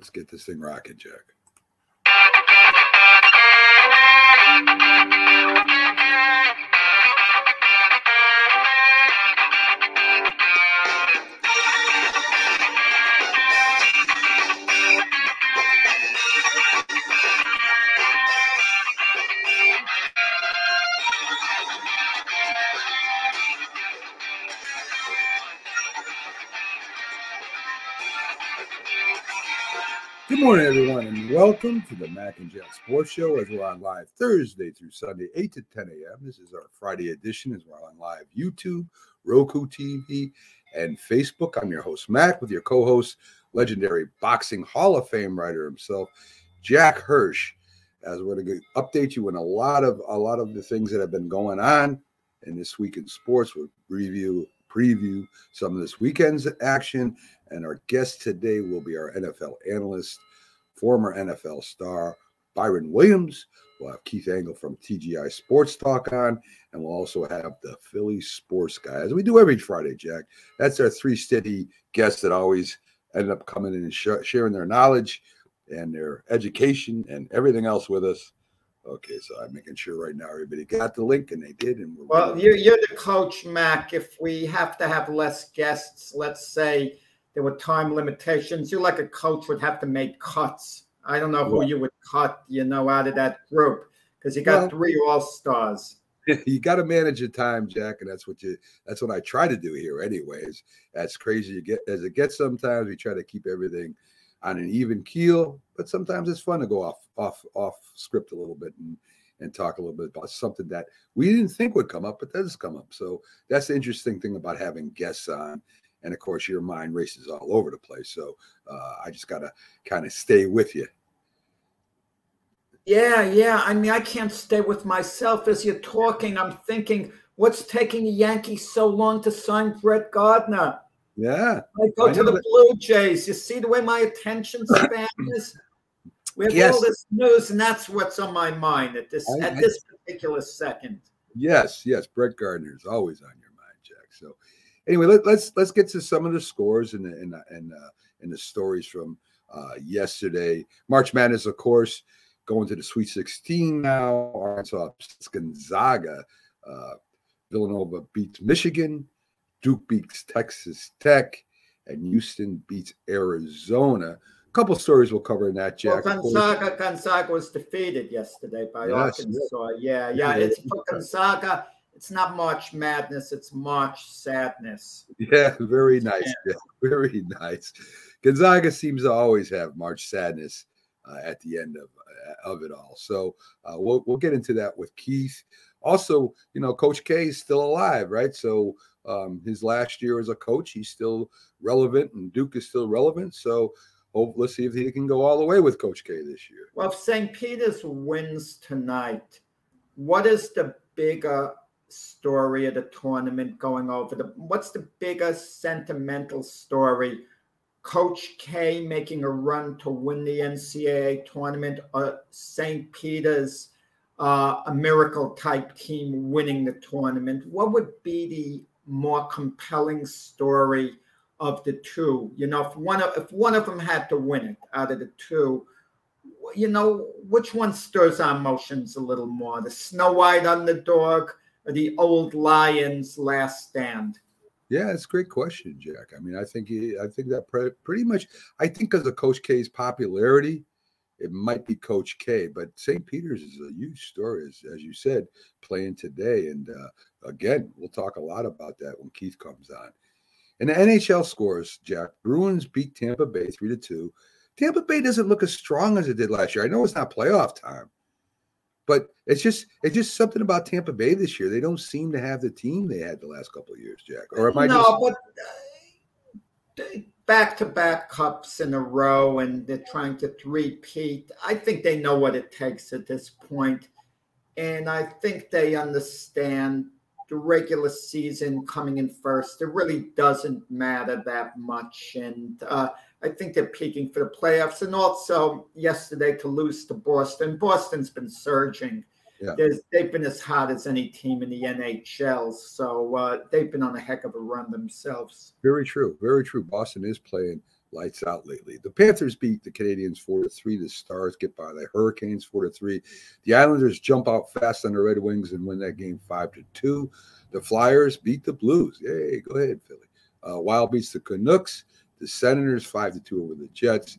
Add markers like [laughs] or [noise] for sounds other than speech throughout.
Let's get this thing rocking, Jack. Welcome to the Mac and Jack Sports Show as we're on live Thursday through Sunday, 8 to 10 a.m. This is our Friday edition as we're on live YouTube, Roku TV, and Facebook. I'm your host, Mac, with your co host, legendary boxing Hall of Fame writer himself, Jack Hirsch. As we're going to update you on a lot of a lot of the things that have been going on in this week in sports. We'll review, preview some of this weekend's action and our guest today will be our NFL analyst, former NFL star Byron Williams. We'll have Keith Engle from TGI Sports Talk on, and we'll also have the Philly Sports Guy, as we do every Friday, Jack. That's our three steady guests that always end up coming in and sh- sharing their knowledge and their education and everything else with us. Okay, so I'm making sure right now everybody got the link, and they did. And well, you're, you're the coach, Mac. If we have to have less guests, let's say there were time limitations. You like a coach would have to make cuts. I don't know who you would cut, you know, out of that group because you got well, three all stars. [laughs] You got to manage your time, Jack, and that's what you. That's what I try to do here, anyways. As crazy you get as it gets, sometimes we try to keep everything on an even keel, but sometimes it's fun to go off off off script a little bit and and talk a little bit about something that we didn't think would come up, but does come up. So that's the interesting thing about having guests on and of course your mind races all over the place. So uh, i just gotta kind of stay with you. Yeah yeah i mean i can't stay with myself as you're talking. I'm thinking what's taking the yankees so long to sign brett gardner? Yeah i go I to the that. blue jays. You see the way my attention span is? We have yes. all this news and that's what's on my mind at this I, at I, this particular second. Yes yes brett gardner is always on your mind jack. So anyway, let, us let's, let's get to some of the scores and and and uh, and the stories from uh, yesterday. March Madness, of course, going to the Sweet 16 now. Arkansas Gonzaga. Uh, Villanova beats Michigan. Duke beats Texas Tech, and Houston beats Arizona. A couple stories we'll cover in that, Jack. Well, Gonzaga, Gonzaga was defeated yesterday by yes, Arkansas. Yes. Yeah, yeah. It's for Gonzaga it's not March Madness, it's March Sadness. Yeah, very nice. Yeah, very nice. Gonzaga seems to always have March Sadness uh, at the end of uh, of it all. So uh, we'll we'll get into that with Keith. Also, you know, Coach K is still alive, right? So um, his last year as a coach, he's still relevant, and Duke is still relevant. So hope let's see if he can go all the way with Coach K this year. Well, if St. Peter's wins tonight, what is the bigger story of the tournament going over the what's the biggest sentimental story? Coach k making a run to win the ncaa tournament or st peter's uh, a miracle type team winning the tournament. What would be the more compelling story of the two? You know if one of if one of them had to win it out of the two you know which one stirs our emotions a little more? The snow white underdog the old Lions last stand? Yeah, it's a great question, Jack. I mean, I think I think that pretty much. I think because of Coach K's popularity, it might be Coach K. But St. Peter's is a huge story, as, as you said, playing today. And uh, again, we'll talk a lot about that when Keith comes on. And the NHL scores, Jack. Bruins beat Tampa Bay three to two. Tampa Bay doesn't look as strong as it did last year. I know it's not playoff time, but it's just it's just something about Tampa Bay this year. They don't seem to have the team they had the last couple of years, Jack. Or am I no, just... but back to back cups in a row, and they're trying to repeat. I think they know what it takes at this point, and I think they understand the regular season coming in first. It really doesn't matter that much, and. Uh, I think they're peaking for the playoffs. And also yesterday to lose to Boston. Boston's been surging. Yeah. they've been as hot as any team in the NHL. So uh, they've been on a heck of a run themselves. Very true. Very true. Boston is playing lights out lately. The Panthers beat the Canadiens four to three. The Stars get by the Hurricanes four to three. The Islanders jump out fast on the Red Wings and win that game five to two. The Flyers beat the Blues. Yay, go ahead, Philly. Uh, Wild beats the Canucks. The Senators five to two over the Jets.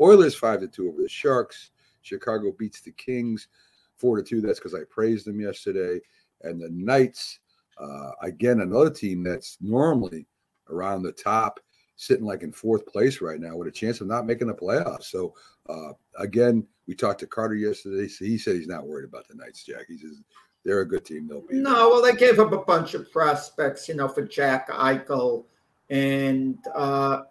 Oilers five to two over the Sharks. Chicago beats the Kings four to two. That's because I praised them yesterday. And the Knights, uh, again, another team that's normally around the top, sitting like in fourth place right now with a chance of not making the playoffs. So uh, again, we talked to Carter yesterday. So he said he's not worried about the Knights, Jack. He says they're a good team. Be no. Well, they gave up a bunch of prospects, you know, for Jack Eichel, and uh,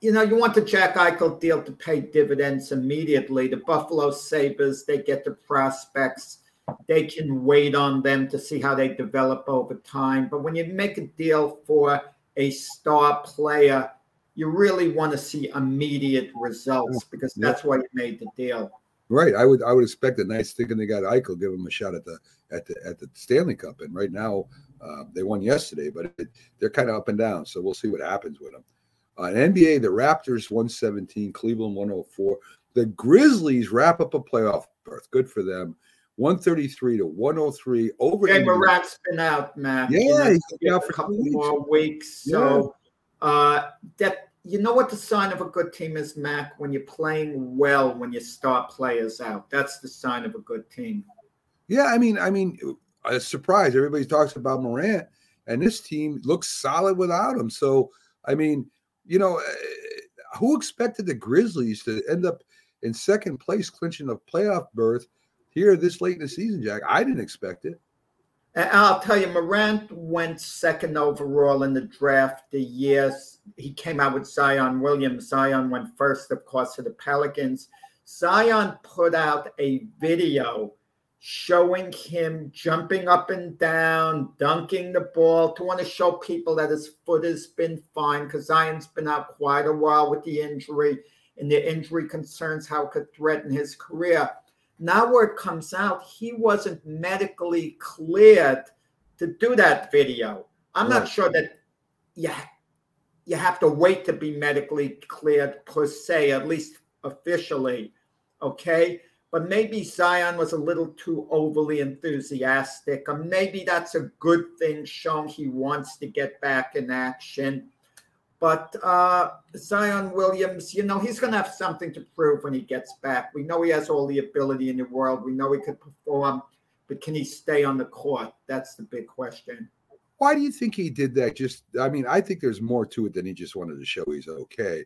you know, you want the Jack Eichel deal to pay dividends immediately. The Buffalo Sabres, they get the prospects. They can wait on them to see how they develop over time. But when you make a deal for a star player, you really want to see immediate results because that's why you made the deal. Right. I would I would expect the Knights thinking they got Eichel, give them a shot at the at the at the Stanley Cup. And right now, uh, they won yesterday, but it, they're kind of up and down. So we'll see what happens with them. Uh, in NBA, the Raptors 117, Cleveland 104. The Grizzlies wrap up a playoff berth. Good for them. 133 to 103 over. Ja Morant's been out, man. Yeah, he's been out for a couple more weeks. So yeah. uh, that you know what the sign of a good team is, Mac, when you're playing well, when you start players out. That's the sign of a good team. Yeah, I mean, I mean, a surprise. Everybody talks about Morant, and this team looks solid without him. So, I mean, you know, eh, who expected the Grizzlies to end up in second place, clinching a playoff berth here this late in the season, Jack? I didn't expect it. And I'll tell you, Morant went second overall in the draft the years he came out with Zion Williams. Zion went first, of course, to the Pelicans. Zion put out a video showing him jumping up and down, dunking the ball to want to show people that his foot has been fine because Zion's been out quite a while with the injury and the injury concerns how it could threaten his career. Now, where it comes out, he wasn't medically cleared to do that video. I'm right. not sure that yeah, you have to wait to be medically cleared per se, at least officially. Okay but maybe Zion was a little too overly enthusiastic, or maybe that's a good thing, showing he wants to get back in action. But uh, Zion Williams, you know, he's going to have something to prove when he gets back. We know he has all the ability in the world. We know he could perform, but can he stay on the court? That's the big question. Why do you think he did that? Just, I mean, I think there's more to it than he just wanted to show he's okay.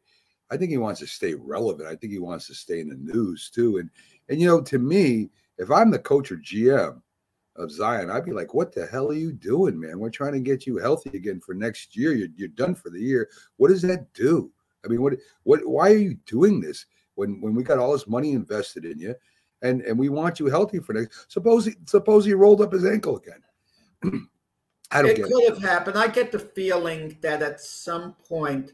I think he wants to stay relevant. I think he wants to stay in the news too. And and you know, to me, if I'm the coach or GM of Zion, I'd be like, "What the hell are you doing, man? We're trying to get you healthy again for next year. You're, you're done for the year. What does that do? I mean, what what? Why are you doing this when when we got all this money invested in you, and and we want you healthy for next? Suppose he suppose he rolled up his ankle again. [clears throat] I don't it could it. have happened. I get the feeling that at some point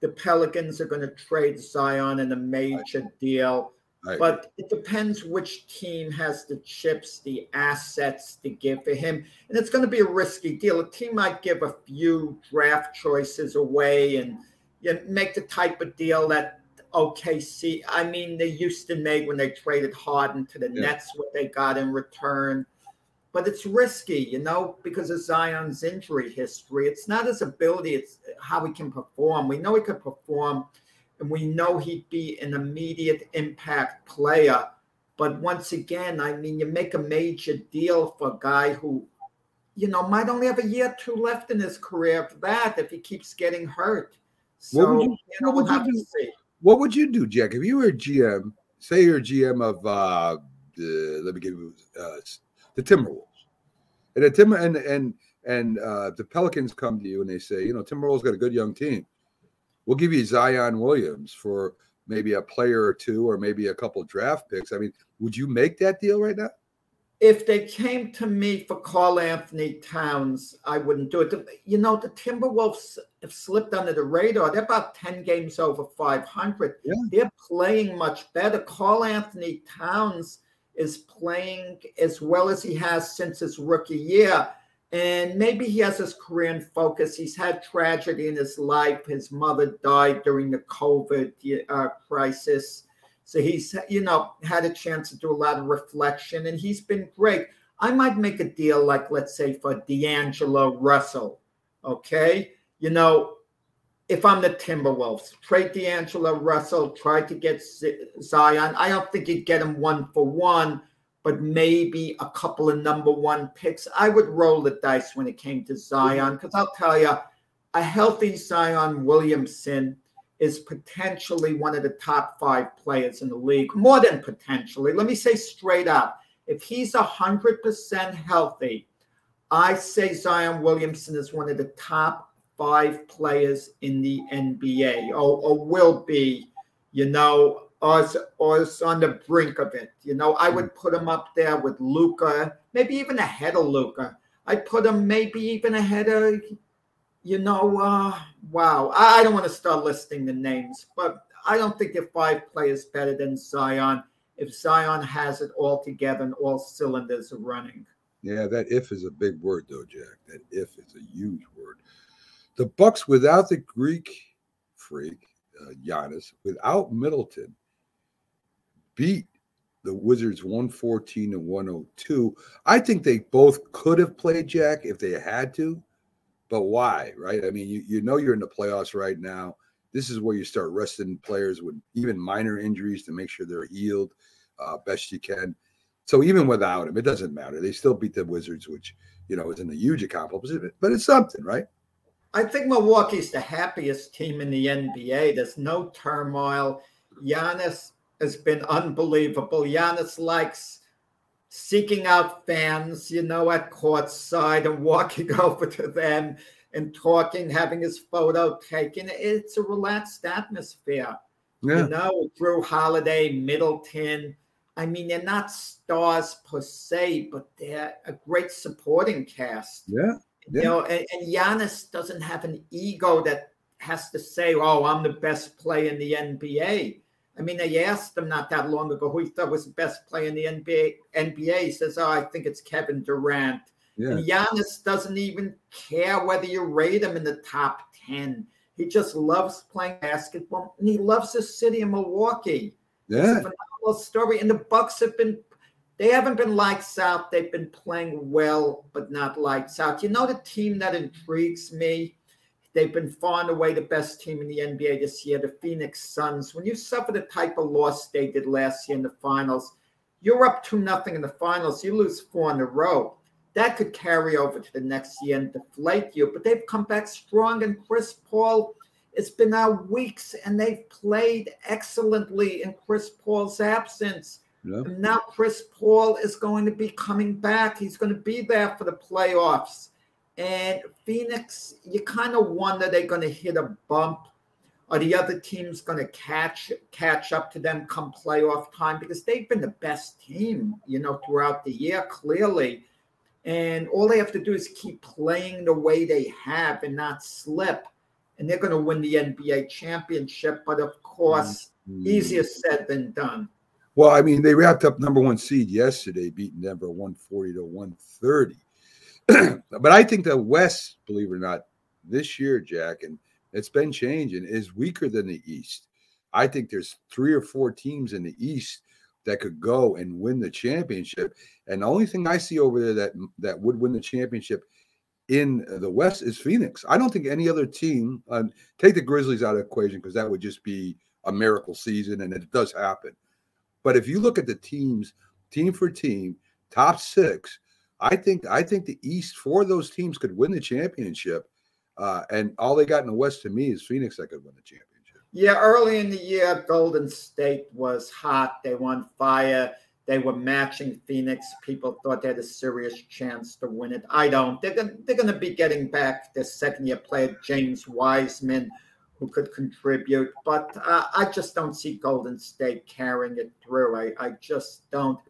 the Pelicans are going to trade Zion in a major deal but it depends which team has the chips, the assets to give for him. And it's going to be a risky deal. A team might give a few draft choices away and you know, make the type of deal that OKC, I mean, the Houston made when they traded Harden to the yeah. Nets, what they got in return. But it's risky, you know, because of Zion's injury history. It's not his ability, it's how he can perform. We know he could perform – and we know he'd be an immediate impact player. But once again, I mean, you make a major deal for a guy who, you know, might only have a year or two left in his career after that if he keeps getting hurt. So, what would you, you know, what would you do? What would you do, Jack? If you were a GM, say you're a GM of, uh, the, let me give you uh, the Timberwolves, and the Timber and and and uh, the Pelicans come to you and they say, you know, Timberwolves got a good young team we'll give you Zion Williams for maybe a player or two or maybe a couple draft picks. I mean, would you make that deal right now? If they came to me for Karl-Anthony Towns, I wouldn't do it. You know, the Timberwolves have slipped under the radar. They're about 10 games over 500. Yeah. They're playing much better. Karl-Anthony Towns is playing as well as he has since his rookie year. And maybe he has his career in focus. He's had tragedy in his life. His mother died during the COVID uh, crisis. So he's, you know, had a chance to do a lot of reflection and he's been great. I might make a deal like, let's say, for D'Angelo Russell. Okay. You know, if I'm the Timberwolves, trade D'Angelo Russell, try to get Zion. I don't think you'd get him one for one, but maybe a couple of number one picks. I would roll the dice when it came to Zion because I'll tell you, a healthy Zion Williamson is potentially one of the top five players in the league, more than potentially. Let me say straight up if he's 100% healthy, I say Zion Williamson is one of the top five players in the NBA or, or will be, you know, or, or is on the brink of it. You know, I would put him up there with Luka, maybe even ahead of Luka. I put him maybe even ahead of, you know, uh, wow. I don't want to start listing the names, but I don't think there are five players better than Zion if Zion has it all together and all cylinders are running. Yeah, that if is a big word though, Jack. That if is a huge word. The Bucks without the Greek freak, uh, Giannis, without Middleton, beat the Wizards 114 to 102. I think they both could have played Jack if they had to, but why, right? I mean, you, you know you're in the playoffs right now. This is where you start resting players with even minor injuries to make sure they're healed uh, best you can. So even without him, it doesn't matter. They still beat the Wizards, which you know isn't a huge accomplishment, but it's something, right? I think Milwaukee's the happiest team in the NBA. There's no turmoil. Giannis has been unbelievable. Giannis likes seeking out fans, you know, at courtside and [laughs] walking over to them and talking, having his photo taken. It's a relaxed atmosphere. Yeah. You know, Jrue Holiday, Middleton. I mean, they're not stars per se, but they're a great supporting cast. Yeah. Yeah. You know, and, and Giannis doesn't have an ego that has to say, "Oh, I'm the best player in the NBA." I mean, I asked him not that long ago who he thought was the best player in the NBA. NBA he says, "Oh, I think it's Kevin Durant." Yeah. And Giannis doesn't even care whether you rate him in the top ten. He just loves playing basketball, and he loves the city of Milwaukee. Yeah, it's a phenomenal story. And the Bucks have been they haven't been lights out. They've been playing well, but not lights out. You know the team that intrigues me? They've been far and away the best team in the NBA this year, the Phoenix Suns. When you suffer the type of loss they did last year in the finals, you're up to nothing in the finals. You lose four in a row. That could carry over to the next year and deflate you. But they've come back strong, and Chris Paul. It's been now weeks, and they've played excellently in Chris Paul's absence. Yeah. Now Chris Paul is going to be coming back. He's going to be there for the playoffs. And Phoenix, you kind of wonder they're going to hit a bump. Are the other teams going to catch catch up to them come playoff time? Because they've been the best team, you know, throughout the year, clearly. And all they have to do is keep playing the way they have and not slip. And they're going to win the NBA championship. But of course, mm-hmm. easier said than done. Well, I mean, they wrapped up number one seed yesterday, beating Denver 140 to 130. [clears throat] but I think the West, believe it or not, this year, Jack, and it's been changing, is weaker than the East. I think there's three or four teams in the East that could go and win the championship. And the only thing I see over there that that would win the championship in the West is Phoenix. I don't think any other team, uh, take the Grizzlies out of the equation because that would just be a miracle season, and it does happen. But if you look at the teams, team for team, top six, I think I think the East four of those teams could win the championship. Uh, and all they got in the West to me is Phoenix that could win the championship. Yeah, early in the year, Golden State was hot. They won fire. They were matching Phoenix. People thought they had a serious chance to win it. I don't. They're going they're to be getting back their second year player, James Wiseman, who could contribute. But uh, I just don't see Golden State carrying it through. I, I just don't.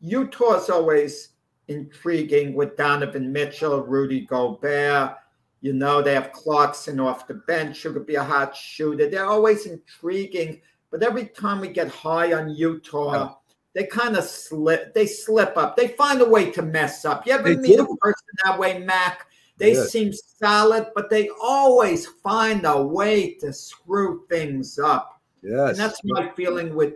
Utah's always intriguing with Donovan Mitchell, Rudy Gobert. You know, they have Clarkson off the bench who could be a hot shooter. They're always intriguing. But every time we get high on Utah, they kind of slip. They slip up. They find a way to mess up. You ever They meet do. a person that way, Mac? They seem solid, but they always find a way to screw things up. Yes. And that's my feeling with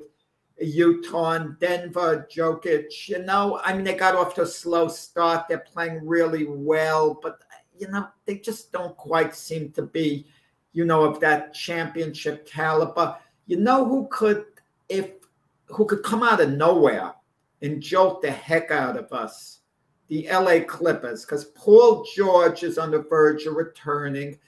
Utah and Denver, Jokic. You know, I mean, they got off to a slow start. They're playing really well, but, you know, they just don't quite seem to be, you know, of that championship caliber. You know who could, if, who could come out of nowhere and jolt the heck out of us? The LA Clippers, because Paul George is on the verge of returning.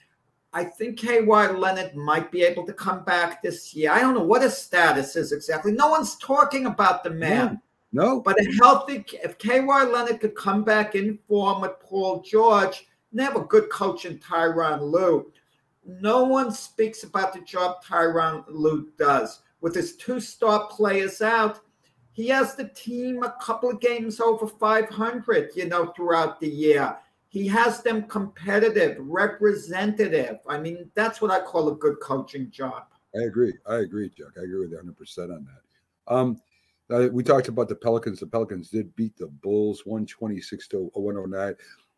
I think Kawhi Leonard might be able to come back this year. I don't know what his status is exactly. No one's talking about the man. no. But a healthy, if Kawhi Leonard could come back in form with Paul George, and they have a good coach in Tyronn Lue. No one speaks about the job Tyronn Lue does. With his two star players out, he has the team a couple of games over 500, you know, throughout the year. He has them competitive, representative. I mean, that's what I call a good coaching job. I agree. I agree, Chuck. I agree with you 100% on that. Um, uh, we talked about the Pelicans. The Pelicans did beat the Bulls 126 to 109.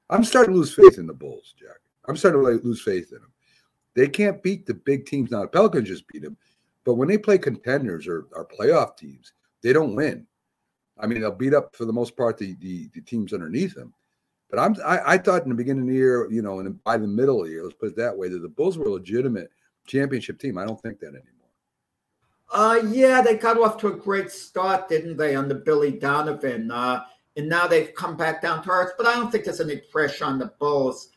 I'm starting to lose faith in the Bulls, Jack. I'm starting to lose faith in them. They can't beat the big teams now. The Pelicans just beat them, but when they play contenders or, or playoff teams, they don't win. I mean, they'll beat up for the most part the the, the teams underneath them. But I'm I, I thought in the beginning of the year, you know, and by the middle of the year, let's put it that way, that the Bulls were a legitimate championship team. I don't think that anymore. Uh, yeah, they got off to a great start, didn't they, under Billy Donovan? Uh, and now they've come back down to earth. But I don't think there's any pressure on the Bulls.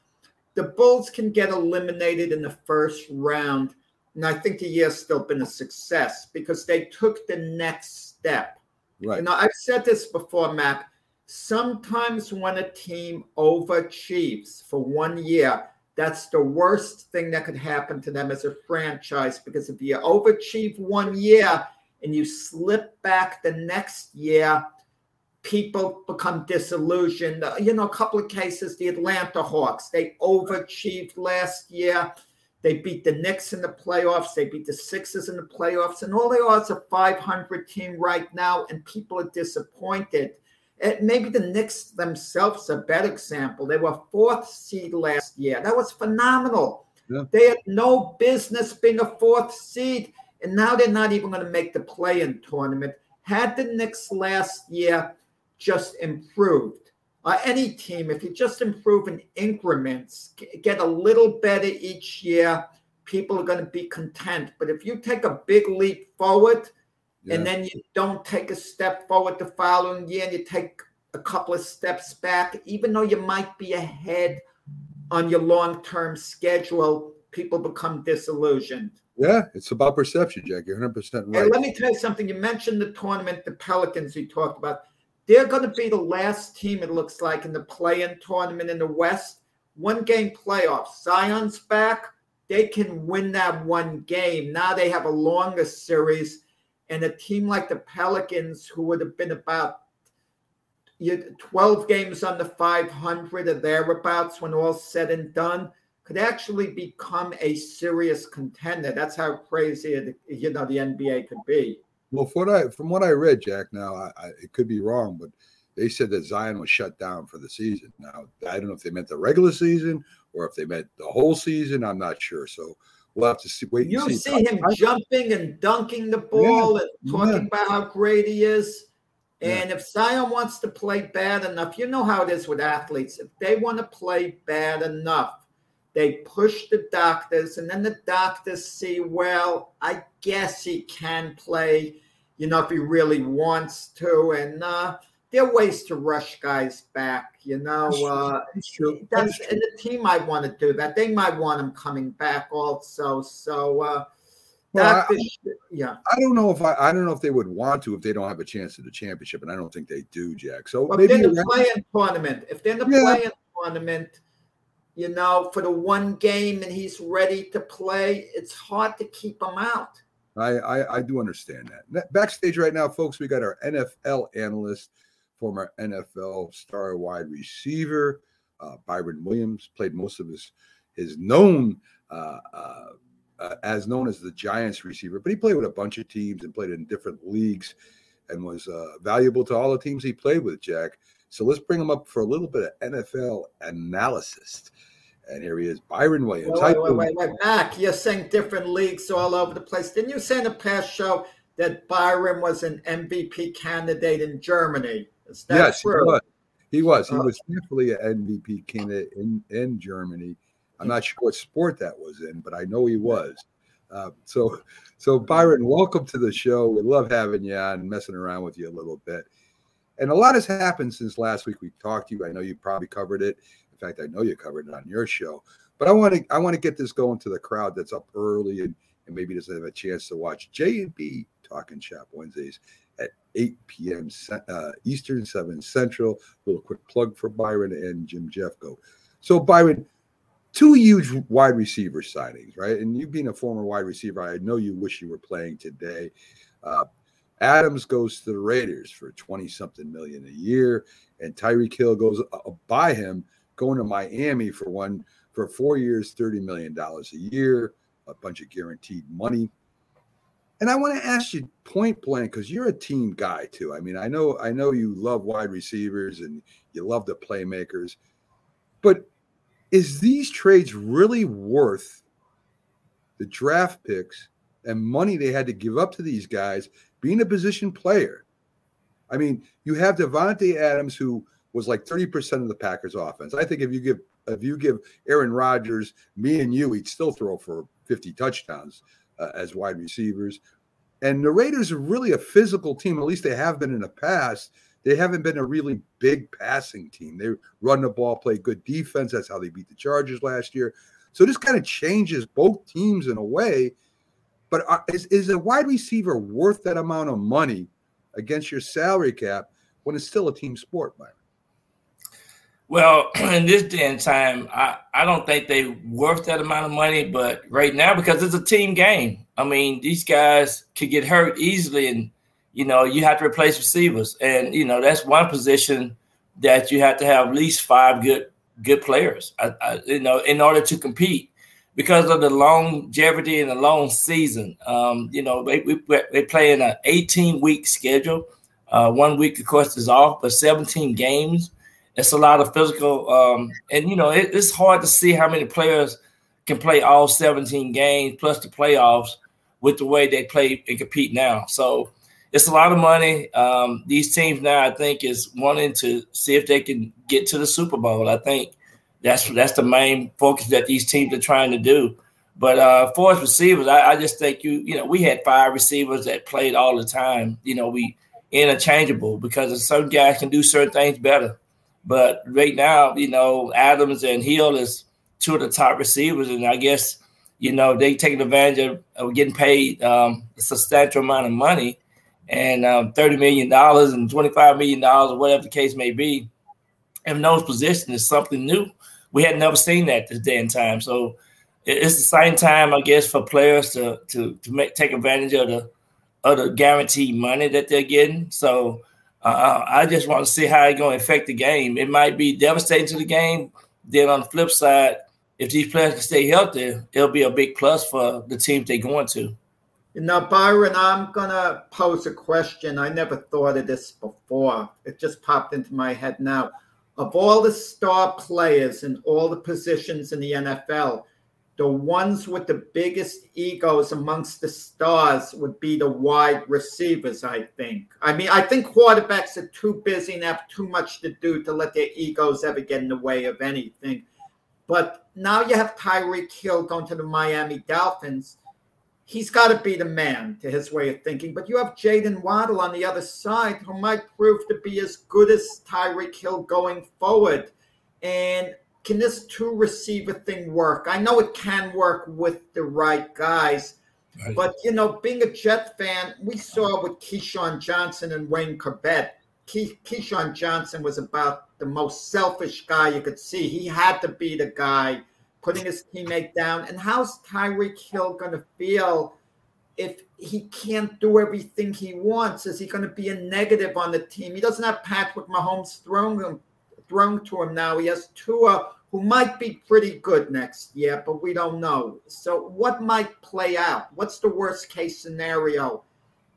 The Bulls can get eliminated in the first round, and I think the year's still been a success because they took the next step. Right. You know, I've said this before, Mac. Sometimes when a team overachieves for one year, that's the worst thing that could happen to them as a franchise because if you overachieve one year and you slip back the next year, people become disillusioned. You know, a couple of cases, the Atlanta Hawks, they overachieved last year. They beat the Knicks in the playoffs. They beat the Sixers in the playoffs. And all they are is a 500 team right now, and people are disappointed. And maybe the Knicks themselves are a bad example. They were fourth seed last year. That was phenomenal. Yeah. They had no business being a fourth seed, and now they're not even going to make the play-in tournament. Had the Knicks last year just improved, uh, any team, if you just improve in increments, get a little better each year, people are going to be content. But if you take a big leap forward, Yeah. and then you don't take a step forward the following year and you take a couple of steps back, even though you might be ahead on your long term schedule, people become disillusioned. Yeah, it's about perception, Jack. You're 100% Hey, right. let me tell you something. You mentioned the tournament, the Pelicans you talked about. They're going to be the last team, it looks like, in the play in tournament in the West. One game playoffs. Zion's back. They can win that one game. Now they have a longer series. And a team like the Pelicans, who would have been about 12 games under 500 or thereabouts when all said and done, could actually become a serious contender. That's how crazy it, you know the NBA could be. Well, from what I from what I read, Jack. Now I, I, it could be wrong, but they said that Zion was shut down for the season. Now I don't know if they meant the regular season or if they meant the whole season. I'm not sure. So we'll have to see. Wait, and You see. see him I- jumping and dunking the ball and talking yeah. about how great he is. Yeah. And if Zion wants to play bad enough, you know how it is with athletes. If they want to play bad enough, they push the doctors, and then the doctors see, well, I guess he can play, you know, if he really wants to. And uh, there are ways to rush guys back, you know. Uh, That's true. that's That's and the team might want to do that. They might want him coming back also. So uh Well, I- yeah. I don't know if I, I don't know if they would want to if they don't have a chance at the championship, and I don't think they do, Jack. So Well, if maybe they're in the play-in tournament, if they're in the Yeah. play-in tournament, you know, for the one game and he's ready to play, it's hard to keep him out. I, I I do understand that. Backstage right now, folks, we got our NFL analyst, former NFL star wide receiver, uh, Byron Williams, played most of his his known uh, uh, uh, as known as the Giants receiver, but he played with a bunch of teams and played in different leagues. and was uh, valuable to all the teams he played with, Jack. So let's bring him up for a little bit of NFL analysis. And here he is, Byron Williams. Wait, wait, wait, wait, Mac, you're saying different leagues all over the place. Didn't you say in the past show that Byron was an MVP candidate in Germany? Yes. He was. He was. He uh, was definitely an MVP candidate in, in Germany. I'm not sure what sport that was in, but I know he was. Uh, so, so Byron, welcome to the show. We love having you on, messing around with you a little bit. And a lot has happened since last week we talked to you. I know you probably covered it. In fact, I know you covered it on your show. But I want to I want to get this going to the crowd that's up early and, and maybe doesn't have a chance to watch J and B Talking Shop Wednesdays 8 p.m. Uh, Eastern, 7 Central. A little quick plug for Byron and Jim Jeffco. So Byron, two huge wide receiver signings, right? And you being a former wide receiver, I know you wish you were playing today. Uh, Adams goes to the Raiders for 20 something million a year, and Tyreek Hill goes uh, by him, going to Miami for one for four years, $30 million a year, a bunch of guaranteed money. And I want to ask you point blank because you're a team guy too. I mean, I know I know you love wide receivers and you love the playmakers, but is these trades really worth the draft picks and money they had to give up to these guys being a position player? I mean, you have Davante Adams who was like 30% of the Packers offense. I think if you give if you give Aaron Rodgers, me and you, he'd still throw for 50 touchdowns uh, as wide receivers. And the Raiders are really a physical team, at least they have been in the past. They haven't been a really big passing team. They run the ball, play good defense. That's how they beat the Chargers last year. So this kind of changes both teams in a way. But uh, is, is a wide receiver worth that amount of money against your salary cap when it's still a team sport, Byron? Well, [clears throat] in this day and time, I, I don't think they worth that amount of money. But right now, because it's a team game, I mean, these guys could get hurt easily, and you know you have to replace receivers, and you know that's one position that you have to have at least five good good players, I, I, you know, in order to compete because of the longevity and the long season. Um, you know, they, we, they play in an 18 week schedule. Uh, one week, of course, is off, but 17 games it's a lot of physical, um, and you know it, it's hard to see how many players can play all 17 games plus the playoffs with the way they play and compete now. So it's a lot of money. Um, these teams now, I think, is wanting to see if they can get to the Super Bowl. I think that's that's the main focus that these teams are trying to do. But uh, for us receivers, I, I, just think you you know we had five receivers that played all the time. You know we interchangeable because certain guys can do certain things better. But right now, you know, Adams and Hill is two of the top receivers, and I guess you know they taking advantage of, of getting paid um, a substantial amount of money, and um, thirty million dollars and twenty five million dollars, or whatever the case may be, And those positions is something new. We had never seen that this day and time. So it's the same time, I guess, for players to to to make take advantage of the of the guaranteed money that they're getting. So uh, I just want to see how it's going to affect the game. It might be devastating to the game. Then on the flip side, if these players can stay healthy, it'll be a big plus for the teams they're going to. Now, Byron, I'm going to pose a question. I never thought of this before. It just popped into my head now. Of all the star players in all the positions in the NFL, the ones with the biggest egos amongst the stars would be the wide receivers, I think. I mean, I think quarterbacks are too busy and have too much to do to let their egos ever get in the way of anything. But now you have Tyreek Hill going to the Miami Dolphins. He's got to be the man to his way of thinking. But you have Jaylen Waddle on the other side who might prove to be as good as Tyreek Hill going forward. And can this two receiver thing work? I know it can work with the right guys, right. but you know, being a Jet fan, we saw with Keyshawn Johnson and Wayne Chrebet. Key, Keyshawn Johnson was about the most selfish guy you could see. He had to be the guy putting his teammate down. And how's Tyreek Hill going to feel if he can't do everything he wants? Is he going to be a negative on the team? He doesn't have Patrick Mahomes thrown him thrown to him now. He has Tua who might be pretty good next year, but we don't know. So, what might play out? What's the worst case scenario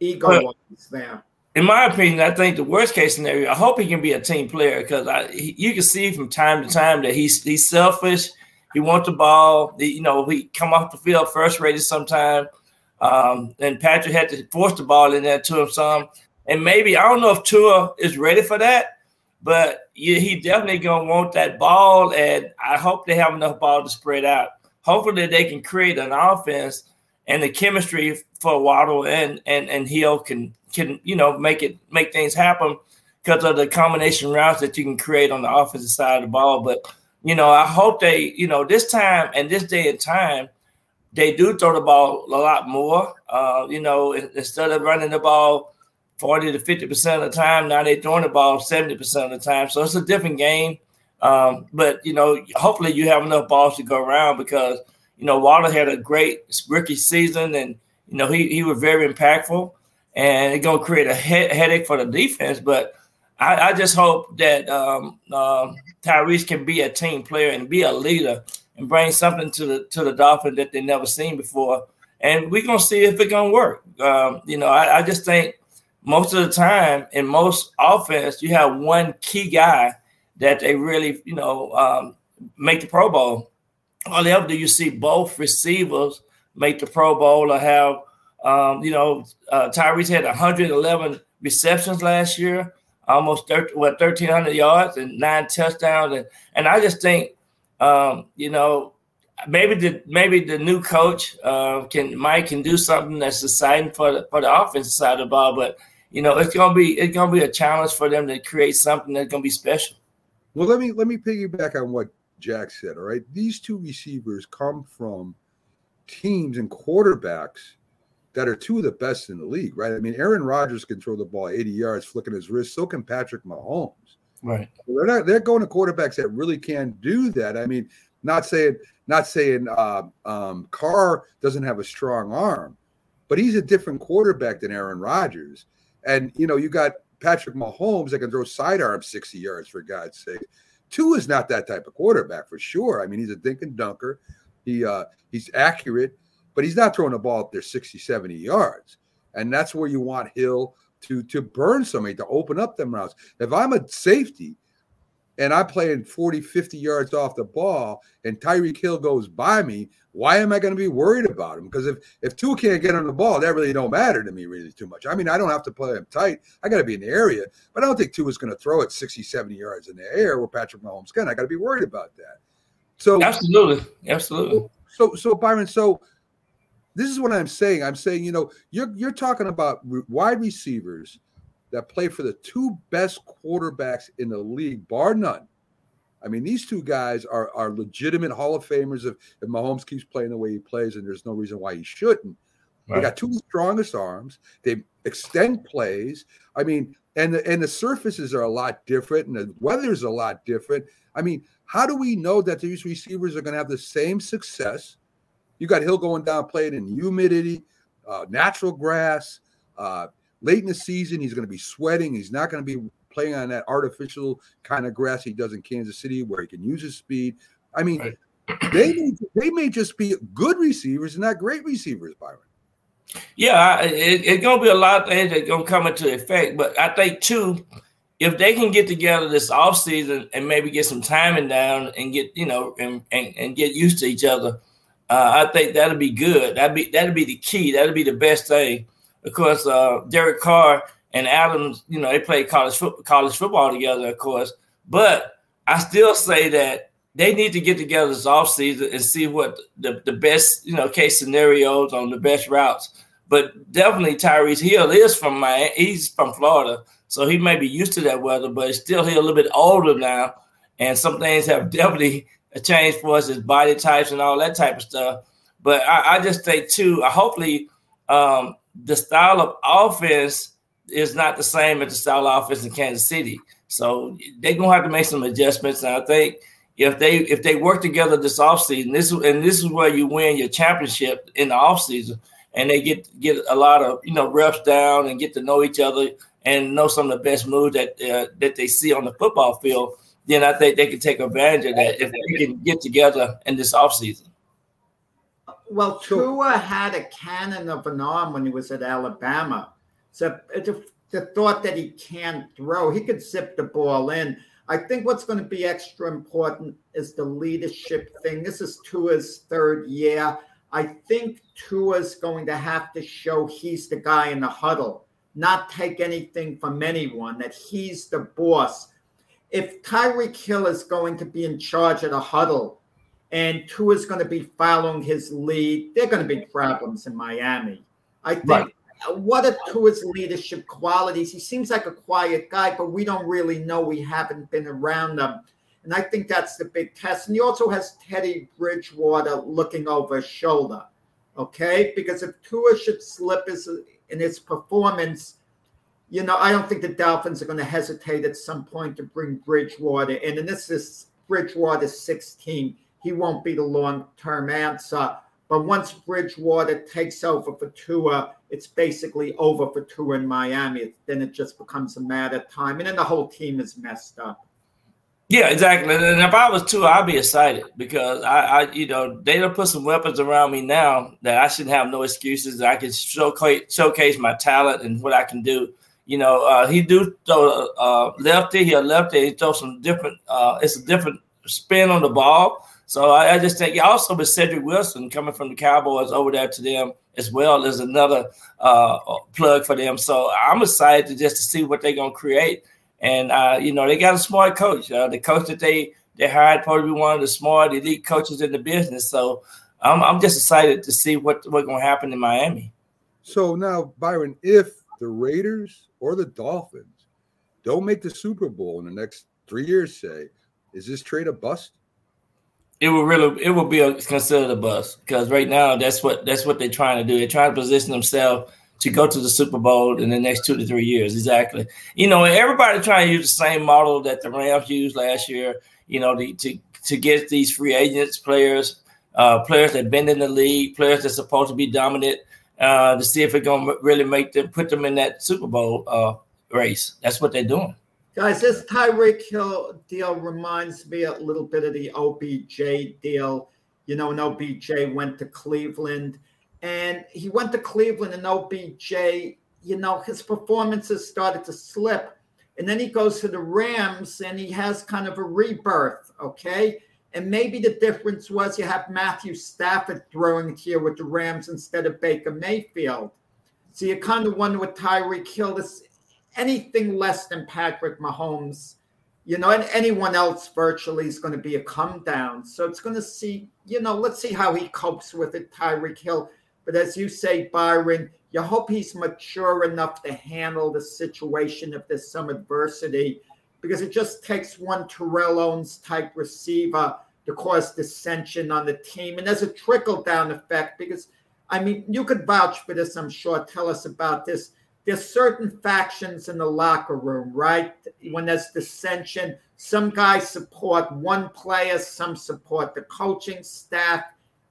ego wise there? in my opinion, I think the worst case scenario. I hope he can be a team player because I he, you can see from time to time that he's he's selfish. He wants the ball. He, you know, he come off the field first rated sometime. Um, and Patrick had to force the ball in there to him some. And maybe I don't know if Tua is ready for that, but yeah, he definitely gonna want that ball. And I hope they have enough ball to spread out. Hopefully they can create an offense and the chemistry for Waddle and and and Hill can can you know make it make things happen because of the combination routes that you can create on the offensive side of the ball. But you know, I hope they you know this time and this day and time they do throw the ball a lot more. Uh, you know, instead of running the ball 40 to 50% of the time, now they're throwing the ball 70% of the time. So it's a different game. Um, but, you know, hopefully you have enough balls to go around because, you know, Waller had a great rookie season and, you know, he, he was very impactful and it's going to create a he- headache for the defense. But I, I just hope that um, um, Tyrese can be a team player and be a leader and bring something to the to the Dolphins that they never seen before. And we're gonna see if it's gonna work. Um, you know, I, I, just think most of the time in most offense, you have one key guy that they really, you know, um, make the Pro Bowl. Only ever do you see both receivers make the Pro Bowl or have, um, you know, uh, Tyrese had 111 receptions last year, almost 30, what 1,300 yards and nine touchdowns, and and I just think um, you know, maybe the maybe the new coach uh, can Mike can do something that's exciting for the for the offensive side of the ball. But you know, it's gonna be it's gonna be a challenge for them to create something that's gonna be special. Well, let me let me piggyback on what Jack said. All right, these two receivers come from teams and quarterbacks that are two of the best in the league, right? I mean, Aaron Rodgers can throw the ball 80 yards, flicking his wrist. So can Patrick Mahomes. Right. They're not. They're going to quarterbacks that really can do that. I mean, not saying not saying uh, um, Carr doesn't have a strong arm, but he's a different quarterback than Aaron Rodgers. And you know, you got Patrick Mahomes that can throw sidearm 60 yards for God's sake. Tua is not that type of quarterback for sure. I mean, he's a dink and dunker. He uh, he's accurate, but he's not throwing the ball up there 60, 70 yards. And that's where you want Hill to to burn somebody to open up them routes. If I'm a safety and I'm playing 40, 50 yards off the ball and Tyreek Hill goes by me, why am I going to be worried about him? Because if if Tua can't get on the ball, that really don't matter to me really too much. I mean, I don't have to play him tight. I got to be in the area, but I don't think Tua is going to throw it 60, 70 yards in the air where Patrick Mahomes can. I got to be worried about that. So absolutely, absolutely. So so Byron, so this is what I'm saying. I'm saying, you know, you're you're talking about wide receivers that play for the two best quarterbacks in the league, bar none. I mean, these two guys are are legitimate Hall of Famers. If, if Mahomes keeps playing the way he plays, and there's no reason why he shouldn't. Right. They got two strongest arms. They extend plays. I mean, and the, and the surfaces are a lot different, and the weather's a lot different. I mean, how do we know that these receivers are going to have the same success you got Hill going down playing in humidity, uh, natural grass. Uh, late in the season, he's going to be sweating. He's not going to be playing on that artificial kind of grass he does in Kansas City where he can use his speed. I mean, right. they may, they may just be good receivers and not great receivers, Byron. Yeah, it, it's gonna be a lot of things that gonna come into effect. But I think too, if they can get together this off season and maybe get some timing down and get you know and, and, and get used to each other, uh, I think that'll be good. That'd be that'll be the key. That'll be the best thing. Of course, uh, Derek Carr and Adams, you know, they played college fo- college football together, of course. But I still say that they need to get together this offseason and see what the, the best, you know, case scenarios on the best routes. But definitely Tyrese Hill is from Miami. He's from Florida. So he may be used to that weather, but still he's a little bit older now. And some things have [laughs] definitely changed for us is body types and all that type of stuff. But I, I just think too, uh, hopefully, um, the style of offense is not the same as the style of offense in Kansas City. So they're gonna have to make some adjustments. And I think if they if they work together this offseason, this and this is where you win your championship in the offseason, and they get get a lot of you know reps down and get to know each other and know some of the best moves that uh, that they see on the football field then I think they can take advantage of that if they can get together in this offseason. Well, Tua had a cannon of an arm when he was at Alabama. So uh, the thought that he can't throw, he could zip the ball in. I think what's going to be extra important is the leadership thing. This is Tua's third year. I think Tua's going to have to show he's the guy in the huddle, not take anything from anyone, that he's the boss. If Tyreek Hill is going to be in charge of the huddle and Tua's going to be following his lead, there are going to be problems in Miami. I think right what are Tua's leadership qualities? He seems like a quiet guy, but we don't really know. We haven't been around him. And I think that's the big test. And he also has Teddy Bridgewater looking over his shoulder. Okay. Because if Tua should slip his, in his performance, you know, I don't think the Dolphins are going to hesitate at some point to bring Bridgewater in. And this is Bridgewater's 16. He won't be the long term answer. But once Bridgewater takes over for Tua, it's basically over for Tua in Miami. Then it just becomes a matter of time. And then the whole team is messed up. Yeah, exactly. And if I was Tua, I'd be excited because I, I, you know, they don't put some weapons around me now that I shouldn't have no excuses. I can showcase, showcase my talent and what I can do. You know, uh, he do throw uh, lefty, he a lefty. He throw some different. Uh, it's a different spin on the ball. So I, I just think also with Cedric Wilson coming from the Cowboys over there to them as well as another uh, plug for them. So I'm excited to just to see what they're gonna create. And uh, you know they got a smart coach. Uh, the coach that they they hired probably one of the smart elite coaches in the business. So I'm I'm just excited to see what what's gonna happen in Miami. So now, Byron, if the Raiders or the Dolphins don't make the Super Bowl in the next three years, say, is this trade a bust? It will really it will be a, considered a bust because right now that's what that's what they're trying to do. They're trying to position themselves to go to the Super Bowl in the next two to three years. Exactly. You know, everybody trying to use the same model that the Rams used last year. You know, the, to to get these free agents, players, uh, players that been in the league, players that's supposed to be dominant, uh, to see if it's gonna really make them put them in that Super Bowl uh, race. That's what they're doing. Guys, this Tyreek Hill deal reminds me a little bit of the OBJ deal. You know, when OBJ went to Cleveland, and he went to Cleveland, and OBJ, you know, his performances started to slip. And then he goes to the Rams, and he has kind of a rebirth, okay? And maybe the difference was you have Matthew Stafford throwing here with the Rams instead of Baker Mayfield. So you kind of wonder with Tyreek Hill, this anything less than Patrick Mahomes, you know, and anyone else virtually is going to be a come down. So it's going to see, you know, let's see how he copes with it, Tyreek Hill. But as you say, Byron, you hope he's mature enough to handle the situation if there's some adversity, because it just takes one Terrell Owens type receiver to cause dissension on the team. And there's a trickle down effect because, I mean, you could vouch for this, I'm sure. Tell us about this there's certain factions in the locker room, right? When there's dissension, some guys support one player, some support the coaching staff,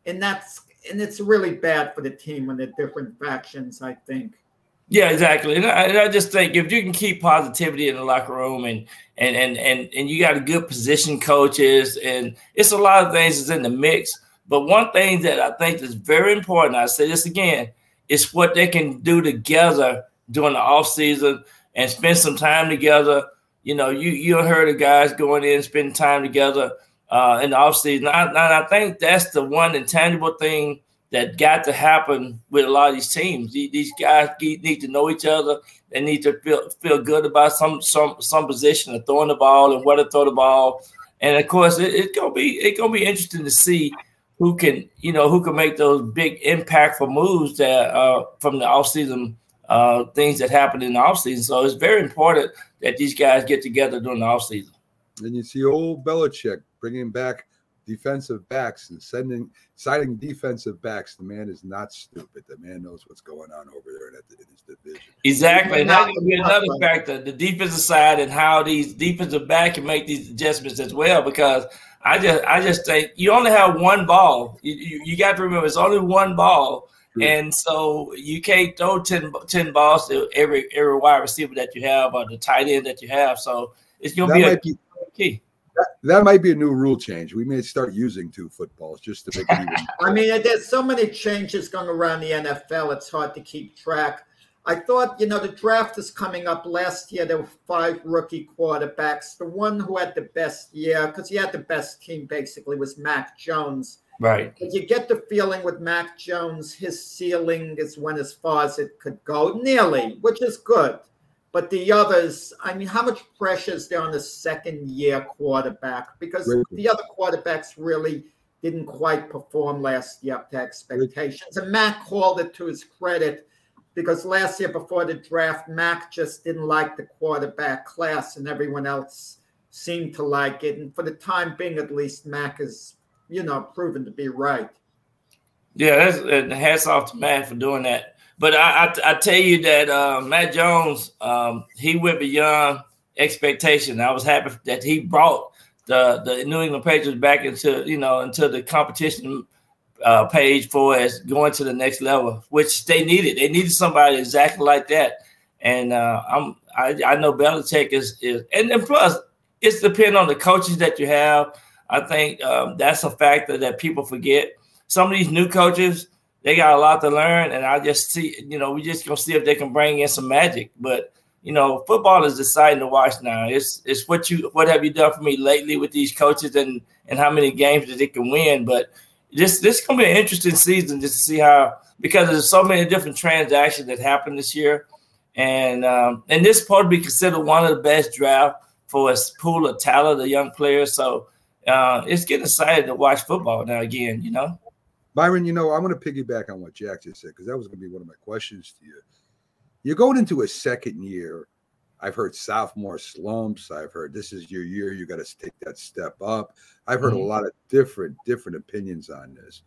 and that's and it's really bad for the team when they're different factions. I think. Yeah, exactly. And I, and I, just think if you can keep positivity in the locker room and and and and and you got a good position coaches and it's a lot of things is in the mix. But one thing that I think is very important, I say this again, is what they can do together during the off season and spend some time together. You know, you you heard of guys going in spending time together uh, in the off season. I, and I think that's the one intangible thing that got to happen with a lot of these teams. These guys need to know each other. They need to feel feel good about some some some position of throwing the ball and where to throw the ball. And of course, it, it's gonna be it's gonna be interesting to see who can you know who can make those big impactful moves that uh, from the offseason uh, things that happen in the offseason. So it's very important that these guys get together during the offseason. And you see old Belichick bringing back defensive backs and sending signing defensive backs. The man is not stupid. The man knows what's going on over there in, in his division. Exactly. And that be another factor, the defensive side and how these defensive back can make these adjustments as well. Because I just I just think you only have one ball. You, you, you got to remember it's only one ball and so you can't throw 10, 10 balls to every every wide receiver that you have or the tight end that you have. So it's going to be a be, key. That, that, might be a new rule change. We may start using two footballs just to make it even. [laughs] I mean, there's so many changes going around the NFL. It's hard to keep track. I thought, you know, the draft is coming up. Last year, there were five rookie quarterbacks. The one who had the best year, because he had the best team basically, was Mac Jones. Right. But you get the feeling with Mac Jones, his ceiling is went as far as it could go, nearly, which is good. But the others, I mean, how much pressure is there on the second year quarterback? Because the other quarterbacks really didn't quite perform last year up to expectations. And Mac called it to his credit because last year before the draft, Mac just didn't like the quarterback class, and everyone else seemed to like it. And for the time being, at least, Mac is, you know, proven to be right. Yeah, that's and hats off to Matt for doing that. But I, I, I tell you that uh, Mac Jones, um, he went beyond expectation. I was happy that he brought the the New England Patriots back into you know into the competition uh, page for as going to the next level, which they needed. They needed somebody exactly like that. And uh, I'm I, I know Belichick is is and then plus it's depending on the coaches that you have. I think um, that's a factor that people forget. Some of these new coaches, they got a lot to learn, and I just see, you know, we just gonna see if they can bring in some magic. But you know, football is exciting to watch now. It's it's what you what have you done for me lately with these coaches and and how many games that they can win. But this this is gonna be an interesting season just to see how because there's so many different transactions that happened this year, and um, and this probably considered one of the best draft for a pool of talent, of young players. So uh, it's getting excited to watch football now again. You know, Byron. You know, I want to piggyback on what Jack just said because that was going to be one of my questions to you. You're going into a second year. I've heard sophomore slumps. I've heard this is your year. You got to take that step up. I've heard mm-hmm. a lot of different different opinions on this,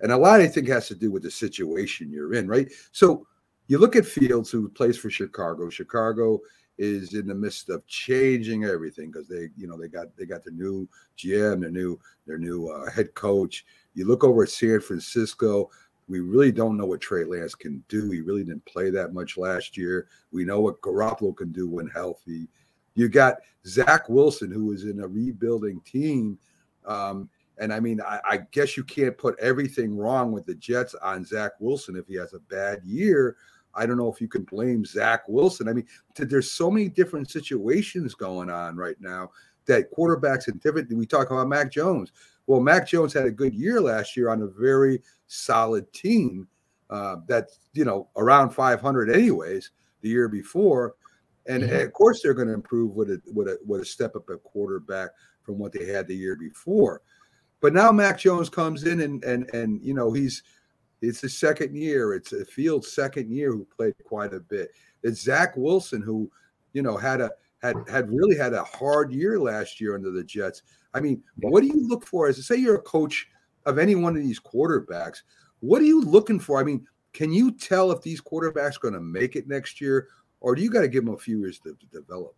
and a lot I think has to do with the situation you're in, right? So you look at Fields, who plays for Chicago. Chicago is in the midst of changing everything because they, you know, they got they got the new GM, their new their new uh, head coach. You look over at San Francisco. We really don't know what Trey Lance can do. He really didn't play that much last year. We know what Garoppolo can do when healthy. You got Zach Wilson, who is in a rebuilding team. Um, and I mean, I, I, guess you can't put everything wrong with the Jets on Zach Wilson if he has a bad year. I don't know if you can blame Zach Wilson. I mean, there's so many different situations going on right now that quarterbacks and different. We talk about Mac Jones. Well, Mac Jones had a good year last year on a very solid team uh, that's you know around 500 anyways the year before, and, mm-hmm. and of course they're going to improve with a with a with a step up at quarterback from what they had the year before. But now Mac Jones comes in and and and you know he's it's his second year. It's a Fields' second year who played quite a bit. It's Zach Wilson who you know had a had had really had a hard year last year under the Jets. I mean, what do you look for as say you're a coach of any one of these quarterbacks? What are you looking for? I mean, can you tell if these quarterbacks are going to make it next year, or do you got to give them a few years to, to develop?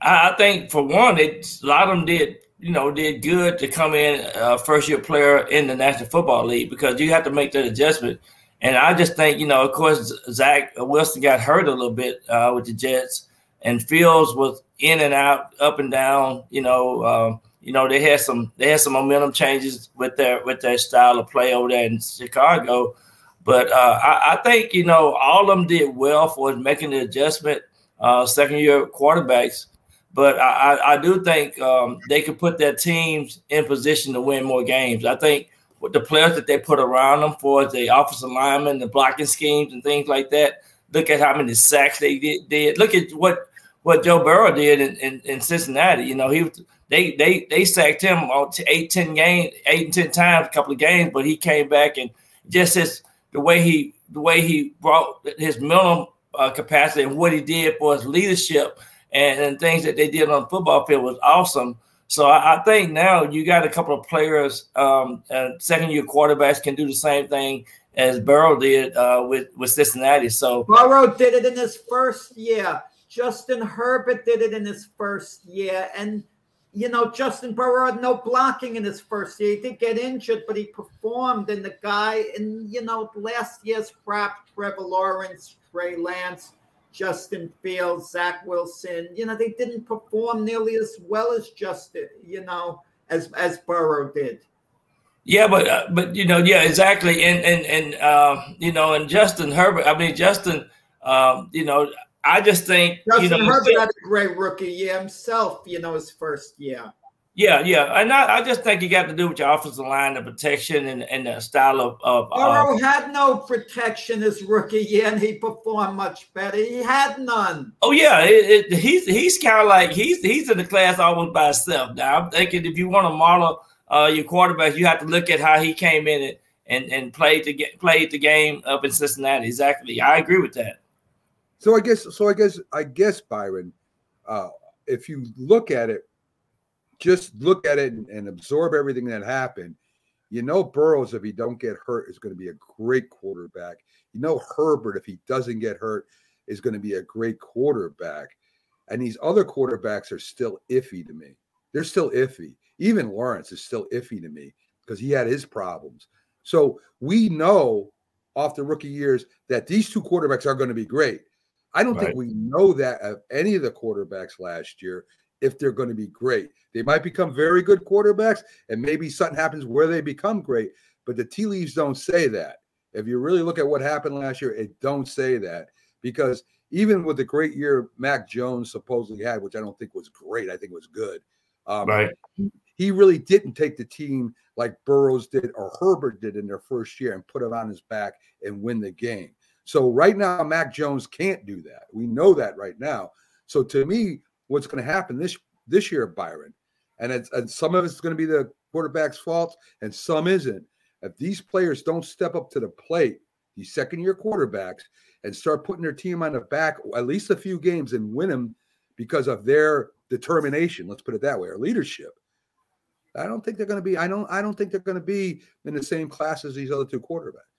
I think for one, it, a lot of them did, you know, did good to come in uh, first year player in the National Football League because you have to make that adjustment. And I just think, you know, of course, Zach Wilson got hurt a little bit uh, with the Jets, and Fields was in and out, up and down. You know, um, you know they had some they had some momentum changes with their with their style of play over there in Chicago. But uh, I, I, think you know all of them did well for making the adjustment. Uh, second year quarterbacks, but I, I, do think um, they could put their teams in position to win more games. I think with the players that they put around them for the offensive linemen, the blocking schemes, and things like that. Look at how many sacks they did. did. Look at what what Joe Burrow did in, in, in Cincinnati. You know, he they they they sacked him on eight, ten games, eight and ten times, a couple of games, but he came back and just his the way he the way he brought his minimum uh, capacity and what he did for his leadership and, and, things that they did on the football field was awesome. So I, I think now you got a couple of players, um, second year quarterbacks can do the same thing as Burrow did uh, with with Cincinnati. So Burrow did it in his first year. Justin Herbert did it in his first year, and you know, Justin Burrow had no blocking in his first year. He did get injured, but he performed. And the guy, in you know, last year's crap, Trevor Lawrence, Trey Lance, Justin Fields, Zach Wilson, you know, they didn't perform nearly as well as Justin, you know, as as Burrow did. Yeah, but uh, but you know, yeah, exactly, and and and uh, you know, and Justin Herbert. I mean, Justin. Um, you know, I just think Justin you know, Herbert had a great rookie year himself. You know, his first year. Yeah, yeah, and I, I, just think you got to do with your offensive line, the protection, and, and the style of. of Burrow uh, had no protection his rookie year, and he performed much better. He had none. Oh yeah, it, it, he's he's kind of like he's he's in the class almost by himself. Now I'm thinking if you want to model uh, your quarterback, you have to look at how he came in it and and played the played the game up in Cincinnati. Exactly, I agree with that. So I guess so I guess I guess Byron, uh, if you look at it just look at it and, and absorb everything that happened. You know, Burrows, if he don't get hurt, is going to be a great quarterback. You know, Herbert, if he doesn't get hurt, is going to be a great quarterback. And these other quarterbacks are still iffy to me. They're still iffy. Even Lawrence is still iffy to me because he had his problems. So we know off the rookie years that these two quarterbacks are going to be great. I don't right. think we know that of any of the quarterbacks last year if they're going to be great. They might become very good quarterbacks, and maybe something happens where they become great. But the tea leaves don't say that. If you really look at what happened last year, it don't say that because even with the great year Mac Jones supposedly had, which I don't think was great, I think was good. Um, right. He really didn't take the team like Burrows did or Herbert did in their first year and put it on his back and win the game. So right now, Mac Jones can't do that. We know that right now. So to me, what's going to happen this this year, Byron. And, it's, and some of it's going to be the quarterback's fault, and some isn't. If these players don't step up to the plate, these second year quarterbacks, and start putting their team on the back at least a few games and win them because of their determination, let's put it that way, or leadership. I don't think they're going to be. I don't. I don't think they're going to be in the same class as these other two quarterbacks.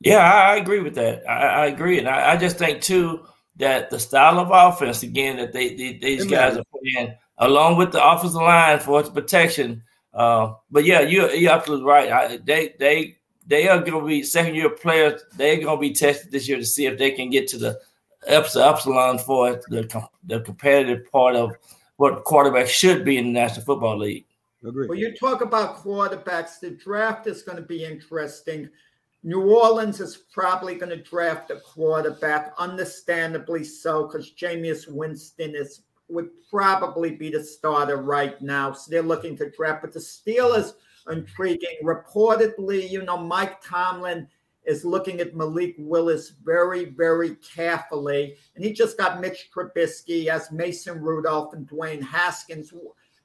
Yeah, I, agree with that. I, I agree, and I, I, just think too that the style of offense again that they, they these Amen. guys are playing, along with the offensive line for its protection. Uh, but yeah, you're you're absolutely right. I, they they they are going to be second year players. They're going to be tested this year to see if they can get to the epsilon for the the competitive part of what quarterback should be in the National Football League. Agreed. Well, you talk about quarterbacks. The draft is going to be interesting. New Orleans is probably going to draft a quarterback, understandably so, because Jameis Winston is would probably be the starter right now. So they're looking to draft. But the Steelers intriguing. Reportedly, you know, Mike Tomlin is looking at Malik Willis very, very carefully. And he just got Mitch Trubisky as Mason Rudolph and Dwayne Haskins.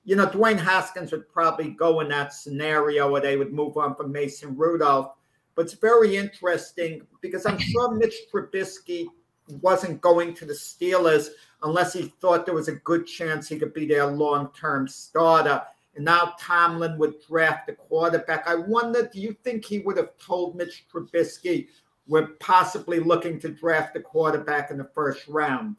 You know, Dwayne Haskins would probably go in that scenario where they would move on from Mason Rudolph. But it's very interesting because I'm sure Mitch Trubisky wasn't going to the Steelers unless he thought there was a good chance he could be their long term starter. And now Tomlin would draft a quarterback. I wonder, do you think he would have told Mitch Trubisky we're possibly looking to draft a quarterback in the first round?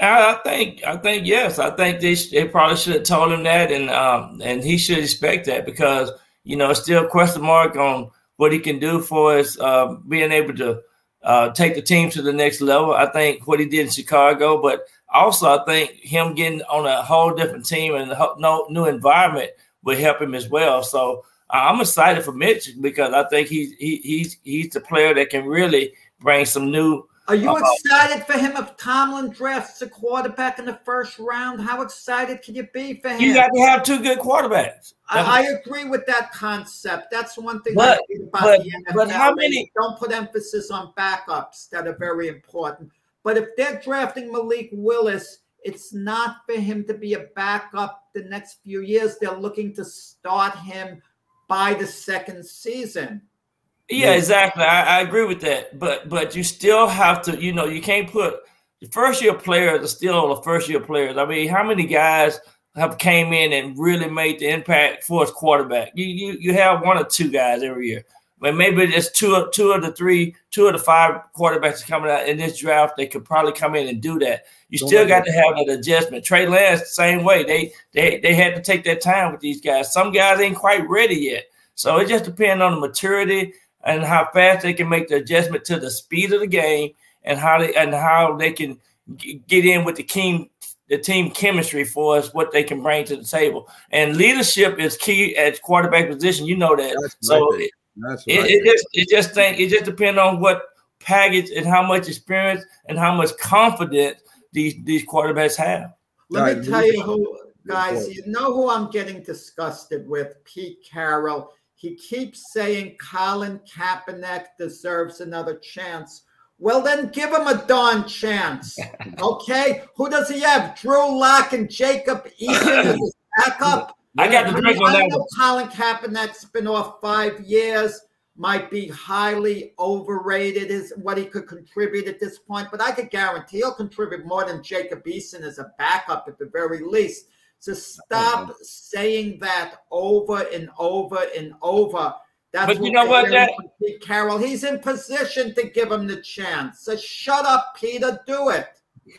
I think, I think yes. I think they, they probably should have told him that, and um, and he should expect that because you know it's still a question mark on what he can do for us, uh, being able to uh, take the team to the next level. I think what he did in Chicago, but also I think him getting on a whole different team and no new environment will help him as well. So I'm excited for Mitch because I think he's he, he's he's the player that can really bring some new are you uh, excited for him if Tomlin drafts a quarterback in the first round? How excited can you be for him? You got to have two good quarterbacks. I, I agree with that concept. That's one thing but, about but, the NFL. But how many? Don't put emphasis on backups that are very important. But if they're drafting Malik Willis, it's not for him to be a backup the next few years. They're looking to start him by the second season. Yeah, exactly. I, I, agree with that. But but you still have to, you know, you can't put the first year players are still the first year players. I mean, how many guys have came in and really made the impact for his quarterback? You you you have one or two guys every year. But maybe it's two two of the three, two of the five quarterbacks coming out in this draft. They could probably come in and do that. You Don't still got to have that adjustment. Trey Lance, same way. They they they had to take their time with these guys. Some guys ain't quite ready yet. So it just depends on the maturity and how fast they can make the adjustment to the speed of the game and how they and how they can g- get in with the team the team chemistry for us, what they can bring to the table. And leadership is key at quarterback position. You know that. That's so it, it, it, just it just think it just depends on what package and how much experience and how much confidence these these quarterbacks have. Let me tell you who guys, you know who I'm getting disgusted with? Pete Carroll. He keeps saying Colin Kaepernick deserves another chance. Well, then give him a darn chance. [laughs] Okay? Who does he have? Drew Lock and Jacob Eason as his backup? I got the drink on that. Know Colin Kaepernick's been off five years, might be highly overrated, is what he could contribute at this point, but I could guarantee he'll contribute more than Jacob Eason as a backup at the very least. So stop saying that over and over and over. That's but you know what, Pete Carroll, he's in position to give him the chance. So shut up, Peter. Do it.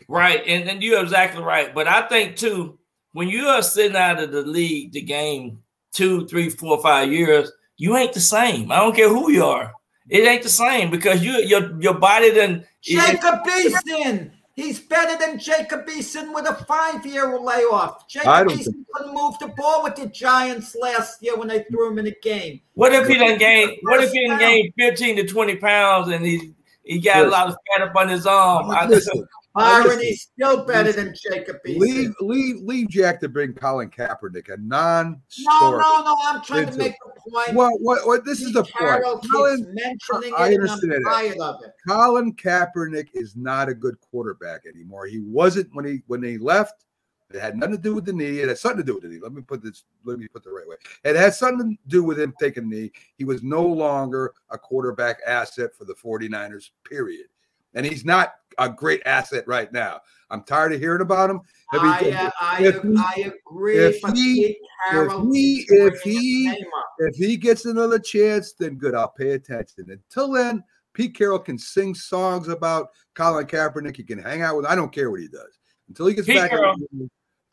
Right, and, and you're exactly right. But I think too, when you are sitting out of the league, the game, two, three, four, five years, you ain't the same. I don't care who you are. It ain't the same because you your your body then Jacob Eason. He's better than Jacob Eason with a five-year layoff. Jacob Eason couldn't move the ball with the Giants last year when they threw him in a game. What if he didn't gain? What if he didn't gain fifteen to twenty pounds and he he got a lot of fat up on his arm? Listen, Byron, he's still better than Jacob Eason. Leave, leave, leave Jack to bring Colin Kaepernick, a non. No, no, no. I'm trying to make the point. What, what, what this is the point. Colin, mentioning I understand it. Of it. Colin Kaepernick is not a good quarterback anymore. He wasn't when he when he left. It had nothing to do with the knee. It had something to do with the knee. Let me put this. Let me put the right way. It had something to do with him taking a knee. He was no longer a quarterback asset for the 49ers. Period and he's not a great asset right now. I'm tired of hearing about him. I, uh, I, if he, I agree. If he, if he, if he, if he gets another chance, then good. I'll pay attention. Until then, Pete Carroll can sing songs about Colin Kaepernick. He can hang out with. I don't care what he does until he gets Pete back. Carroll,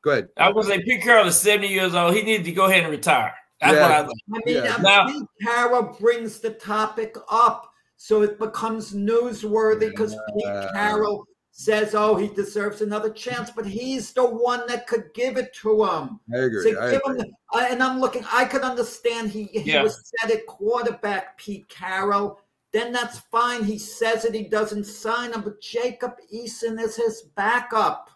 go ahead. I was say Pete Carroll is 70 years old. He needs to go ahead and retire. That's yeah. what I. I mean, yeah. now, Pete Carroll brings the topic up so it becomes newsworthy because yeah. Pete Carroll says, "Oh, he deserves another chance," but he's the one that could give it to him. I agree. So I agree. Him, uh, and I'm looking. I could understand he he yeah. was set at quarterback, Pete Carroll. Then that's fine. He says it. He doesn't sign him, but Jacob Eason is his backup.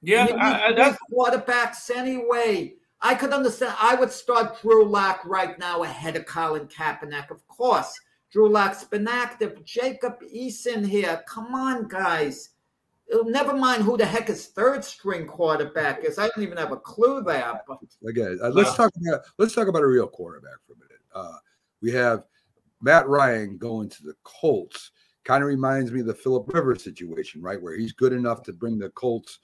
Yeah, I, I, that's quarterbacks anyway. I could understand. I would start Drew Lock right now ahead of Colin Kaepernick, of course. Drew Lock's been active. Jacob Eason here. Come on, guys. Never mind who the heck his third string quarterback is. I don't even have a clue there. But again, uh, let's talk about let's talk about a real quarterback for a minute. Uh, we have Matt Ryan going to the Colts. Kind of reminds me of the Philip Rivers situation, right? Where he's good enough to bring the Colts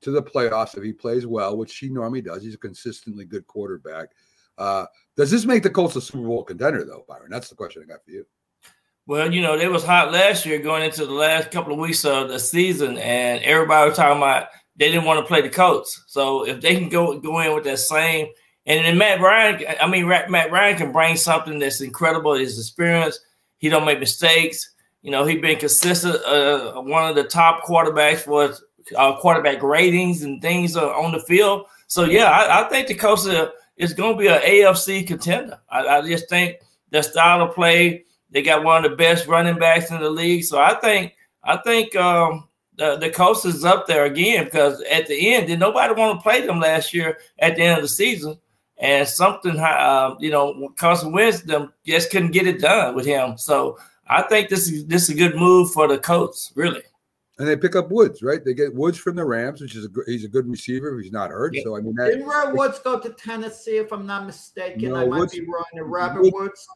to the playoffs if he plays well, which he normally does. He's a consistently good quarterback. Uh, does this make the Colts a Super Bowl contender, though, Byron? That's the question I got for you. Well, you know, they was hot last year going into the last couple of weeks of the season, and everybody was talking about they didn't want to play the Colts. So if they can go go in with that same, and then Matt Ryan, I mean, Matt Ryan can bring something that's incredible. His experience, he don't make mistakes. You know, he's been consistent, uh, one of the top quarterbacks for uh, quarterback ratings and things uh, on the field. So yeah, I, I think the Colts are it's going to be an AFC contender. I, I, just think their style of play, they got one of the best running backs in the league. So I think I think um, the the Colts is up there again because at the end, did nobody want to play them last year at the end of the season, and something uh, you know Carson Wentz them just couldn't get it done with him. So I think this is this is a good move for the Colts, really and they pick up Woods, right? They get Woods from the Rams, which is a he's a good receiver. He's not hurt, yeah. so I mean, that, didn't Robert Woods go to Tennessee? If I'm not mistaken, no, I might Woods, be wrong. Robert Woods, Woods,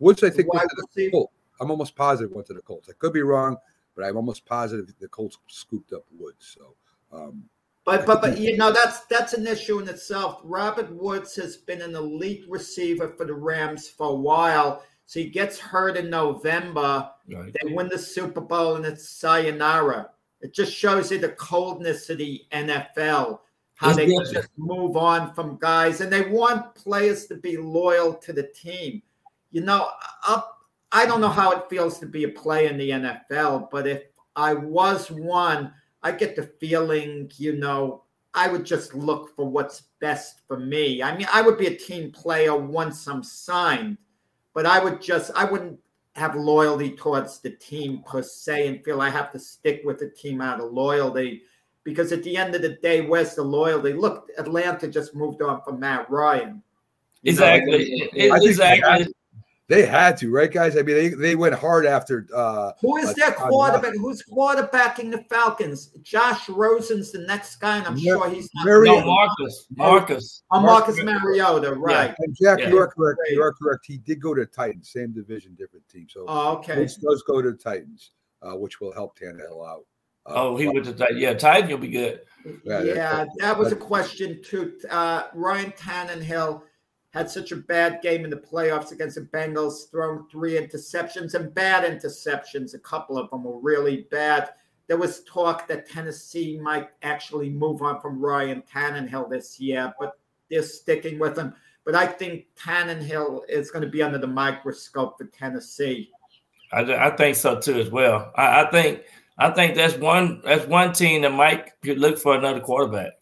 Woods I think went to the Colts. I'm almost positive went to the Colts. I could be wrong, but I'm almost positive the Colts scooped up Woods. So, um, but but but you know that's that's an issue in itself. Robert Woods has been an elite receiver for the Rams for a while so he gets hurt in November. Right. They win the Super Bowl and it's sayonara. It just shows you the coldness of the NFL, how it's they different. just move on from guys and they want players to be loyal to the team. You know, up I don't know how it feels to be a player in the NFL, but if I was one, I get the feeling, you know, I would just look for what's best for me. I mean, I would be a team player once I'm signed, but I would just I wouldn't have loyalty towards the team per se and feel I have to stick with the team out of loyalty. Because at the end of the day, where's the loyalty? Look, Atlanta just moved on from Matt Ryan. Exactly. Know, exactly. They had to, right, guys? I mean, they, they went hard after. Uh, Who is their quarterback? Who's quarterbacking the Falcons? Josh Rosen's the next guy, and I'm Mar- sure he's not. Mariota. No, Marcus. Marcus. Oh, Marcus Mariota, right. Yeah. And Jack, yeah. you are correct. You are correct. He did go to Titans, same division, different team. So oh, okay. he does go to Titans, uh, which will help Tannehill out. Uh, oh, he went to Titans. Yeah, Titans will be good. Yeah, yeah that was a question too. Uh, Ryan Tannehill – had such a bad game in the playoffs against the Bengals, thrown three interceptions and bad interceptions. A couple of them were really bad. There was talk that Tennessee might actually move on from Ryan Tannehill this year, but they're sticking with him. But I think Tannehill is going to be under the microscope for Tennessee. I, I think so too as well. I, I think I think that's one that's one team that might look for another quarterback.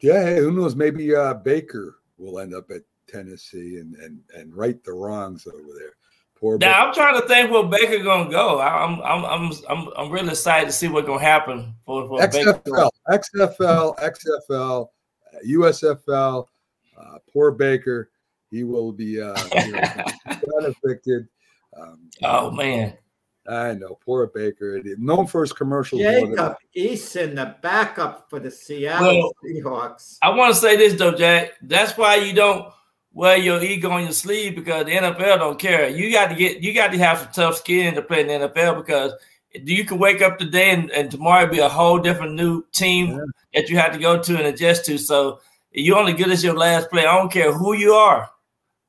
Yeah, who knows? Maybe uh, Baker will end up at Tennessee and and and right the wrongs over there. Poor now I'm trying to think where Baker gonna go. I'm I'm I'm I'm I'm really excited to see what's gonna happen for, for XFL, Baker. XFL, XFL, USFL. Uh, poor Baker, he will be uh, you know, [laughs] evicted. Um, oh man, I know, poor Baker. Known for his commercials. Jacob Eason, the backup for the Seattle well, Seahawks. I want to say this though, Jack. That's why you don't wear your ego on your sleeve because the NFL don't care. You got to get, you got to have some tough skin to play in the NFL because you can wake up today and, and tomorrow be a whole different new team yeah. that you have to go to and adjust to. So you're only good as your last play. I don't care who you are,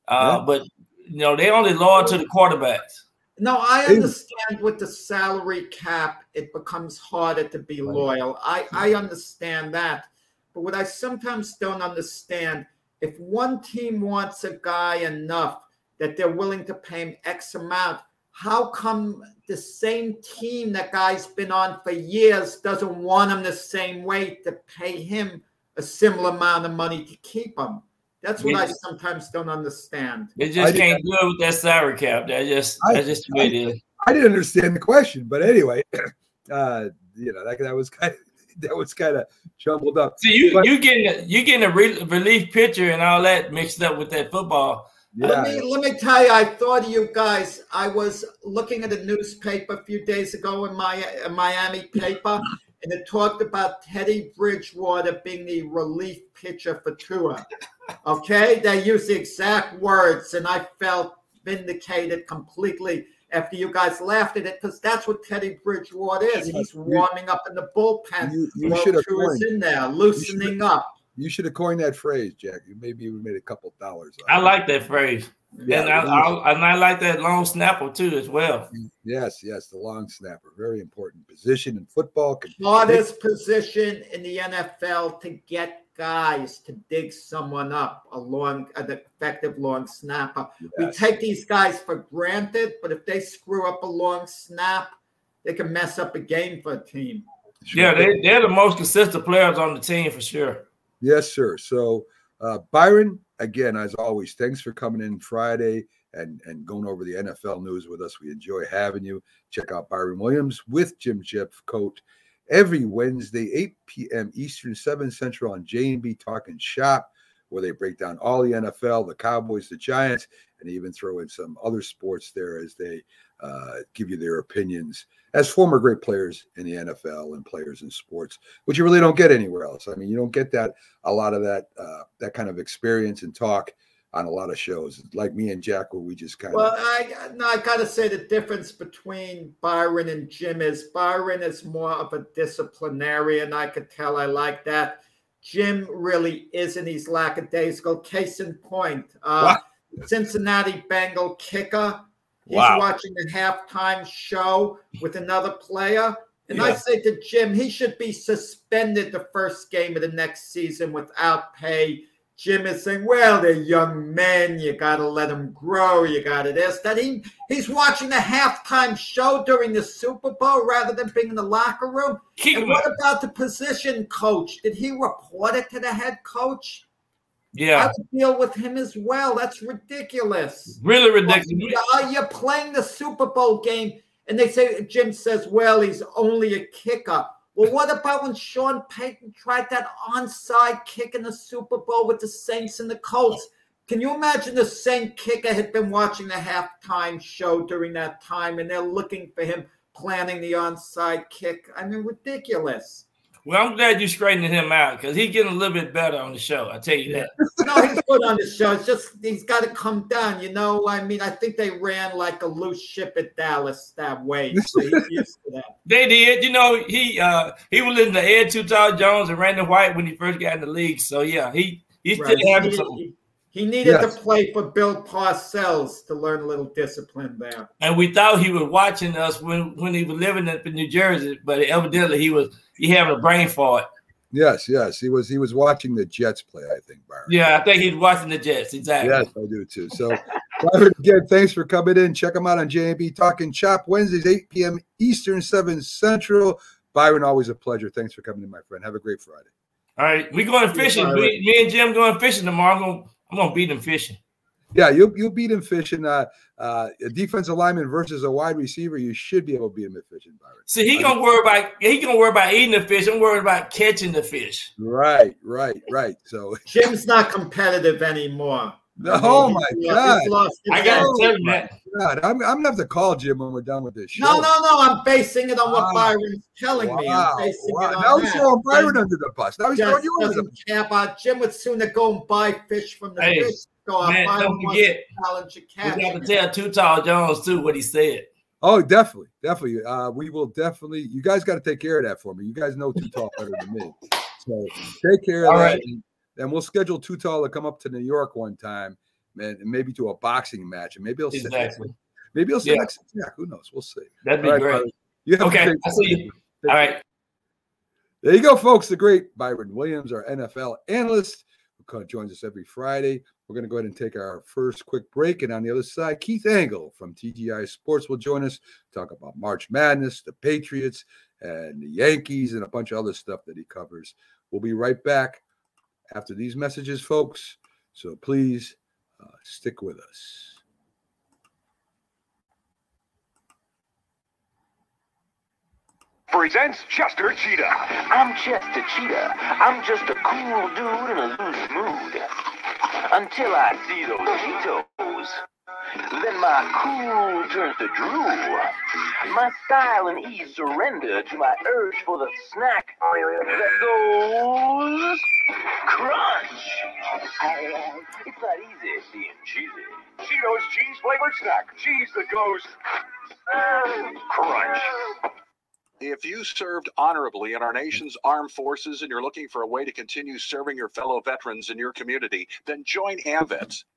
uh, yeah. but you know they only loyal to the quarterbacks. No, I understand with the salary cap, it becomes harder to be loyal. I, I understand that. But what I sometimes don't understand, if one team wants a guy enough that they're willing to pay him X amount, how come the same team that guy's been on for years doesn't want him the same way to pay him a similar amount of money to keep him? That's what I sometimes don't understand. It just can't do it with that salary cap. That just I, that's just the way I, it is. I didn't understand the question, but anyway, [clears throat] uh, you know that, that was kind of [laughs] that was kind of jumbled up. See, you but, you getting a, you getting a re- relief pitcher and all that mixed up with that football. Yeah. Let me let me tell you, I thought of you guys. I was looking at a newspaper a few days ago in my Miami paper, and it talked about Teddy Bridgewater being the relief pitcher for Tua. Okay, they use the exact words, and I felt vindicated completely after you guys laughed at it because that's what Teddy Bridgewater is. He's warming up in the bullpen. You, you should have coined, in there, loosening you up. You should have coined that phrase, Jack. You maybe you made a couple dollars. I like that phrase. Yeah, and I, I, and I like that long snapper too as well. Yes, yes, the long snapper, very important position in football. Hardest position in the NFL to get guys to dig someone up, a long, an effective long snapper. Yes. We take these guys for granted, but if they screw up a long snap, they can mess up a game for a team. Sure. Yeah, they, they're the most consistent players on the team for sure. Yes, sir. So, uh, Byron, again, as always, thanks for coming in Friday and, and going over the NFL news with us. We enjoy having you. Check out Byron Williams with Jim Jeffcoat every Wednesday, 8 p.m. Eastern, 7 Central on J&B Talking Shop, where they break down all the NFL, the Cowboys, the Giants, and even throw in some other sports there as they uh, give you their opinions as former great players in the NFL and players in sports, which you really don't get anywhere else. I mean, you don't get that a lot of that uh, that kind of experience and talk on a lot of shows, like me and Jack, where we just kind of. Well, I no, I gotta say the difference between Byron and Jim is Byron is more of a disciplinarian. I could tell I like that. Jim really isn't. He's lackadaisical. Case in point, uh, Cincinnati Bengal kicker. He's wow. watching a halftime show with another player. And yeah. I say to Jim, he should be suspended the first game of the next season without pay Jim is saying, well, they're young men. You got to let them grow. You got to this, that. He, he's watching the halftime show during the Super Bowl rather than being in the locker room. Keep And what up. about the position coach? Did he report it to the head coach? I Yeah, would deal with him as well. That's ridiculous. really ridiculous. Uh, you're playing the Super Bowl game, and they say Jim says, "Well, he's only a kicker." Well, what about when Sean Payton tried that onside kick in the Super Bowl with the Saints and the Colts? Can you imagine the same kicker had been watching the halftime show during that time, and they're looking for him planning the onside kick? I mean, ridiculous. Well, I'm glad you straightened him out because he's getting a little bit better on the show. I tell you that. No, he's good on the show. It's just he's got to come down. You know, I mean, I think they ran like a loose ship at Dallas that way. [laughs] So he's used to that. They did. You know, he uh he was in the Ed Too Tall Jones and Randy White when he first got in the league. So yeah, he he's Right. still having He, some. He- he needed Yes. to play for Bill Parcells to learn a little discipline there. And we thought he was watching us when when he was living up in New Jersey, but evidently he was he having a brain fart. Yes, yes. He was he was watching the Jets play, I think, Byron. Yeah, I think he's watching the Jets. Exactly. Yes, I do too. So, Byron, again, thanks for coming in. Check them out on JB Talking Shop Wednesdays, 8 p.m. Eastern, 7 Central. Byron, always a pleasure. Thanks for coming in, my friend. Have a great Friday. All right, we going fishing. all Me, me and Jim going fishing tomorrow. I'm gonna beat him fishing. Yeah, you you beat him fishing. Uh, uh, a defensive lineman versus a wide receiver. You should be able to beat him at fishing, Byron. See, he gonna worry about he gonna worry about eating the fish. I'm worried about catching the fish. Right, right, right. So, Jim's not competitive anymore. I mean, oh my lo- he's God, lost his I gotta tell you that. God, I'm, I'm gonna have to call Jim when we're done with this show. No, no, no. I'm basing it on what Wow. Byron's telling me. I'm basing wow. it on Now he's throwing Byron under the bus. Now he's throwing you under the doesn't care about Jim would sooner go and buy fish from the Hey, fish store. Man, Byron don't forget, to challenge your we got to tell Too Tall Jones too what he said. Oh, definitely, definitely. Uh, we will definitely. You guys got to take care of that for me. You guys know Too Tall better than me, so take care of All that. right. And, and we'll schedule Too Tall to come up to New York one time, and maybe to a boxing match, and maybe he'll sit. Next, maybe he'll sit Yeah. next Jack. Who knows? We'll see. That'd be right, great. Byron. You Okay, great I see you. All right. There you go, folks. The great Byron Williams, our NFL analyst, who joins us every Friday. We're going to go ahead and take our first quick break. And on the other side, Keith Engle from TGI Sports will join us, talk about March Madness, the Patriots, and the Yankees, and a bunch of other stuff that he covers. We'll be right back after these messages, folks. So please uh, stick with us. presents Chester Cheetah. I'm Chester Cheetah. I'm just a cool dude in a loose mood. Until I see those Cheetos. Then my cool turns to drool. My style and ease surrender to my urge for the snack that goes crunch. It's not easy being cheesy. Cheetos cheese flavored snack. Cheese that goes crunch. If you served honorably in our nation's armed forces and you're looking for a way to continue serving your fellow veterans in your community, then join AMVETS.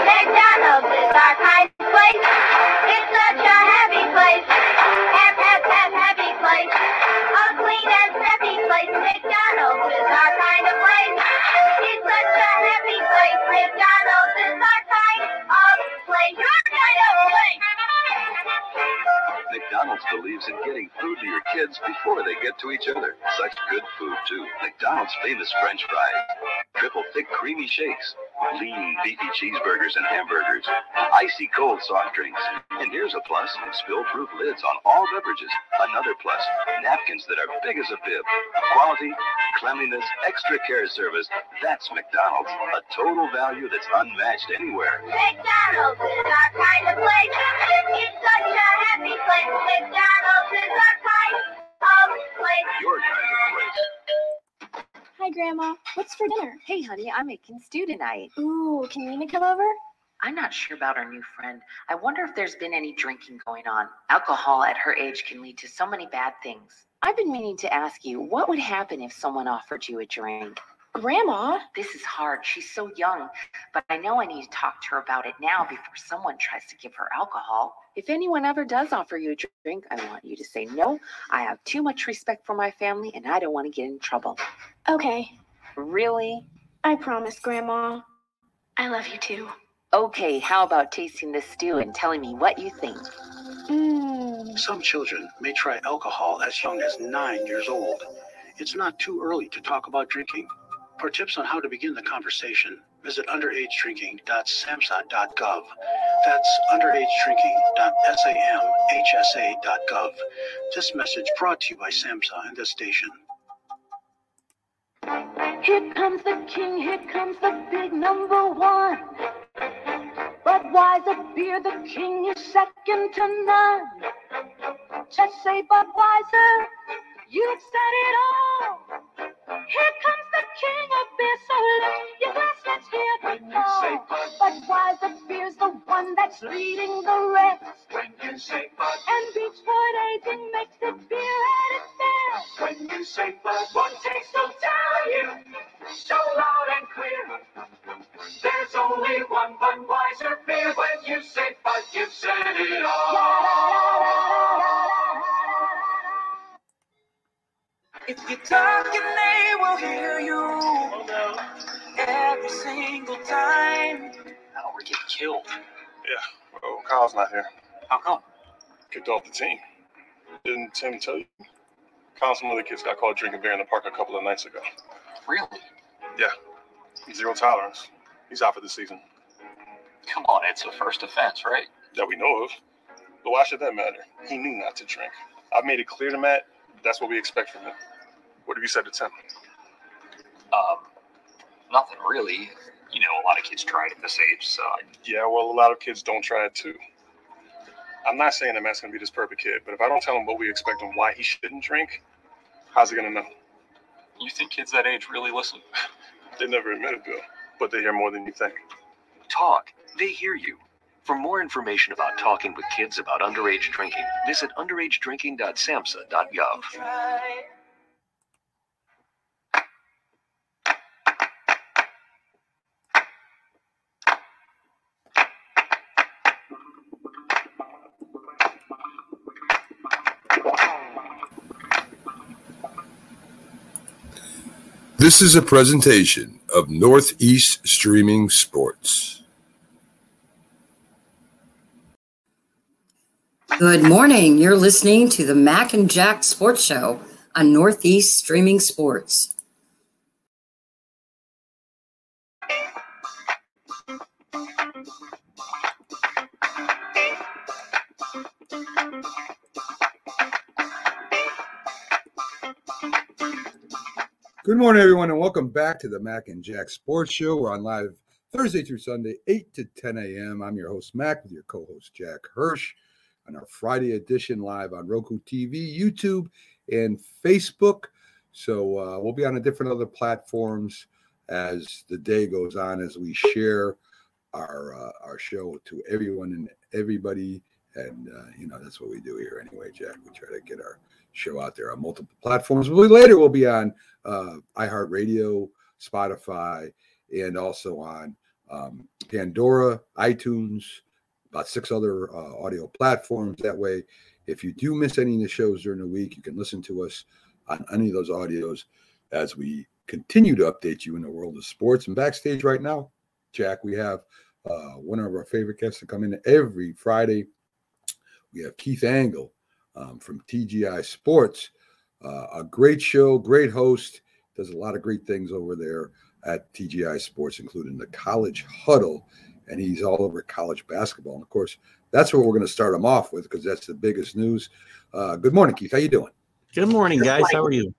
McDonald's is our kind of place. It's such a happy place. Happy place. A clean and happy place. McDonald's is our kind of place. It's such a happy place. McDonald's is our kind of place. Your kind of place. McDonald's believes in getting food to your kids before they get to each other. Such good food, too. McDonald's famous French fries, triple thick creamy shakes, lean beefy cheeseburgers and hamburgers, icy cold soft drinks. And here's a plus spill proof lids on all beverages. Another plus napkins that are big as a bib. Quality, cleanliness, extra care service. That's McDonald's. A total value that's unmatched anywhere. McDonald's is our kind of place. It's such a happy place. McDonald's Grandma. What's for dinner? Hey, honey, I'm making stew tonight. Ooh, can Nina come over? I'm not sure about our new friend. I wonder if there's been any drinking going on. Alcohol at her age can lead to so many bad things. I've been meaning to ask you, what would happen if someone offered you a drink? Grandma? This is hard. She's so young, but I know I need to talk to her about it now before someone tries to give her alcohol. If anyone ever does offer you a drink, I want you to say no. I have too much respect for my family and I don't want to get in trouble. Okay, Really? I promise, Grandma. I love you too. Okay, how about tasting this stew and telling me what you think? Mmm. Some children may try alcohol as young as nine years old. It's not too early to talk about drinking. For tips on how to begin the conversation, visit underagedrinking.samhsa.gov. That's underagedrinking.samhsa.gov. This message brought to you by SAMHSA and this station. Here comes the king, here comes the big number one. Budweiser beer, the king is second to none. Just say Budweiser, you've said it all. Here comes the king of beer, so lift your glass, let's hear the call. Budweiser beer's the one that's leading the rest. When you say Bud, And Beachwood aging makes the beer at its best. when you say Bud, one taste will tell you so loud and clear. There's only one Budweiser beer. When you say Bud, you've said it all. If you talk and they will hear you every single time. Now we're getting killed. Yeah, well, Kyle's not here. How come? Kicked off the team. Didn't Tim tell you? Kyle and some other kids got caught drinking beer in the park a couple of nights ago. Really? Yeah. Zero tolerance. He's out for the season. Come on, it's a first offense, right? That we know of. But why should that matter? He knew not to drink. I've made it clear to Matt that's what we expect from him. What have you said to Tim? Um, nothing really. You know, a lot of kids try it at this age, so I, Yeah, well, a lot of kids don't try it too. I'm not saying that Matt's gonna be this perfect kid, but if I don't tell him what we expect and why he shouldn't drink, how's he gonna know? you think kids that age really listen? [laughs] They never admit it, Bill, but they hear more than you think. Talk. They hear you. For more information about talking with kids about underage drinking, visit underagedrinking.samhsa.gov. This is a presentation of Northeast Streaming Sports. Good morning. You're listening to the Mac and Jack Sports Show on Northeast Streaming Sports. Good morning, everyone, and welcome back to the Mac and Jack Sports Show. We're on live Thursday through Sunday, 8 to 10 a.m. I'm your host, Mac, with your co host, Jack Hirsch, on our Friday edition live on Roku TV, YouTube, and Facebook. So uh, we'll be on a different other platforms as the day goes on, as we share our uh, our show to everyone and everybody. And, uh, you know, that's what we do here anyway, Jack. We try to get our show out there on multiple platforms. We'll, later, we'll be on uh, iHeartRadio, Spotify, and also on um, Pandora, iTunes, about six other uh, audio platforms. That way, if you do miss any of the shows during the week, you can listen to us on any of those audios as we continue to update you in the world of sports. And backstage right now, Jack, we have uh, one of our favorite guests to come in every Friday. We have Keith Engle um, from TGI Sports. Uh, a great show, great host, does a lot of great things over there at TGI Sports, including the College Huddle, and he's all over college basketball. And of course, that's what we're going to start him off with because that's the biggest news. Uh, good morning, Keith. How you doing? Good morning, guys. How are you?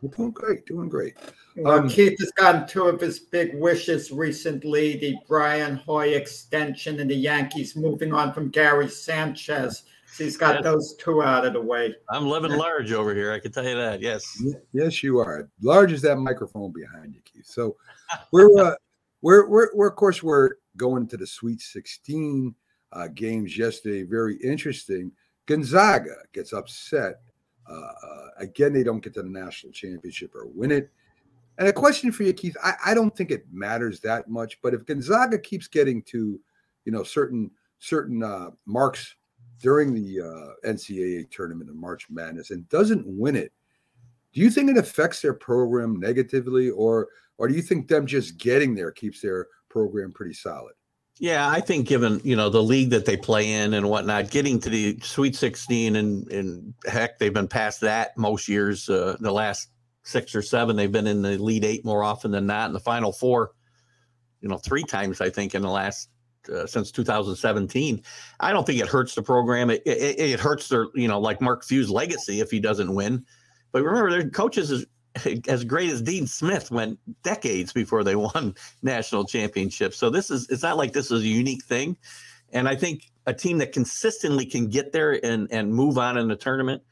We're doing great, doing great. Well, Um, Keith has gotten two of his big wishes recently the Brian Hoy extension and the Yankees moving on from Gary Sanchez. He's got Yes. those two out of the way. I'm living large over here. I can tell you that. Yes. Yes, you are. Large as that microphone behind you, Keith. So we're uh, [laughs] we're, we're we're of course we're going to the Sweet 16 uh, games yesterday. Very interesting. Gonzaga gets upset. Uh, uh, again, they don't get to the national championship or win it. And a question for you, Keith. I, I don't think it matters that much, but if Gonzaga keeps getting to, you know, certain certain uh, marks during the uh, NCAA tournament of March Madness and doesn't win it, do you think it affects their program negatively, or or do you think them just getting there keeps their program pretty solid? Yeah, I think given you know the league that they play in and whatnot, getting to the Sweet 16 and and heck, they've been past that most years. Uh, the last six or seven, they've been in the Elite Eight more often than not. In the Final Four, you know, three times I think in the last uh, since 2017. I don't think it hurts the program. It, it it hurts their you know like Mark Few's legacy if he doesn't win. But remember, their coaches [laughs] as great as Dean Smith went decades before they [laughs] won national championships. So this is it's not like this is a unique thing. And I think a team that consistently can get there and and move on in the tournament,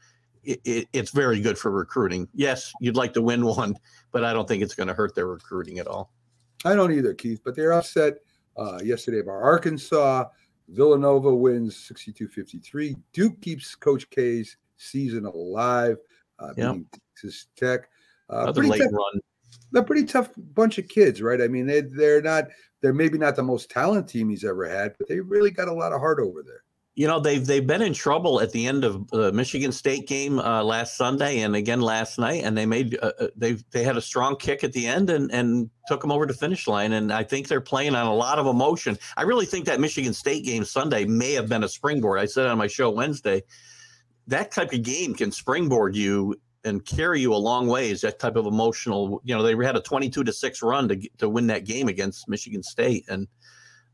it, it, it's very good for recruiting. Yes, you'd like to win [laughs] one, but I don't think it's going to hurt their recruiting at all. I don't either, Keith, but they're upset uh, yesterday by Arkansas. Villanova wins 62 53. Duke keeps Coach K's season alive, uh, Yep. Texas Tech. Uh, Another pretty late tough- run. They're pretty tough bunch of kids, right? I mean, they, they're not, they're maybe not the most talented team he's ever had, but they really got a lot of heart over there. You know they've they've been in trouble at the end of the Michigan State game uh, last Sunday and again last night, and they made uh, uh, they they had a strong kick at the end and and took them over the finish line. And I think they're playing on a lot of emotion. I really think that Michigan State game Sunday may have been a springboard. I said on my show Wednesday, that type of game can springboard you and carry you a long ways. That type of emotional, you know, they had a twenty-two to six run to to win that game against Michigan State, and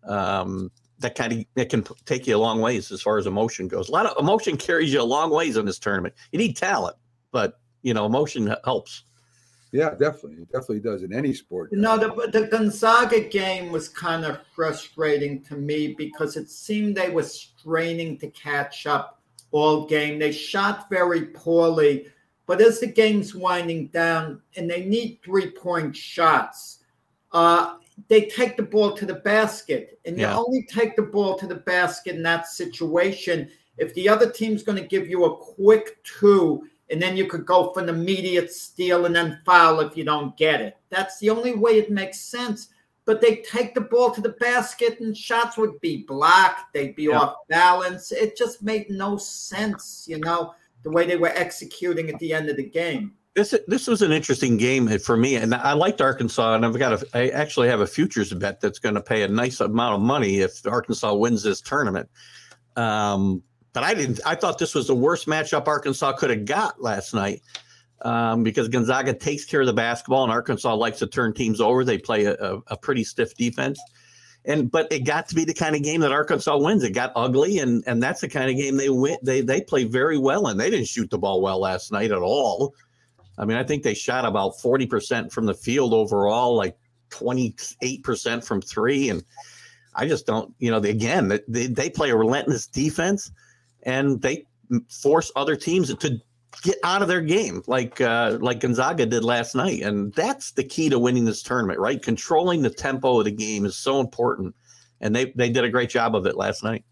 um, that kind of it can take you a long ways as far as emotion goes. A lot of emotion carries you a long ways in this tournament. You need talent, but you know, emotion helps. Yeah, definitely. It definitely does in any sport. You know, the, the Gonzaga game was kind of frustrating to me because it seemed they were straining to catch up all game. They shot very poorly, but as the game's winding down and they need three point shots, uh, they take the ball to the basket. And you only take the ball to the basket in that situation if the other team's going to give you a quick two and then you could go for an immediate steal and then foul if you don't get it. That's the only way it makes sense. But they take the ball to the basket and shots would be blocked, they'd be Yeah. off balance. It just made no sense, you know, the way they were executing at the end of the game. This this was an interesting game for me, and I liked Arkansas, and I've got a I actually have a futures bet that's going to pay a nice amount of money if Arkansas wins this tournament. Um, but I didn't. I thought this was the worst matchup Arkansas could have got last night um, because Gonzaga takes care of the basketball, and Arkansas likes to turn teams over. They play a, a, a pretty stiff defense. And but it got to be the kind of game that Arkansas wins. It got ugly, and and that's the kind of game they win. They they play very well, and they didn't shoot the ball well last night at all. I mean, I think they shot about forty percent from the field overall, like twenty eight percent from three, and I just don't. You know, they, again, they they play a relentless defense, and they force other teams to get out of their game, like uh, like Gonzaga did last night, and that's the key to winning this tournament, right? Controlling the tempo of the game is so important, and they they did a great job of it last night.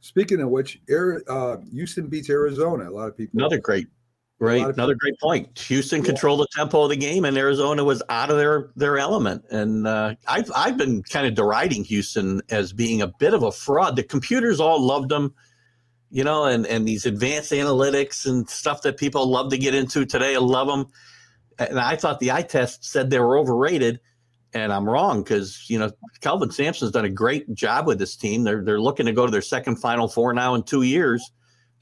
Speaking of which, uh, Houston beats Arizona. A lot of people. Another great, Right? Another great point. Houston controlled the tempo of the game, and Arizona was out of their their element. And uh, I've I've been kind of deriding Houston as being a bit of a fraud. The computers all loved them, you know, and and these advanced analytics and stuff that people love to get into today. I love them, and I thought the eye test said they were overrated. And I'm wrong because you know Kelvin Sampson's done a great job with this team. They're they're looking to go to their second Final Four now in two years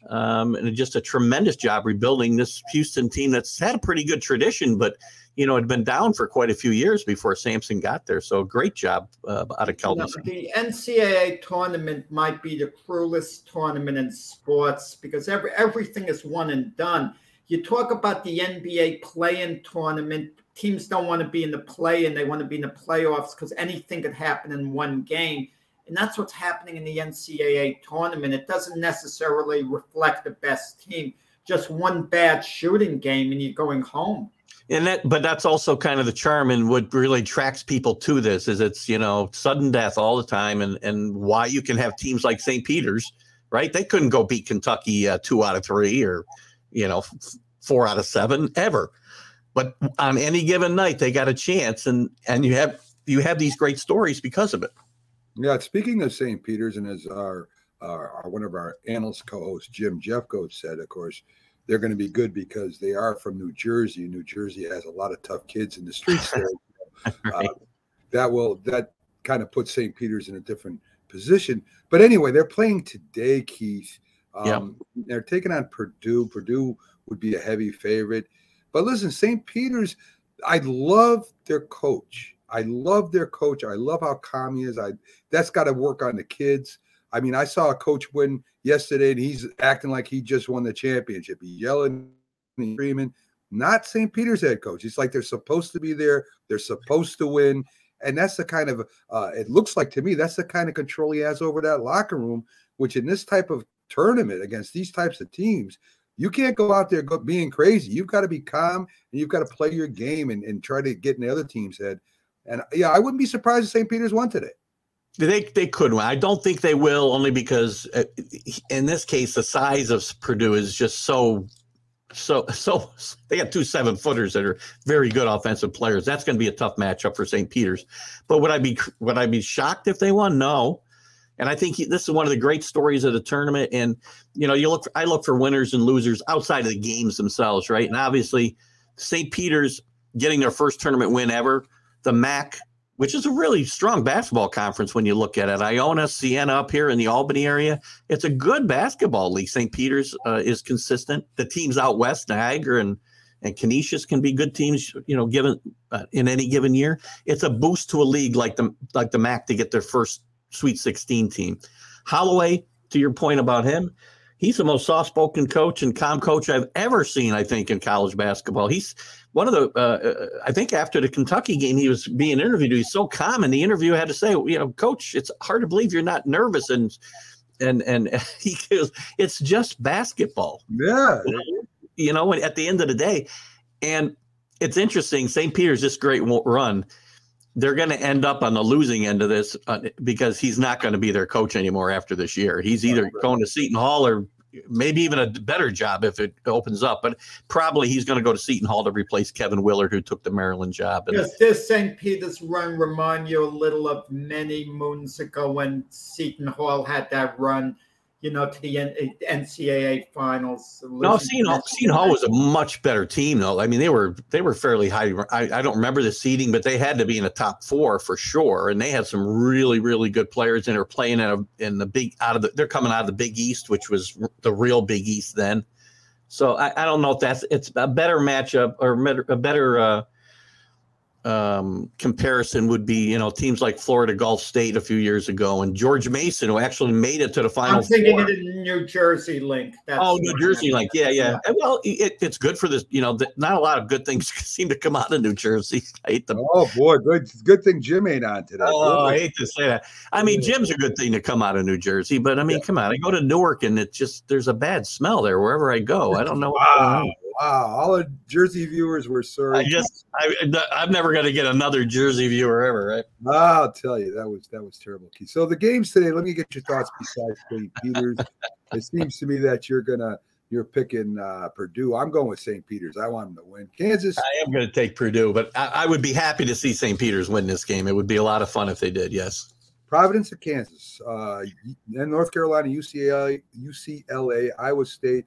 um, and just a tremendous job rebuilding this Houston team that's had a pretty good tradition, but you know had been down for quite a few years before Sampson got there. So great job uh, out of You know, the NCAA tournament might be the cruelest tournament in sports because every everything is one and done. You talk about the NBA play-in tournament. Teams don't want to be in the play-in; they want to be in the playoffs because anything could happen in one game. And that's what's happening in the NCAA tournament. It doesn't necessarily reflect the best team, just one bad shooting game and you're going home. And that, but that's also kind of the charm and what really attracts people to this is it's you know sudden death all the time, and and why you can have teams like St. Peter's, right? They couldn't go beat Kentucky uh, two out of three or you know f- four out of seven ever, but on any given night they got a chance, and and you have you have these great stories because of it. Yeah, speaking of St. Peter's, and as our, our, our one of our analyst co-hosts Jim Jeffcoat said, of course, they're going to be good because they are from New Jersey. New Jersey has a lot of tough kids in the streets there. [laughs] Right. uh, that will that kind of puts St. Peter's in a different position. But anyway, they're playing today, Keith. Um, They're taking on Purdue. Purdue would be a heavy favorite. But listen, St. Peter's, I love their coach. I love their coach. I love how calm he is. I that's got to work on the kids. I mean, I saw a coach win yesterday, and he's acting like he just won the championship. He's yelling, and screaming. Not St. Peter's head coach. It's like they're supposed to be there. They're supposed to win, and that's the kind of. Uh, it looks like to me that's the kind of control he has over that locker room. Which in this type of tournament against these types of teams, you can't go out there being crazy. You've got to be calm and you've got to play your game and, and try to get in the other team's head. And yeah, I wouldn't be surprised if St. Peter's won today. They they could win. I don't think they will, only because uh, in this case the size of Purdue is just so so so. They got two seven footers that are very good offensive players. That's going to be a tough matchup for St. Peter's. But would I be would I be shocked if they won? No. And I think he, this is one of the great stories of the tournament. And you know, you look. I look for winners and losers outside of the games themselves, right? And obviously, St. Peter's getting their first tournament win ever. The MAC which is a really strong basketball conference when you look at it. Iona, Siena up here in the Albany area, it's a good basketball league. St. Peter's uh, is consistent. The teams out west, Niagara and and Canisius can be good teams, you know, given uh, in any given year. It's a boost to a league like the like the MAC to get their first Sweet 16 team. Holloway, to your point about him, he's the most soft-spoken coach and calm coach I've ever seen. I think in college basketball, he's one of the. Uh, I think after the Kentucky game, he was being interviewed. He's so calm, and the interview had to say, you know, Coach, it's hard to believe you're not nervous, and and and [laughs] he goes, it's just basketball. Yeah, you know, at the end of the day, and it's interesting. St. Peter's this great run. They're going to end up on the losing end of this uh, because he's not going to be their coach anymore after this year. He's either going to Seton Hall or maybe even a better job if it opens up. But probably he's going to go to Seton Hall to replace Kevin Willard, who took the Maryland job. Does this St. Peter's run remind you a little of many moons ago when Seton Hall had that run, you know, to the NCAA finals? no, Seton Hall, was a much better team, though. I mean, they were they were fairly high. I, I don't remember the seeding, but they had to be in the top four for sure. And they had some really really good players, and they're playing in a, in the big out of the. They're coming out of the Big East, which was the real Big East then. So I, I don't know if that's it's a better matchup or a better uh, um, comparison would be you know teams like Florida Gulf State a few years ago and George Mason who actually made it to the final. I'm thinking four. of the New Jersey link. That's oh, New Jersey link, yeah, yeah. And Well, it, it's good for this. You know, the, not a lot of good things [laughs] seem to come out of New Jersey. [laughs] I hate them. Oh boy, good good thing Jim ain't on today. Oh, I hate to say that. I mean, Jim's a good thing to come out of New Jersey, but I mean, come on. I go to Newark and it just there's a bad smell there wherever I go. I don't know. what's Wow, on. Wow! All the Jersey viewers were sorry. I just I I'm never going to get another Jersey viewer ever, right? I'll tell you that was that was terrible. Keith. So the games today. Let me get your thoughts besides St. Peter's. it seems to me that you're gonna you're picking uh, Purdue. I'm going with St. Peter's. I want them to win. Kansas. I am going to take Purdue, but I, I would be happy to see St. Peter's win this game. It would be a lot of fun if they did. Yes. Providence of Kansas, uh, and North Carolina, UCLA, UCLA, Iowa State,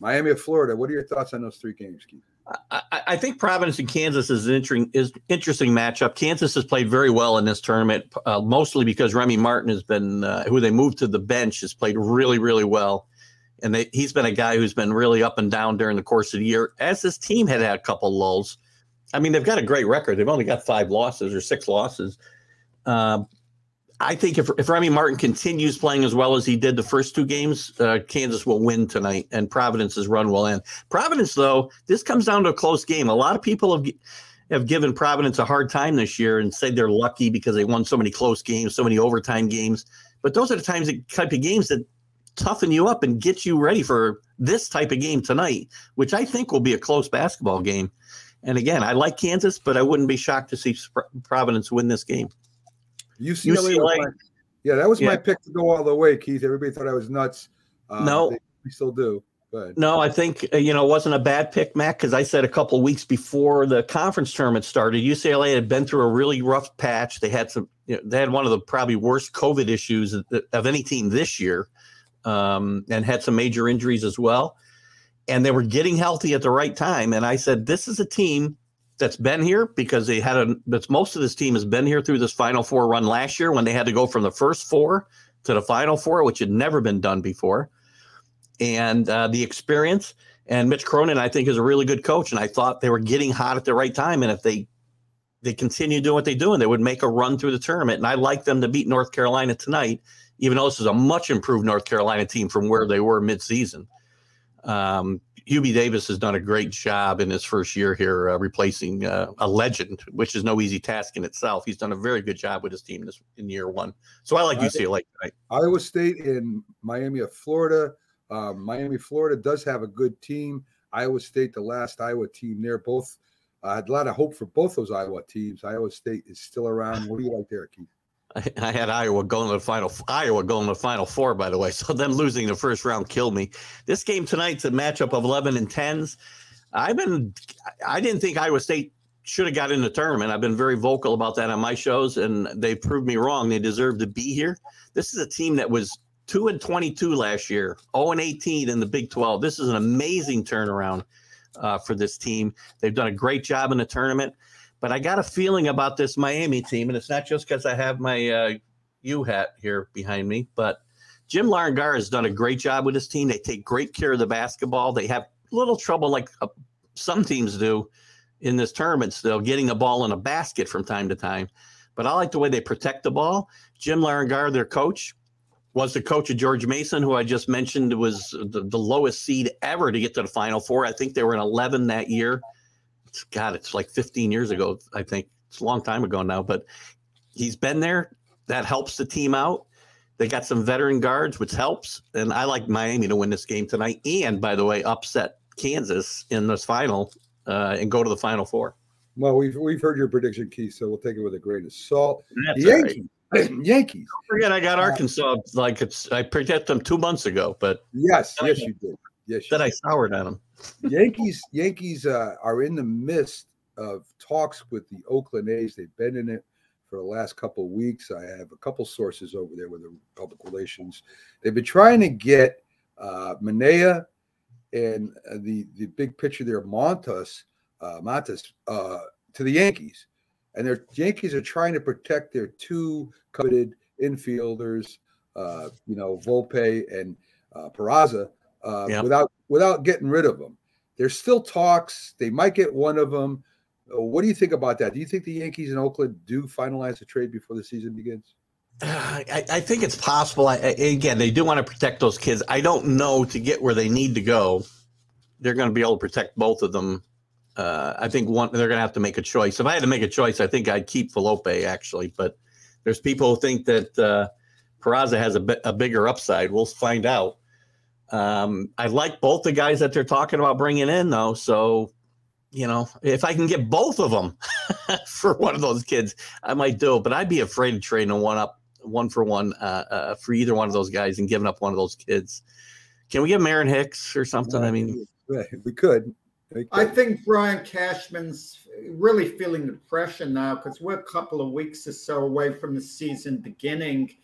Miami of Florida. What are your thoughts on those three games, Keith? I, I think Providence and Kansas is an interesting is interesting matchup. Kansas has played very well in this tournament, uh, mostly because Remy Martin has been uh, who they moved to the bench has played really really well, and they, he's been a guy who's been really up and down during the course of the year. As this team had had a couple lulls, I mean they've got a great record. They've only got five losses or six losses. Um, I think if, if Remy Martin continues playing as well as he did the first two games, uh, Kansas will win tonight, and Providence's run will end. Providence, though, this comes down to a close game. A lot of people have have given Providence a hard time this year and said they're lucky because they won so many close games, so many overtime games. But those are the times, the type of games that toughen you up and get you ready for this type of game tonight, which I think will be a close basketball game. And again, I like Kansas, but I wouldn't be shocked to see Providence win this game. UCLA, UCLA my, yeah, that was yeah. my pick to go all the way, Keith. Everybody thought I was nuts. Uh, no, they, we still do. No, I think uh, you know it wasn't a bad pick, Mac, because I said a couple weeks before the conference tournament started, UCLA had been through a really rough patch. They had some, you know, they had one of the probably worst COVID issues of, of any team this year, um, and had some major injuries as well. And they were getting healthy at the right time. And I said, this is a team that's been here because they had a. That's most of this team has been here through this Final Four run last year when they had to go from the first four to the Final Four, which had never been done before and uh, the experience. And Mitch Cronin, I think, is a really good coach. And I thought they were getting hot at the right time. And if they they continue doing what they do, and they would make a run through the tournament. And I like them to beat North Carolina tonight, even though this is a much improved North Carolina team from where they were midseason. Um, Hubie Davis has done a great job in his first year here, uh, replacing uh, a legend, which is no easy task in itself. He's done a very good job with his team this in year one. So I like UCLA tonight. Iowa State in Miami of Florida. Um, Miami, Florida does have a good team. Iowa State, the last Iowa team there, both I uh, had a lot of hope for both those Iowa teams. Iowa State is still around. What do you like there, Keith? [laughs] I, had Iowa going to the final. Iowa going to the final four, by the way. So them losing the first round killed me. This game tonight's a matchup of eleven and tens. I've been. I didn't think Iowa State should have got in the tournament. I've been very vocal about that on my shows, and they proved me wrong. They deserve to be here. This is a team that was two and 22 last year, 0 and 18 in the Big 12. This is an amazing turnaround uh, for this team. They've done a great job in the tournament. But I got a feeling about this Miami team, and it's not just because I have my uh, U hat here behind me, but Jim Larrañaga has done a great job with his team. They take great care of the basketball. They have little trouble, like uh, some teams do in this tournament, still getting a ball in a basket from time to time. But I like the way they protect the ball. Jim Larrañaga, their coach, was the coach of George Mason, who I just mentioned was the, the lowest seed ever to get to the Final Four. I think they were in 11 that year. It's, God, it's like 15 years ago. I think it's a long time ago now, but he's been there. That helps the team out. They got some veteran guards, which helps. And I like Miami to win this game tonight. And by the way, upset Kansas in this final uh, and go to the Final Four. Well, we've we've heard your prediction, Keith, so we'll take it with a grain of salt. That's Yankees, [clears throat] Yankees. Don't forget, I got uh, Arkansas. Like it's, I predicted them two months ago, but yes, yes, you did. Yes, that I soured on them. Yankees, Yankees uh, are in the midst of talks with the Oakland A's. They've been in it for the last couple of weeks. I have a couple sources over there with the public relations. They've been trying to get uh, Manaea and uh, the the big pitcher there, Montas, uh, Montas, uh, to the Yankees and their Yankees are trying to protect their two coveted infielders, uh, you know, Volpe and uh, Peraza, uh, without without getting rid of them. There's still talks. They might get one of them. Uh, what do you think about that? Do you think the Yankees in Oakland do finalize the trade before the season begins? [sighs] I, I, think it's possible. I, again, they do want to protect those kids. I don't know to get where they need to go. They're going to be able to protect both of them uh, I think one they're going to have to make a choice. If I had to make a choice, I think I'd keep Volpe actually. But there's people who think that uh, Peraza has a, bi- a bigger upside. We'll find out. Um, I like both the guys that they're talking about bringing in, though. So, you know, if I can get both of them [laughs] for one of those kids, I might do it. But I'd be afraid of trading a one up, one for one uh, uh, for either one of those guys and giving up one of those kids. Can we get Aaron Hicks or something? I mean, we could. I think Brian Cashman's really feeling the pressure now because we're a couple of weeks or so away from the season beginning,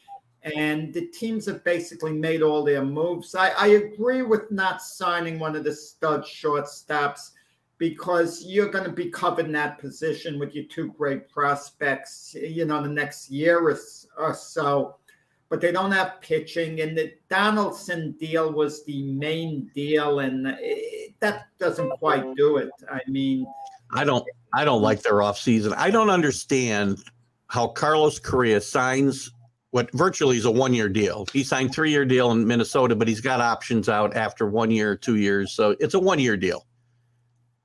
and the teams have basically made all their moves. I, I agree with not signing one of the stud shortstops because you're going to be covered in that position with your two great prospects, you know, the next year or, or so but they don't have pitching. And the Donaldson deal was the main deal, and it, that doesn't quite do it. I mean, I don't, I don't like their offseason. I don't understand how Carlos Correa signs what virtually is a one year deal. He signed three year deal in Minnesota, but he's got options out after one year, two years, so it's a one year deal.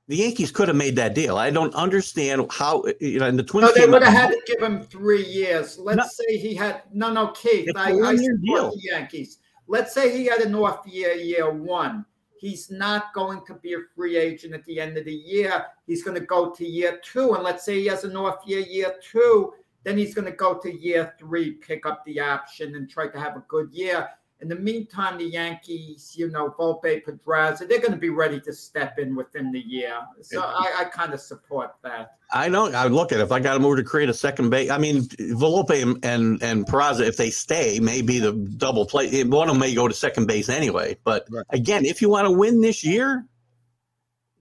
The Yankees could have made that deal. I don't understand how you know. And the Twins. No, they would have had to give him three years. Let's No. say he had no, no, Keith. I, I support deal. the Yankees. Let's say he had an off year, year one. He's not going to be a free agent at the end of the year. He's going to go to year two, and let's say he has an off year, year two. Then he's going to go to year three, pick up the option, and try to have a good year. In the meantime, the Yankees, you know, Volpe, Pedraza, they're going to be ready to step in within the year. So I, I kind of support that. I don't. I look at it, if I got to move to create a second base. I mean, Volpe and and, and Peraza, if they stay, maybe the double play. One of them may go to second base anyway. But again, if you want to win this year,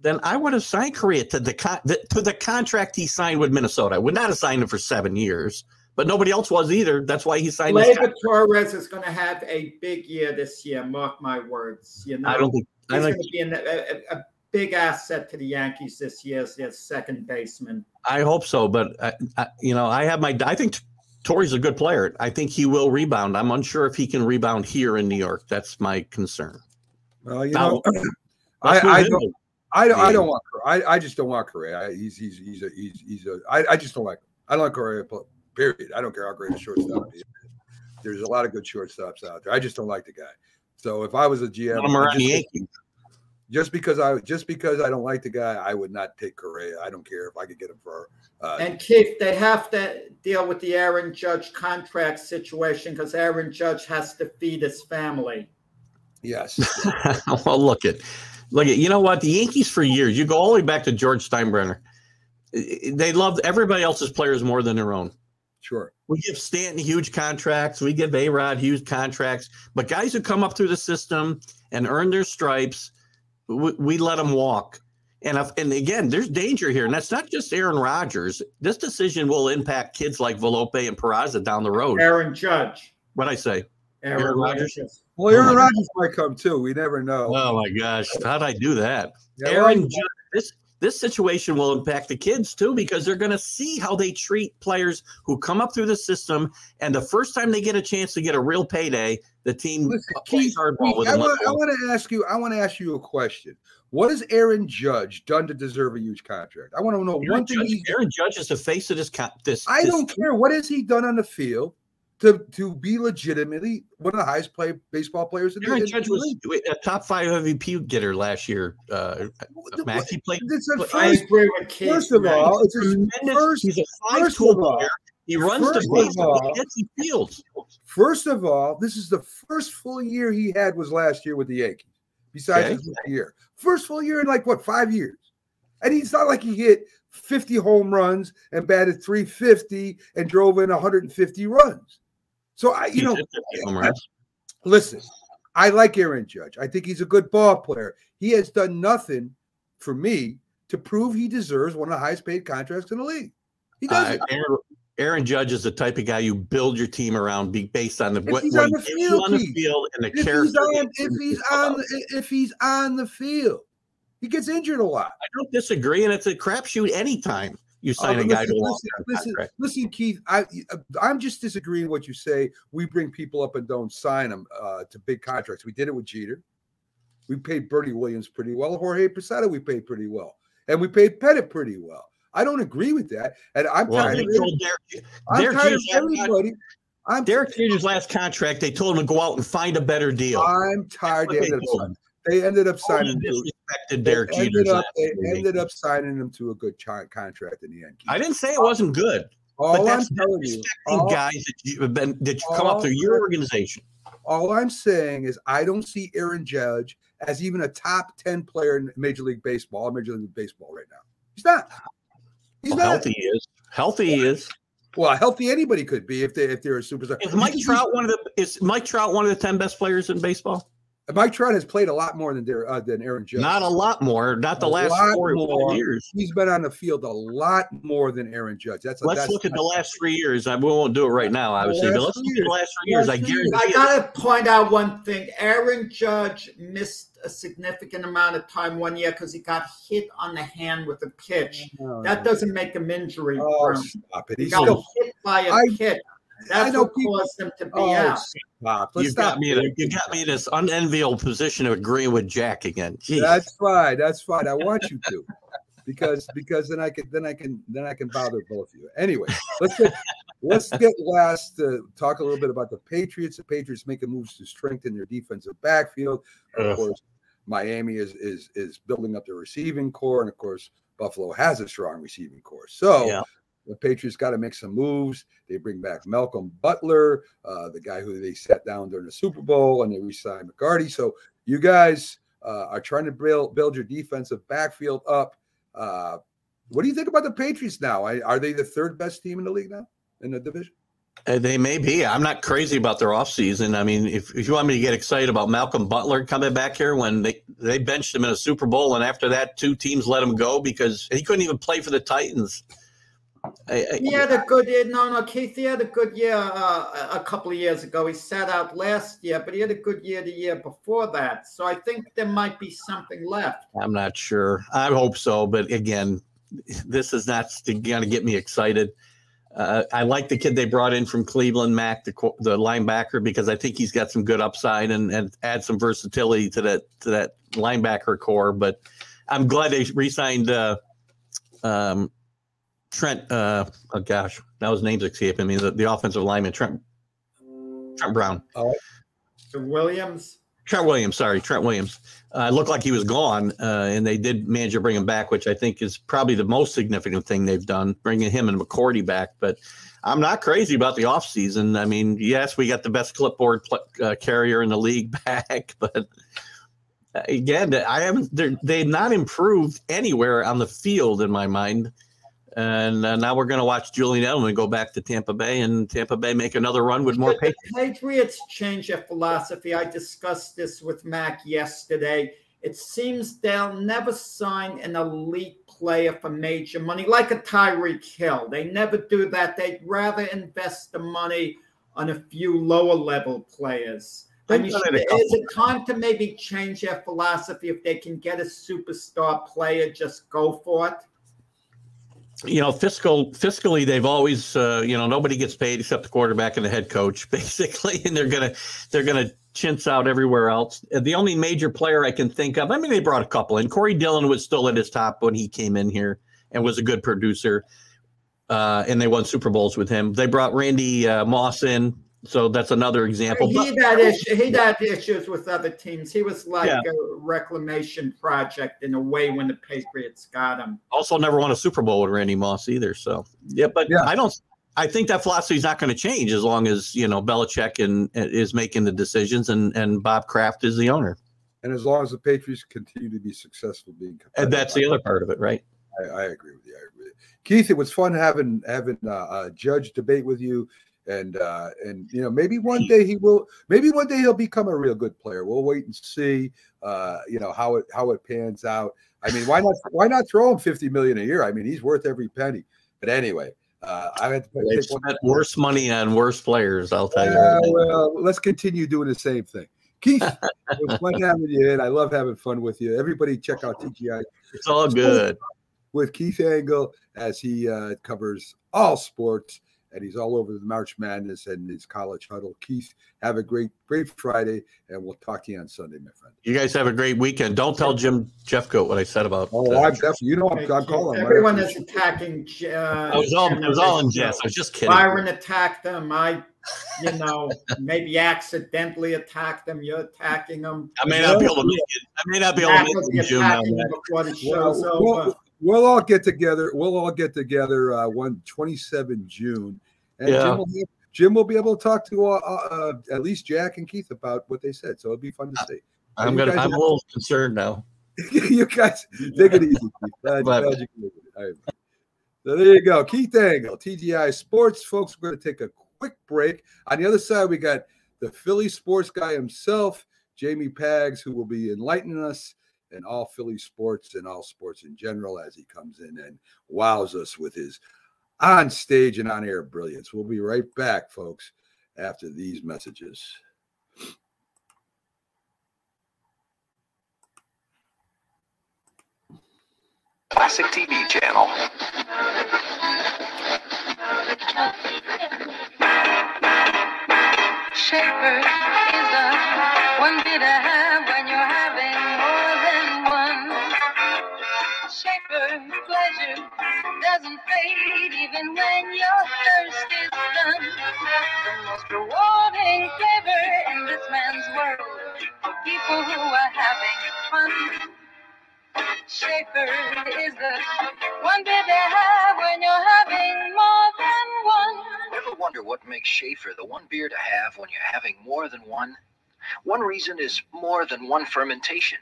then I would have signed Correa to the, con- the to the contract he signed with Minnesota. I would not have signed him for seven years, but nobody else was either. That's why he signed. This Gleyber. Torres is going to have a big year this year. Mark my words. You know, I don't think. He's think going to be an, a, a, a big asset to the Yankees this year as their second baseman. I hope so, but I, I, you know, I have my. I think Torrey's a good player. I think he will rebound. I'm unsure if he can rebound here in New York. That's my concern. Well, you Now, know, [clears throat] I, I don't. Into- I don't. I don't want. I, I just don't want Correa. I, he's he's he's a he's he's a. I, I just don't like. I don't like Correa. Period. I don't care how great a shortstop he is. There's a lot of good shortstops out there. I just don't like the guy. So if I was a GM, Put him around just, the just because I just because I don't like the guy, I would not take Correa. I don't care if I could get him for. Uh, And Keith, they have to deal with the Aaron Judge contract situation because Aaron Judge has to feed his family. yes. [laughs] well, look at, look. You know what? The Yankees for years. You go all the way back to George Steinbrenner. They loved everybody else's players more than their own. Sure. We give Stanton huge contracts. We give A Rod huge contracts. But guys who come up through the system and earn their stripes, we, we let them walk. And if, and again, there's danger here, and that's not just Aaron Rodgers. This decision will impact kids like Volpe and Peraza down the road. Aaron Judge. What I say? Aaron, Aaron Rodgers? Rodgers. Well, Aaron Oh Rodgers might come too. We never know. Oh my gosh, how'd I do that? Yeah, Aaron, well, this this situation will impact the kids too because they're going to see how they treat players who come up through the system, and the first time they get a chance to get a real payday, the team Listen, plays hardball Keith, with I them. want, I want to ask you. I want to ask you a question. What has Aaron Judge done to deserve a huge contract? I want to know Aaron one thing. Judge, He's, Aaron Judge is the face of this. co- this I this- don't care. What has he done on the field to to be legitimately one of the highest play baseball players in the, Aaron in Judge was a top five MVP getter last year. Uh, Mac, he played. It's a I first, agree with first of all, it's his first. he's a five first tool player. He runs the first of base. all- He fields. First of all, this is the first full year he had was last year with the Yankees. Besides Okay. his year, first full year in like what five years, and he's not like he hit 50 home runs and batted 350 and drove in 150 runs. So I, you He's know, hit 50 home runs. listen, I like Aaron Judge. I think he's a good ball player. He has done nothing for me to prove he deserves one of the highest paid contracts in the league. He Uh, doesn't. Aaron, Aaron Judge is the type of guy you build your team around be based on the If what, he's on the field, on the field and the if he's character. on, if he's on, the, if he's on the field, he gets injured a lot. I don't disagree, and it's a crapshoot anytime you sign Uh, a guy listen, to a long listen, listen, contract. listen, Keith. I I'm just disagreeing what you say. We bring people up and don't sign them uh, to big contracts. We did it with Jeter. We paid Bernie Williams pretty well. Jorge Posada we paid pretty well, and we paid Pettitte pretty well. I don't agree with that, and I'm Well, tired of Derek, I'm Derek tired of Jeter's last con- everybody. I'm Derek Jeter's last contract, they told him to go out and find a better deal. I'm tired. Of That's what ended, they up told signing, him. they ended up signing. him to- They Derek ended up. They ended up signing him to a good chi- contract in the Yankees. I didn't say it wasn't good, but All I'm telling you, all, guys that you have been that you come up through your organization. all I'm saying is I don't see Aaron Judge as even a top ten player in Major League Baseball, Major League Baseball right now. He's not. He's Well, not. healthy he is. Healthy he is. Well, healthy anybody could be if they if they're a superstar. Is Mike Trout one of the is Mike Trout one of the ten best players in baseball? Mike Trout has played a lot more than Der- uh, than Aaron Judge. Not a lot more. Not the A last lot four more. years. He's been on the field a lot more than Aaron Judge. That's Let's that's, look at the last three years. I we won't do it right now, obviously, but let's look at the last three years. Last I guarantee I gotta point out one thing. Aaron Judge missed a significant amount of time one year because he got hit on the hand with a pitch. No, That no. doesn't make him injury Oh, prone. stop it. He He's got still. hit by a I- pitch. I That's know what people- caused him to be Oh, out. stop. Let's You stop. got me. In, a- you got me in this unenviable position of agreeing with Jack again. Jeez. That's fine. That's fine. I want you to. because because then I can then I can then I can bother both of you. Anyway, let's get let's get last to talk a little bit about the Patriots. The Patriots making moves to strengthen their defensive backfield. Of Ugh. course, Miami is is is building up the receiving core, and of course, Buffalo has a strong receiving core. So Yeah. The Patriots got to make some moves. They bring back Malcolm Butler, uh, the guy who they sat down during the Super Bowl, and they re-signed McCourty. So you guys uh, are trying to build build your defensive backfield up. Uh, what do you think about the Patriots now? I, are they the third best team in the league now in the division? Uh, They may be. I'm not crazy about their offseason. I mean, if, if you want me to get excited about Malcolm Butler coming back here when they, they benched him in a Super Bowl, and after that, two teams let him go because he couldn't even play for the Titans. I, I, He had a good year. No, no, Keith, he had a good year uh, a couple of years ago. He sat out last year, but he had a good year the year before that. So I think there might be something left. I'm not sure. I hope so, but again, this is not going to get me excited. Uh, I like the kid they brought in from Cleveland, Mac, the the linebacker, because I think he's got some good upside and, and add some versatility to that to that linebacker core. But I'm glad they re-signed uh, um, Trent. Uh, oh gosh, now his name's escaping me. The, the offensive lineman, Trent Trent Brown. Oh, Williams. Trent Williams, sorry, Trent Williams. Uh, looked like he was gone, uh, and they did manage to bring him back, which I think is probably the most significant thing they've done, bringing him and McCourty back. But I'm not crazy about the offseason. I mean, yes, we got the best clipboard pl- uh, carrier in the league [laughs] back, but again, I haven't. They've not improved anywhere on the field in my mind. And uh, now we're going to watch Julian Edelman go back to Tampa Bay, and Tampa Bay make another run with more Should the Patriots change their philosophy. I discussed this with Mac yesterday. It seems they'll never sign an elite player for major money, like a Tyreek Hill. They never do that. They'd rather invest the money on a few lower level players. I mean, done should- it a couple is it time to maybe change their philosophy? If they can get a superstar player, just go for it. You know, fiscal fiscally, they've always, uh, you know, nobody gets paid except the quarterback and the head coach, [laughs] basically, and they're gonna they're gonna chintz out everywhere else. The only major player I can think of, I mean, they brought a couple and Corey Dillon was still at his top when he came in here and was a good producer, uh, and they won Super Bowls with him. They brought Randy uh, Moss in, so that's another example. He But- had issue, he had issues with other teams. He was like Yeah. a reclamation project in a way when the Patriots got him. also never won a Super Bowl with Randy Moss either. So yeah, but yeah. I don't. I think that philosophy is not going to change as long as you know Belichick and is making the decisions and and Bob Kraft is the owner. And as long as the Patriots continue to be successful being And that's the other part of it, right? I, I agree with you. I agree with you. Keith, it was fun having having uh, a judge debate with you, and uh, and you know maybe one day he will. Maybe one day he'll become a real good player. We'll wait and see. Uh, you know how it how it pans out. I mean, why not why not throw him fifty million a year? I mean, he's worth every penny. But anyway, uh, I had to They've take one. spent worse money on worse players. I'll tell you. Yeah, that. well, let's continue doing the same thing. Keith, it was fun [laughs] having you in. I love having fun with you. Everybody, check out TGI. It's all good. With Keith Engle as he uh, covers all sports and he's all over the March Madness and his college huddle. Keith, have a great, great Friday, and we'll talk to you on Sunday, my friend. You guys have a great weekend. Don't tell Jim Jeffcoat what I said about. Oh, uh, I'm definitely, you know, I'm, I'm calling. Everyone after is attacking. Uh, I was all- Jim it was all in jest. I was just kidding. Byron attacked them. I, you know, maybe accidentally attacked them. You're attacking them. I may not be able to make it. I may not be able to make it June. now, attacking Matt. them before the Well, show's we'll, over. we'll all get together. We'll all get together uh, one 27 June, and Yeah. Jim, will be, Jim will be able to talk to uh, uh, at least Jack and Keith about what they said. So it'll be fun to see. I'm gonna. I'm a little concerned now. [laughs] you guys take it easy. [laughs] Glad- glad you it. All right. So there you go. Keith Engle, TGI Sports. Folks, we're going to take a quick break. On the other side, we got the Philly sports guy himself, Jamie Pags, who will be enlightening us in all Philly sports and all sports in general as he comes in and wows us with his on stage and on air brilliance. We'll be right back, folks, after these messages. Classic TV channel. Schaefer is the one bit to doesn't fade even when your thirst is done. The most rewarding flavor in this man's world people who are having fun. Is the one beer they have when you're having more than one. Ever wonder what makes Schaefer the one beer to have when you're having more than one? One reason is more than one fermentation.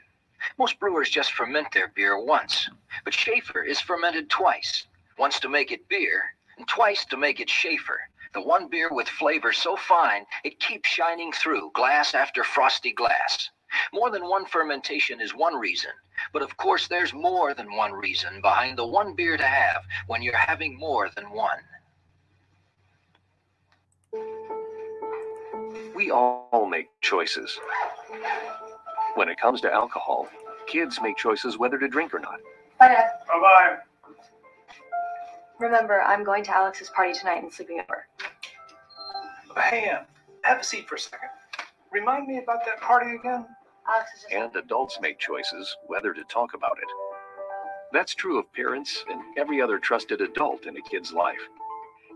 Most brewers just ferment their beer once, but Schaefer is fermented twice. Once to make it beer, and twice to make it Schaefer. The one beer with flavor so fine it keeps shining through glass after frosty glass. More than one fermentation is one reason, but of course there's more than one reason behind the one beer to have when you're having more than one. We all make choices. When it comes to alcohol, kids make choices whether to drink or not. Bye, Bye bye. Remember, I'm going to Alex's party tonight and sleeping over. Hey, uh, have a seat for a second. Remind me about that party again. Alex is just. And adults make choices whether to talk about it. That's true of parents and every other trusted adult in a kid's life.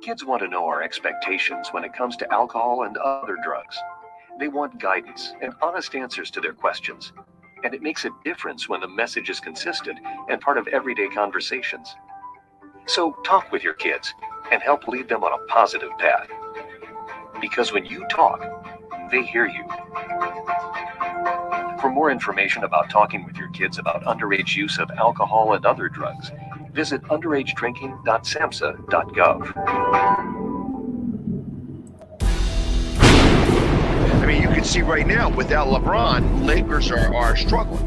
Kids want to know our expectations when it comes to alcohol and other drugs. They want guidance and honest answers to their questions. And it makes a difference when the message is consistent and part of everyday conversations. So talk with your kids and help lead them on a positive path. Because when you talk, they hear you. For more information about talking with your kids about underage use of alcohol and other drugs, visit underagedrinking.samhsa.gov. I mean, you can see right now without LeBron, Lakers are, are struggling.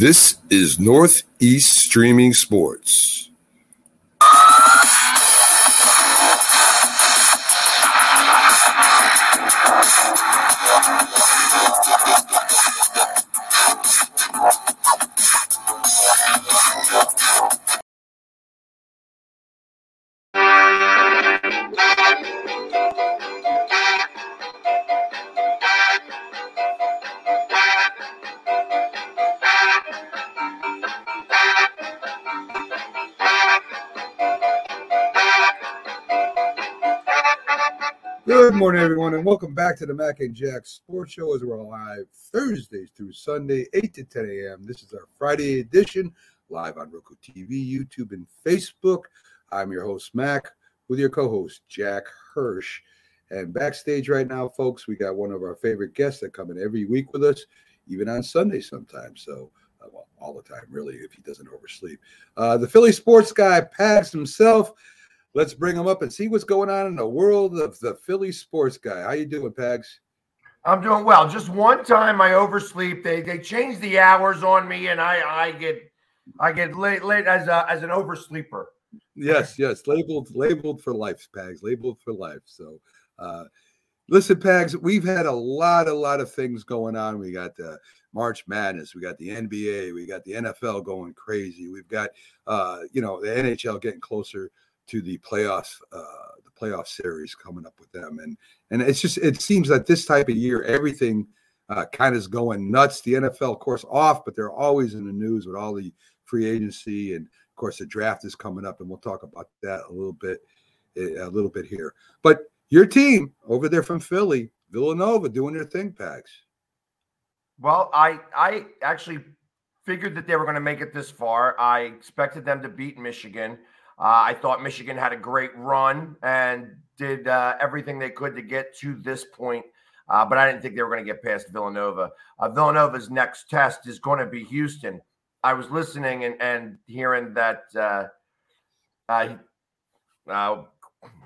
This is Northeast Streaming Sports. Morning, everyone, and welcome back to the Mac and Jack Sports Show as we're live Thursdays through Sunday, 8 to 10 a.m. This is our Friday edition, live on Roku TV, YouTube, and Facebook. I'm your host, Mac, with your co host, Jack Hirsch. And backstage right now, folks, we got one of our favorite guests that come in every week with us, even on Sunday sometimes. So, uh, well, all the time, really, if he doesn't oversleep. Uh, the Philly sports guy, Pags himself. Let's bring him up and see what's going on in the world of the Philly sports guy. How you doing, Pags? I'm doing well. Just one time I oversleep. They they change the hours on me, and I I get I get late late as a as an oversleeper. Yes, yes, labeled labeled for life, Pags, labeled for life. So, uh, listen, Pags, we've had a lot, a lot of things going on. We got the March Madness, we got the NBA, we got the NFL going crazy. We've got uh, you know the NHL getting closer to the playoff uh, the playoff series coming up with them, and and it's just it seems that this type of year everything uh, kind of is going nuts. The NFL, of course, off, but they're always in the news with all the free agency and of course the draft is coming up, and we'll talk about that a little bit a little bit here. But your team over there from Philly, Villanova, doing their thing, Pags. Well, I I actually figured that they were going to make it this far. I expected them to beat Michigan. Uh, I thought Michigan had a great run and did uh, everything they could to get to this point, uh, but I didn't think they were going to get past Villanova. Uh, Villanova's next test is going to be Houston. I was listening and, and hearing that uh, uh,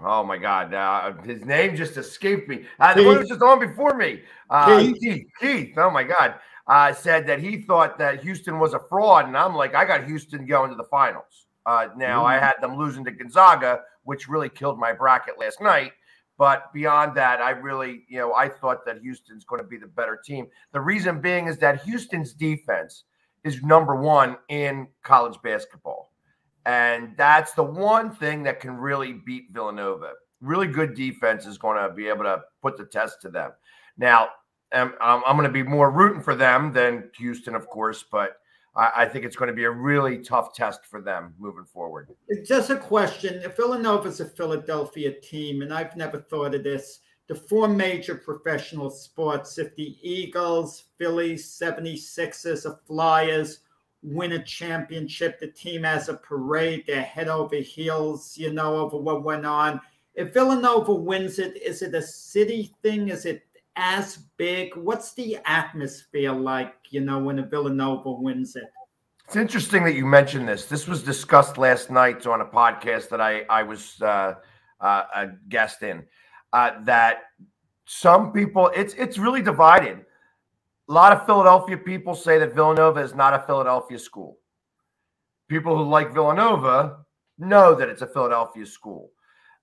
oh my God, uh, his name just escaped me. Uh, the one who was just on before me, uh, Keith. Keith. Keith. Oh my God, uh, said that he thought that Houston was a fraud, and I'm like, I got Houston going to the finals. Uh, now I Mm. had them losing to Gonzaga, which really killed my bracket last night. But beyond that, I really, you know, I thought that Houston's going to be the better team. The reason being is that Houston's defense is number one in college basketball. And that's the one thing that can really beat Villanova. Really good defense is going to be able to put the test to them. Now, um, I'm, I'm going to be more rooting for them than Houston, of course, but I, I think it's going to be a really tough test for them moving forward. It's just a question. If Villanova's a Philadelphia team, and I've never thought of this, the four major professional sports, if the Eagles, Phillies, 76ers, or Flyers win a championship, the team has a parade, they're head over heels, you know, over what went on. If Villanova wins it, is it a city thing? Is it as big? What's the atmosphere like, you know, when a Villanova wins it? It's interesting that you mentioned this. This was discussed last night on a podcast that I I was uh, uh, a guest in. Uh, that some people it's it's really divided. A lot of Philadelphia people say that Villanova is not a Philadelphia school. People who like Villanova know that it's a Philadelphia school.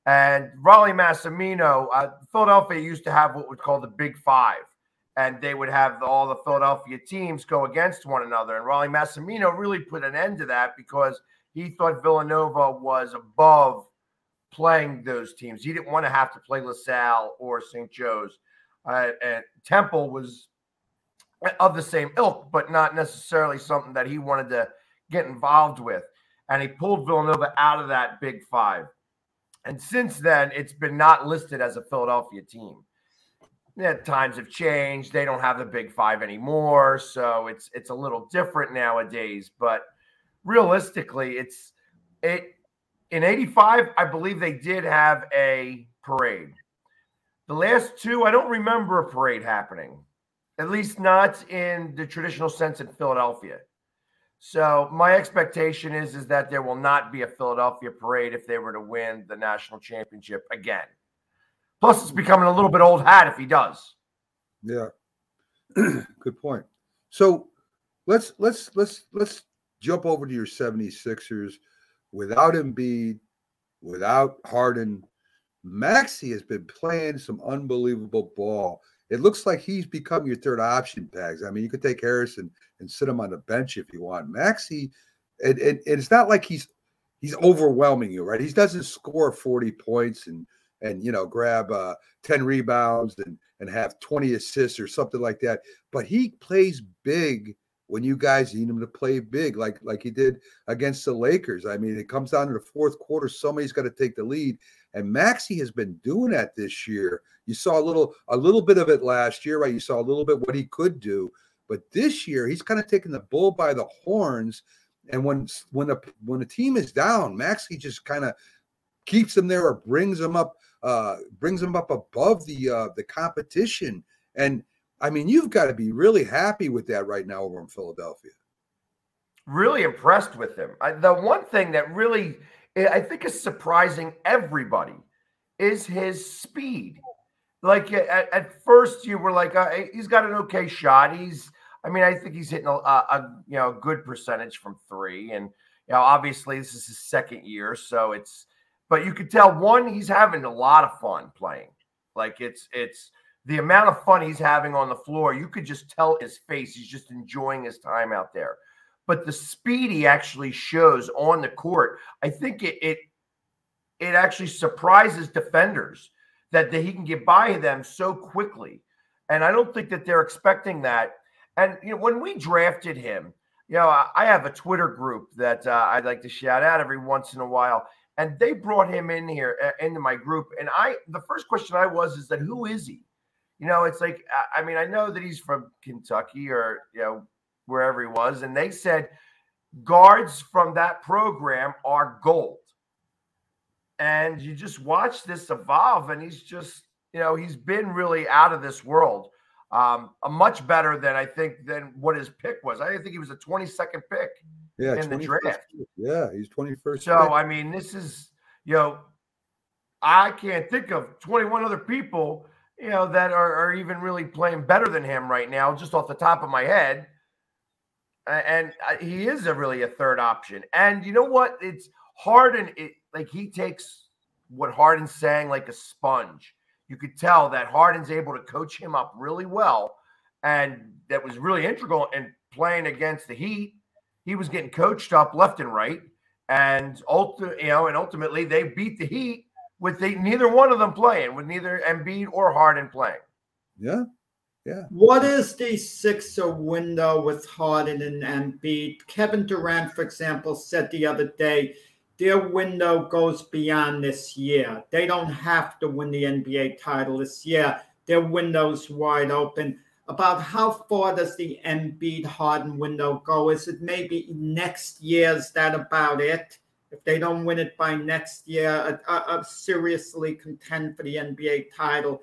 And Rollie Massimino, uh, Philadelphia used to have what we call the Big Five, and they would have all the Philadelphia teams go against one another. And Rollie Massimino really put an end to that because he thought Villanova was above playing those teams. He didn't want to have to play LaSalle or St. Joe's. Uh, and Temple was of the same ilk, but not necessarily something that he wanted to get involved with. And he pulled Villanova out of that Big Five. And since then, it's been not listed as a Philadelphia team. Yeah, times have changed. They don't have the Big Five anymore, so it's it's a little different nowadays. But realistically, it's it in '85. I believe they did have a parade. The last two, I don't remember a parade happening, at least not in the traditional sense in Philadelphia. So my expectation is is that there will not be a Philadelphia parade if they were to win the national championship again. Plus, it's becoming a little bit old hat if he does. Yeah. [clears throat] Good point. So let's let's let's let's jump over to your 76ers without Embiid, without Harden. Maxey has been playing some unbelievable ball. It looks like he's become your third option, Pags. I mean, you could take Harrison and sit him on the bench if you want. Maxey, and, and, and it's not like he's he's overwhelming you, right? He doesn't score 40 points and and you know grab uh 10 rebounds and and have 20 assists or something like that. But he plays big when you guys need him to play big, like like he did against the Lakers. I mean, it comes down to the fourth quarter. Somebody's got to take the lead, and Maxey has been doing that this year. You saw a little a little bit of it last year, right? You saw a little bit what he could do, but this year he's kind of taking the bull by the horns. And when when the when the team is down, Maxey just kind of keeps them there or brings them up uh brings them up above the uh the competition and i mean you've got to be really happy with that right now over in philadelphia Really impressed with him. I, the one thing that really I think is surprising everybody is his speed. Like at, at first, you were like, uh, he's got an okay shot. He's, I mean, I think he's hitting a, a, a you know good percentage from three, and you know, obviously this is his second year, so it's. But you could tell one, he's having a lot of fun playing. Like it's it's the amount of fun he's having on the floor. You could just tell his face. He's just enjoying his time out there. But the speed he actually shows on the court, I think it it it actually surprises defenders that, that he can get by them so quickly. And I don't think that they're expecting that. And you know, when we drafted him, you know, I, I have a Twitter group that uh, I'd like to shout out every once in a while, and they brought him in here uh, into my group. And I, the first question I was is that who is he? You know, it's like I- I mean, I know that he's from Kentucky or you know wherever he was, and they said guards from that program are gold and you just watch this evolve and he's just you know he's been really out of this world um a much better than i think than what his pick was i think he was a 22nd pick yeah in the draft yeah he's 21st so pick. i mean this is you know I can't think of 21 other people, you know, that are, are even really playing better than him right now, just off the top of my head. And uh, he is a really a third option. And you know what? It's Harden. It like he takes what Harden's saying like a sponge. You could tell that Harden's able to coach him up really well, and that was really integral in playing against the Heat. He was getting coached up left and right, and ulti- you know, and ultimately they beat the Heat with the, neither one of them playing, with neither Embiid or Harden playing. Yeah, yeah. What is the Sixer window with Harden and Embiid? Kevin Durant, for example, said the other day their window goes beyond this year. They don't have to win the NBA title this year. Their window's wide open. About how far does the Embiid Harden window go? Is it maybe next year? Is that about it? If they don't win it by next year, uh, uh, seriously contend for the NBA title,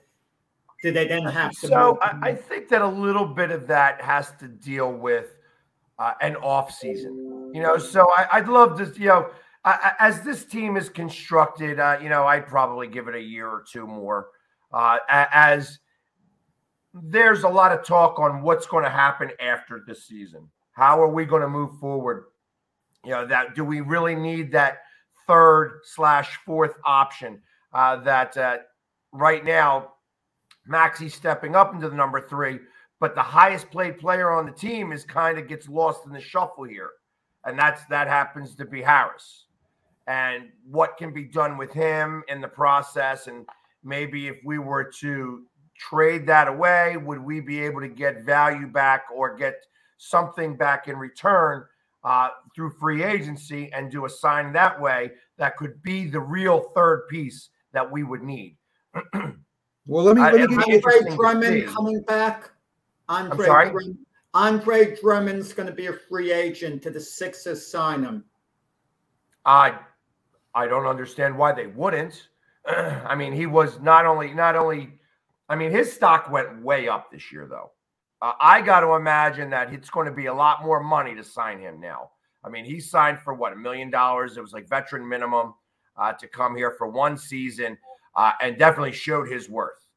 do they then have to? So I, I think that a little bit of that has to deal with uh, an off season. You know, so I, I'd love to, you know, I- as this team is constructed, uh, you know, I'd probably give it a year or two more. Uh, as there's a lot of talk on what's going to happen after this season. How are we going to move forward? You know, that do we really need that third slash fourth option? Uh, that uh, right now Maxey stepping up into the number three, but the highest played player on the team is kind of gets lost in the shuffle here, and that's that happens to be Harris. And what can be done with him in the process, and maybe if we were to trade that away, would we be able to get value back or get something back in return uh, through free agency and do a sign that way that could be the real third piece that we would need. [clears throat] Well, let me, Uh, let me it'll give be you Andre Drummond see. coming back. Andre, sorry? Drummond, Andre Drummond's going to be a free agent. To the Sixers sign him? I I don't understand why they wouldn't. [clears throat] I mean, he was not only not only. I mean, his stock went way up this year, though. Uh, I got to imagine that it's going to be a lot more money to sign him now. I mean, he signed for what a million dollars. It was like veteran minimum uh, to come here for one season, uh, and definitely showed his worth.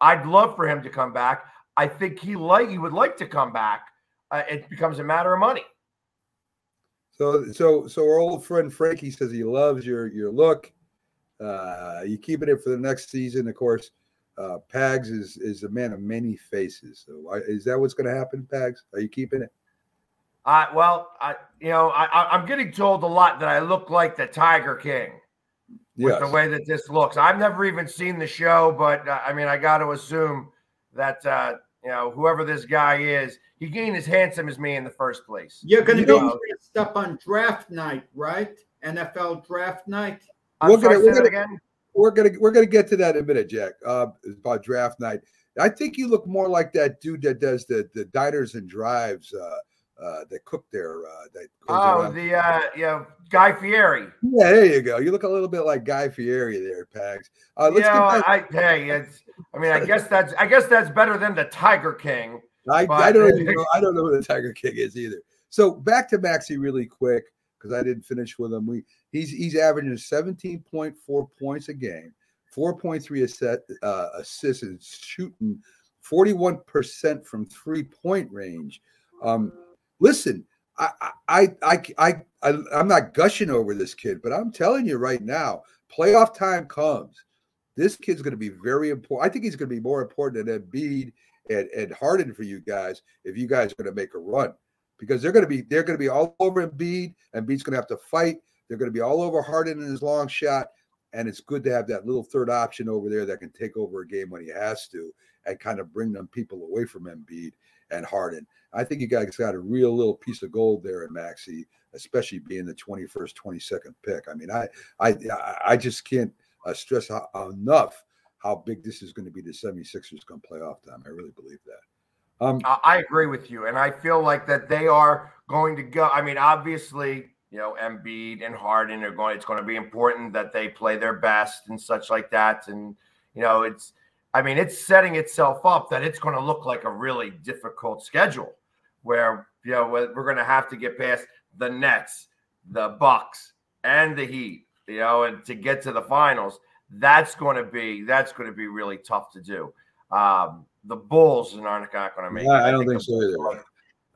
I'd love for him to come back. I think he like he would like to come back. Uh, it becomes a matter of money. So, so, so our old friend Frankie says he loves your your look. Uh, you keeping it for the next season, of course. Uh, Pags is is a man of many faces. So, I, is that what's going to happen, Pags? Are you keeping it? Uh, well, I, you know, I, I'm getting told a lot that I look like the Tiger King Yes. the way that this looks. I've never even seen the show, but uh, I mean, I got to assume that uh, you know whoever this guy is, he ain't as handsome as me in the first place. You're going to You be know, dressed up on draft night, right? NFL draft night. I'm We're gonna- say we're that gonna- again. We're gonna we're gonna get to that in a minute, Jack. Uh, about draft night. I think you look more like that dude that does the the diners and drives. Uh, uh, that cook there. Uh, that Oh, around. the uh, you know, Guy Fieri. yeah, there you go. You look a little bit like Guy Fieri there, Pags. Uh, let's you know, back. I, hey, it's. I mean, I guess that's. I guess that's better than the Tiger King. I, I don't even [laughs] know. I don't know who the Tiger King is either. So back to Maxey really quick because I didn't finish with him. We he's he's averaging 17.4 points a game, 4.3 asset, uh, assists, and shooting 41% from three point range. Um, listen, I I I I I I'm not gushing over this kid, but I'm telling you right now, playoff time comes. This kid's going to be very important. I think he's going to be more important than Embiid and, and Harden for you guys if you guys are going to make a run because they're going to be they're going to be all over Embiid. Embiid's going to have to fight. They're going to be all over Harden in his long shot, and it's good to have that little third option over there that can take over a game when he has to and kind of bring them people away from Embiid and Harden. I think you guys got a real little piece of gold there in Maxey, especially being the 21st, 22nd pick. I mean, I I I just can't uh, stress how, enough how big this is going to be the 76ers come playoff time. I really believe that. Um, I I agree with you, and I feel like that they are going to go. I mean, obviously, you know, Embiid and Harden are going. It's going to be important that they play their best and such like that. And you know, it's. I mean, it's setting itself up that it's going to look like a really difficult schedule, where you know we're going to have to get past the Nets, the Bucks, and the Heat. You know, and to get to the finals, That's going to be that's going to be really tough to do. Um, the Bulls are not, not going to make. it. I, I don't think the so either.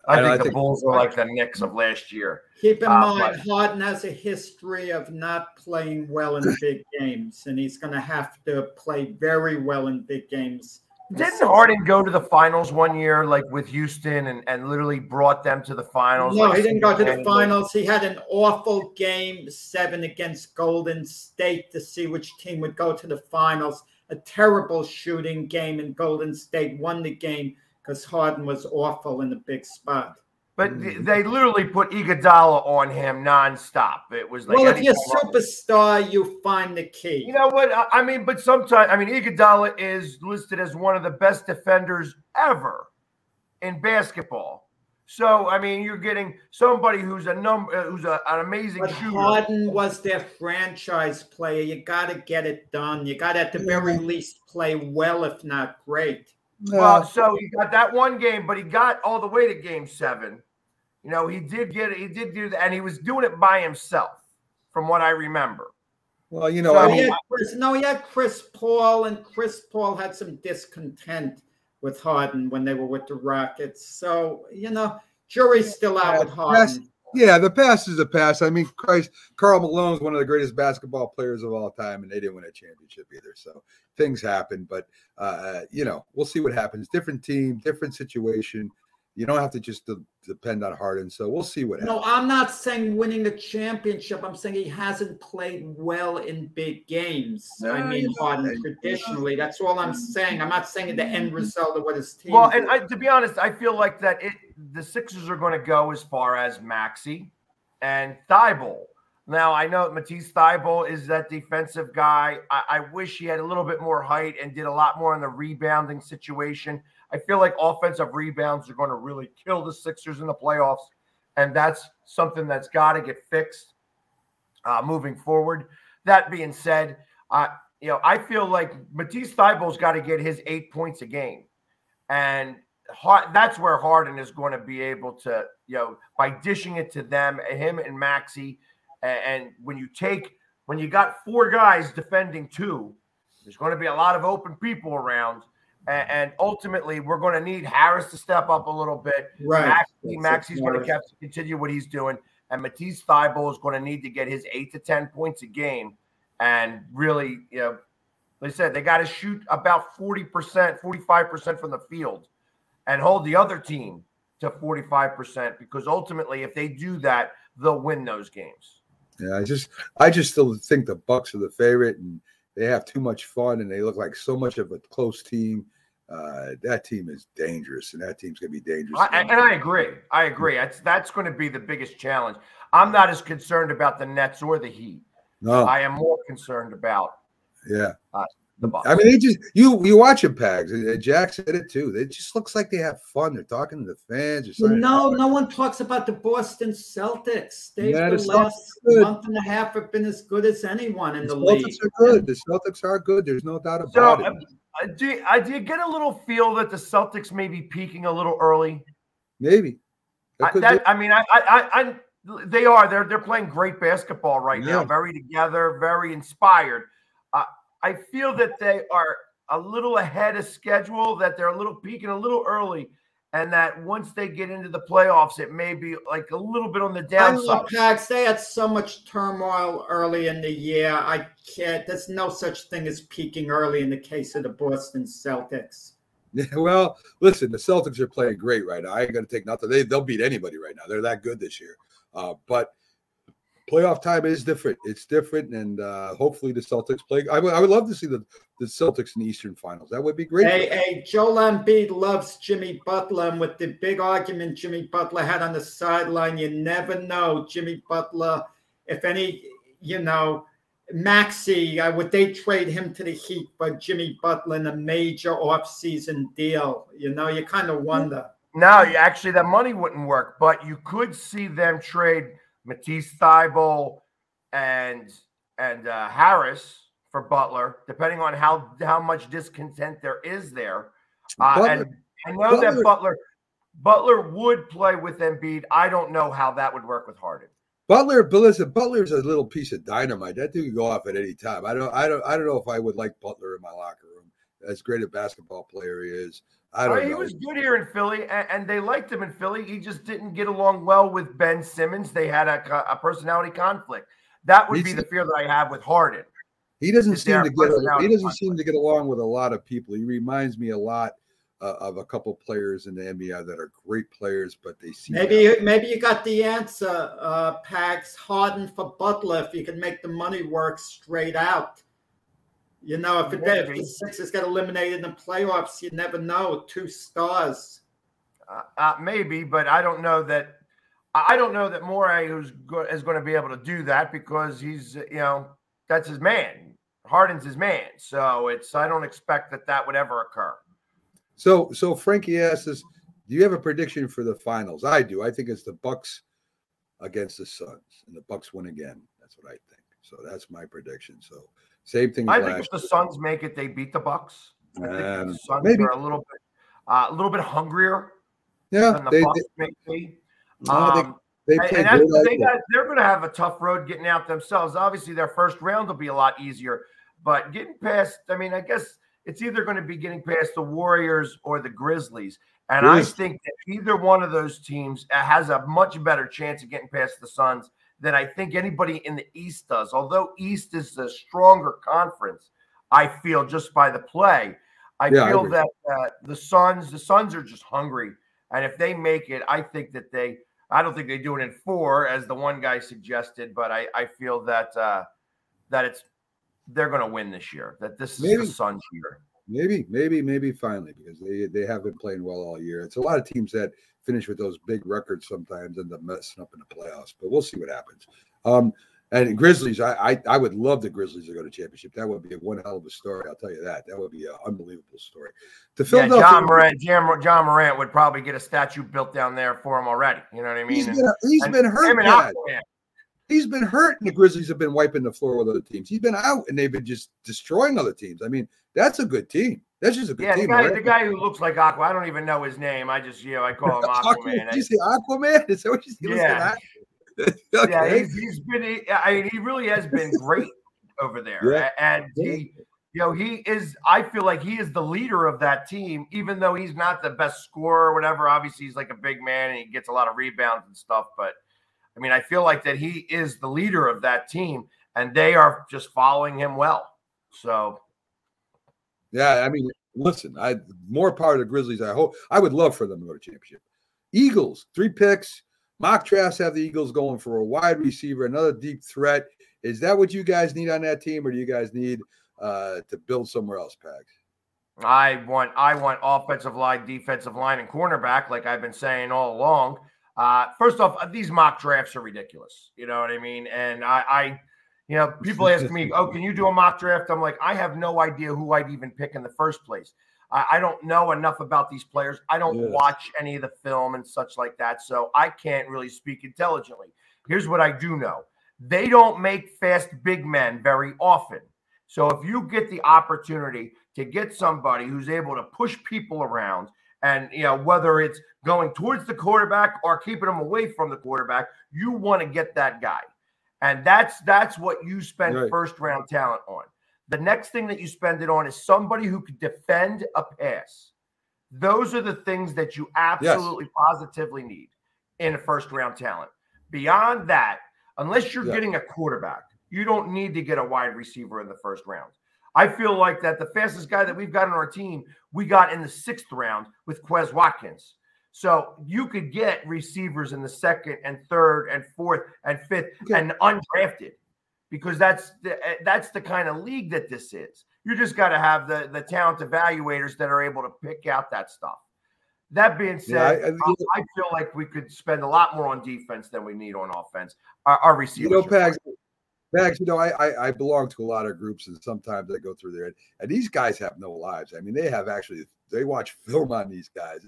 Are like- I I don't- I think the think- Bulls are like the Knicks of last year. Keep in Uh, mind, but- Harden has a history of not playing well in big [laughs] games, and he's going to have to play very well in big games. Didn't Harden go to the finals one year, like with Houston, and, and literally brought them to the finals? No, like, he didn't go to the finals. He had an awful game seven against Golden State to see which team would go to the finals. A terrible shooting game, and Golden State won the game because Harden was awful in the big spot. But th- they literally put Iguodala on him nonstop. It was like well, if you're a superstar, you find the key. You know what? I, I mean, but sometimes I mean Iguodala is listed as one of the best defenders ever in basketball. So I mean, you're getting somebody who's a number, uh, who's a, an amazing But shooter. Harden was their franchise player. You got to get it done. You got to, at the very least, play well, if not great. Well, so he got that one game, but he got all the way to game seven. You know, he did get it. He did do that, and he was doing it by himself, from what I remember. Well, you know, So I he mean, had Chris, no, he had Chris Paul, and Chris Paul had some discontent with Harden when they were with the Rockets. So you know, jury's still out with past, Harden. Yeah, the past is the past. I mean, Christ, Karl Malone is one of the greatest basketball players of all time, and they didn't win a championship either. So things happen, but uh, you know, we'll see what happens. Different team, different situation. You don't have to just de- depend on Harden. So we'll see what happens. No, I'm not saying winning the championship. I'm saying he hasn't played well in big games. I mean, he's- Harden traditionally. That's all I'm saying. I'm not saying the end result of what his team. Well, and. I, to be honest, I feel like that it the Sixers are going to go as far as Maxey and Thybulle. Now I know Matisse Thybulle is that defensive guy. I, I wish he had a little bit more height and did a lot more in the rebounding situation. I feel like offensive rebounds are going to really kill the Sixers in the playoffs, and that's something that's got to get fixed uh, moving forward. That being said, uh, you know I feel like Matisse Thybulle's got to get his eight points a game, and That's where Harden is going to be able to, you know, by dishing it to them, him and Maxey, and, and when you take when you got four guys defending two, there's going to be a lot of open people around. And, and ultimately, we're going to need Harris to step up a little bit. Right. Maxey, Maxey's going to continue what he's doing. And Matisse Thybulle is going to need to get his eight to 10 points a game. And really, you know, like I said, they got to shoot about 40%, 45% from the field and hold the other team to 45% because ultimately, if they do that, they'll win those games. Yeah, I just I just still think the Bucks are the favorite, and they have too much fun, and they look like so much of a close team. Uh, that team is dangerous, and that team's gonna be dangerous. I, and I agree. I agree. That's that's going to be the biggest challenge. I'm not as concerned about the Nets or the Heat. No. I am more concerned about yeah, uh, the Bucks. I mean, they just you you watch them, Pags. Uh, Jack said it too. It just looks like they have fun. They're talking to the fans. They're no, no one talks about the Boston Celtics. They've Yeah, the the last good. month and a half have been as good as anyone in The the, Celtics league. are good. The Celtics are good. There's no doubt So, about it. uh, uh, do, you- uh, do you get a little feel that the Celtics may be peaking a little early? Maybe. That I, that. I mean, I, I, I, I, they are. They're they're playing great basketball right now. Very together, very inspired. I feel that they are a little ahead of schedule. That they're a little peaking a little early, and that once they get into the playoffs, it may be like a little bit on the I downside. love Pags. They had so much turmoil early in the year. I can't. There's no such thing as peaking early in the case of the Boston Celtics. Yeah, [laughs] well, listen, the Celtics are playing great right now. I ain't gonna take nothing. They they'll beat anybody right now. They're that good this year. Uh, but playoff time is different. It's different, and uh, hopefully the Celtics play. I would love to see the, the Celtics in the Eastern Finals. That would be great. Hey, hey, Joel Embiid loves Jimmy Butler, and with the big argument Jimmy Butler had on the sideline, you never know. Jimmy Butler, if any, you know, Maxey, uh, would they trade him to the Heat for Jimmy Butler in a major offseason deal? You know, you kind of wonder. No, you- actually, that money wouldn't work, but you could see them trade Matisse Thybulle and and uh, Harris for Butler, depending on how how much discontent there is there. Uh, and I know that Butler- Butler Butler would play with Embiid. I don't know how that would work with Harden. Butler, but listen, Butler's a little piece of dynamite. That dude can go off at any time. I don't, I don't, I don't know if I would like Butler in my locker room. As great a basketball player he is, I don't Oh, he know. was good here in Philly, and, and they liked him in Philly. He just didn't get along well with Ben Simmons. They had a, a personality conflict. That would Needs be the fear that I have with Harden. He doesn't seem to get. He doesn't conflict? seem to get along with a lot of people. He reminds me a lot uh, of a couple players in the NBA that are great players, but they seem to Maybe maybe you got the answer, uh, Pags. Harden for Butler if you can make the money work straight out. You know, if, it, if the Sixers get eliminated in the playoffs, you never know. Two stars. Uh, uh, maybe, but I don't know that. I I don't know that Morey who's go, is going to be able to do that because he's uh, you know that's his man. Harden's his man, so it's I don't expect that that would ever occur. So, so Frankie asks us, "Do you have a prediction for the finals?" I do. I think it's the Bucks against the Suns, and the Bucks win again. That's what I think. So that's my prediction. So same thing. I think if the. Suns make it, they beat the Bucks. I think Um, the Suns maybe. are a little bit uh, a little bit hungrier Yeah, the they- Bucks they- may. No, they- Um, they and- play and they out got, they're going to have a tough road getting out themselves. Obviously, their first round will be a lot easier, but getting past, I mean, I guess it's either going to be getting past the Warriors or the Grizzlies. And I think that either one of those teams has a much better chance of getting past the Suns than I think anybody in the East does. Although East is a stronger conference, I feel just by the play. I Yeah, feel agree. that uh, the Suns, the Suns are just hungry, and if they make it, I think that they. I don't think they do it in four, as the one guy suggested, but I, I feel that uh, that it's they're going to win this year. That this is Maybe. the Suns' year. Maybe, maybe, maybe finally because they they have been playing well all year. It's a lot of teams that finish with those big records sometimes end up messing up in the playoffs, but we'll see what happens. Um, and Grizzlies, I, I I would love the Grizzlies to go to championship. That would be one hell of a story. I'll tell you that. That would be an unbelievable story. The Yeah, Ja Morant, Ja, Morant would probably get a statue built down there for him already. You know what I mean? He's been he's and been hurt. He's been hurt, and the Grizzlies have been wiping the floor with other teams. He's been out, and they've been just destroying other teams. I mean, that's a good team. That's just a good Yeah, the guy, right? the guy who looks like Aqua. I don't even know his name. I just, you know, I call him [laughs] Aquaman. Aquaman. Did you say Aquaman? Is that what you said? [laughs] Yeah. okay. Yeah, he's, he's been. he- I mean, he really has been great over there, Yeah. And he, you know, he is. I feel like he is the leader of that team, even though he's not the best scorer or whatever. Obviously, he's like a big man and he gets a lot of rebounds and stuff. But I mean, I feel like that he is the leader of that team, and they are just following him well. So Yeah, I mean, listen, I more part of the Grizzlies. I hope I would love for them to go to championship. Eagles, three picks. Mock drafts have the Eagles going for a wide receiver, another deep threat. Is that what you guys need on that team, or do you guys need uh, to build somewhere else, Pags? I want I want offensive line, defensive line, and cornerback, like I've been saying all along. Uh, first off, these mock drafts are ridiculous. You know what I mean? And I, I you know, people ask me, "Oh, can you do a mock draft?" I'm like, I have no idea who I'd even pick in the first place. I, I don't know enough about these players. I don't Yes. watch any of the film and such like that, so I can't really speak intelligently. Here's what I do know: they don't make fast big men very often. So if you get the opportunity to get somebody who's able to push people around, and you know whether it's going towards the quarterback or keeping them away from the quarterback, you want to get that guy, and that's that's what you spend Right. first round talent on. The next thing that you spend it on is somebody who could defend a pass. Those are the things that you absolutely positively need in a first round talent. Beyond that, unless you're Yeah. getting a quarterback, you don't need to get a wide receiver in the first round. I feel like that the fastest guy that we've got on our team, we got in the sixth round with Quez Watkins. So you could get receivers in the second and third and fourth and fifth and undrafted because that's the, eh, that's the kind of league that this is. You just got to have the the talent evaluators that are able to pick out that stuff. That being Yeah, I- said, I- I, I feel like we could spend a lot more on defense than we need on offense. Our, our receivers, You know, Pags, Pags, you know, I, I I belong to a lot of groups, and sometimes I go through there, and these guys have no lives. I mean, they have actually they watch [laughs] film on these guys,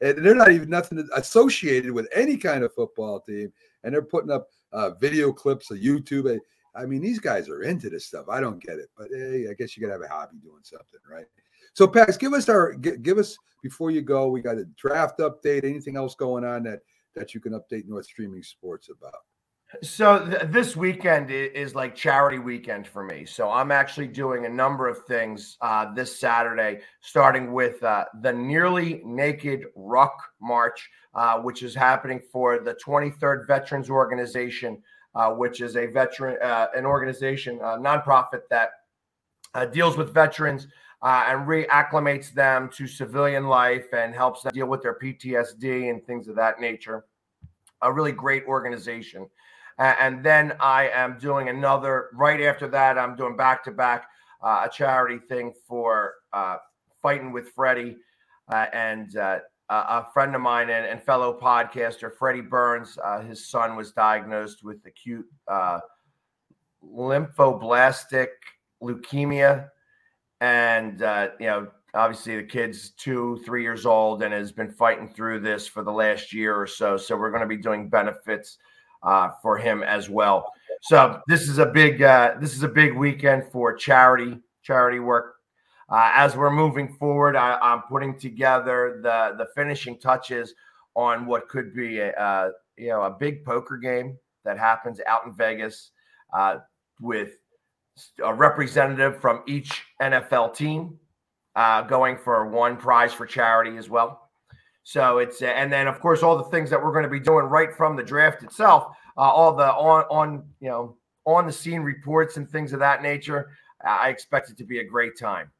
and they're not even nothing associated with any kind of football team, and they're putting up uh, video clips of YouTube. I mean, these guys are into this stuff. I don't get it, but hey, I guess you gotta have a hobby doing something, right? So, Pags, give us our give us before you go. We got a draft update. Anything else going on that that you can update North Streaming Sports about? So th- this weekend is like charity weekend for me. So I'm actually doing a number of things uh, this Saturday, starting with uh, the Nearly Naked Ruck March, uh, which is happening for the 23rd Veterans Organization, uh, which is a veteran, uh, an organization, a nonprofit that uh, deals with veterans and reacclimates them to civilian life and helps them deal with their PTSD and things of that nature. A really great organization. And then I am doing another right after that. I'm doing back to back a charity thing for uh, fighting with Freddie uh, and uh, a a friend of mine and, and fellow podcaster Freddie Burns. Uh, his son was diagnosed with acute uh, lymphoblastic leukemia, and uh, you know. Obviously, the kid's two, three years old and has been fighting through this for the last year or so. So, we're going to be doing benefits uh, for him as well. So this is a big uh, this is a big weekend for charity charity work. Uh, as we're moving forward, I, I'm putting together the the finishing touches on what could be a uh, you know a big poker game that happens out in Vegas uh, with a representative from each NFL team uh, going for one prize for charity as well. So it's and then of course all the things that we're going to be doing right from the draft itself, uh, all the on on you know on the scene reports and things of that nature. I expect it to be a great time.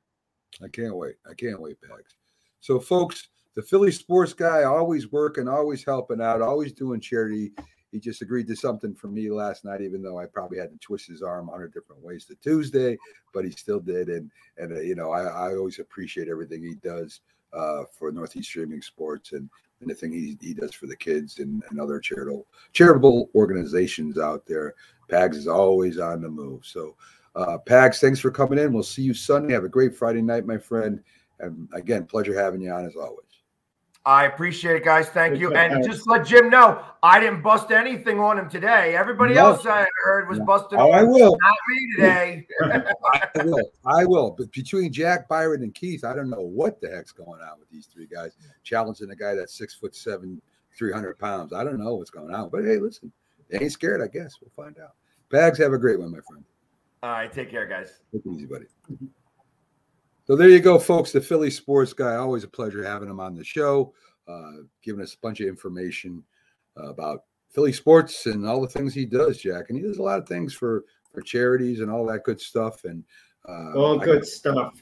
I can't wait. I can't wait, Pags. So, folks, the Philly sports guy, always working, always helping out, always doing charity. He just agreed to something for me last night, even though I probably had to twist his arm a hundred different ways to Tuesday, but he still did. And and uh, you know, I, I always appreciate everything he does uh, for Northeast Streaming Sports and the thing he, he does for the kids and, and other charitable charitable organizations out there. Pags is always on the move. So, uh, Pags, thanks for coming in. We'll see you Sunday. Have a great Friday night, my friend. And again, pleasure having you on as always. I appreciate it, guys. Thank you. And just let Jim know, I didn't bust anything on him today. Everybody No. else I heard was busting. Oh, I will. Not me today. [laughs] I will. I will. But between Jack Byron and Keith, I don't know what the heck's going on with these three guys challenging a guy that's six foot seven, 300 pounds. I don't know what's going on. But hey, listen, they ain't scared, I guess. We'll find out. Pags, have a great one, my friend. All right, take care, guys. Take it easy, buddy. So there you go, folks. The Philly sports guy. Always a pleasure having him on the show, uh, giving us a bunch of information uh, about Philly sports and all the things he does, Jack. And he does a lot of things for for charities and all that good stuff. And uh, All good stuff.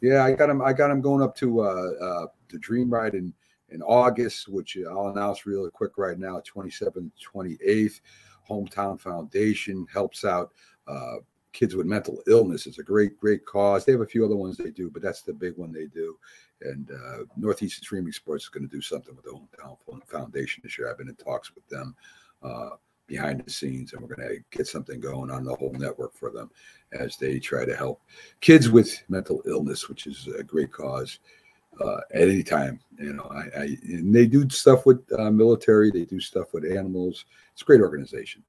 yeah, I got him. I got him going up to uh, uh, the Dream Ride in in August, which I'll announce really quick right now. 27th, 28th. Hometown Foundation helps out uh, kids with mental illness. is a great, great cause. They have a few other ones they do, but that's the big one they do. And uh, Northeast Streaming Sports is going to do something with the Hometown Foundation this year. I've been in talks with them uh, behind the scenes, and we're going to get something going on the whole network for them as they try to help kids with mental illness, which is a great cause uh, at any time. You know, I, I and they do stuff with uh, military, they do stuff with animals. It's a great organization.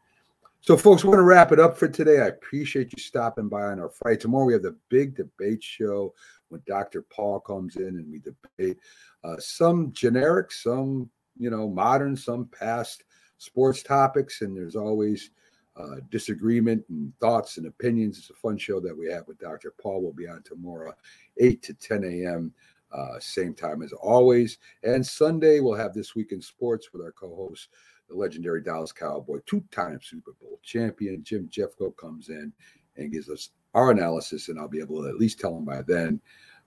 So, folks, we're going to wrap it up for today. I appreciate you stopping by on our Friday. Tomorrow we have the big debate show when Dr. Paul comes in and we debate uh, some generic, some you know modern, some past sports topics, and there's always uh, disagreement and thoughts and opinions. It's a fun show that we have with Dr. Paul. We'll be on tomorrow, 8 to 10 a.m., uh, same time as always. And Sunday, we'll have This Week in Sports with our co host, the legendary Dallas Cowboy, two time Super Bowl champion. Jim Jeffcoat comes in and gives us our analysis, and I'll be able to at least tell him by then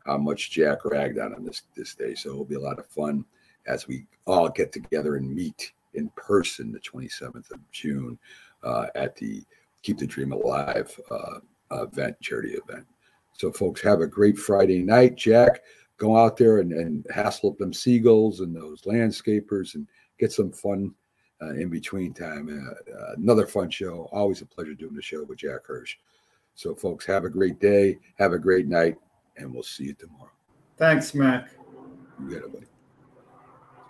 how much Jack ragged on him this, this day. So it'll be a lot of fun as we all get together and meet in person the 27th of June uh, at the Keep the Dream Alive uh, event, charity event. So, folks, have a great Friday night. Jack, go out there and, and hassle up them seagulls and those landscapers and get some fun uh, in between time. Uh, another fun show. Always a pleasure doing the show with Jack Hirsch. So, folks, have a great day. Have a great night, and we'll see you tomorrow. Thanks, Mac. You got it, buddy.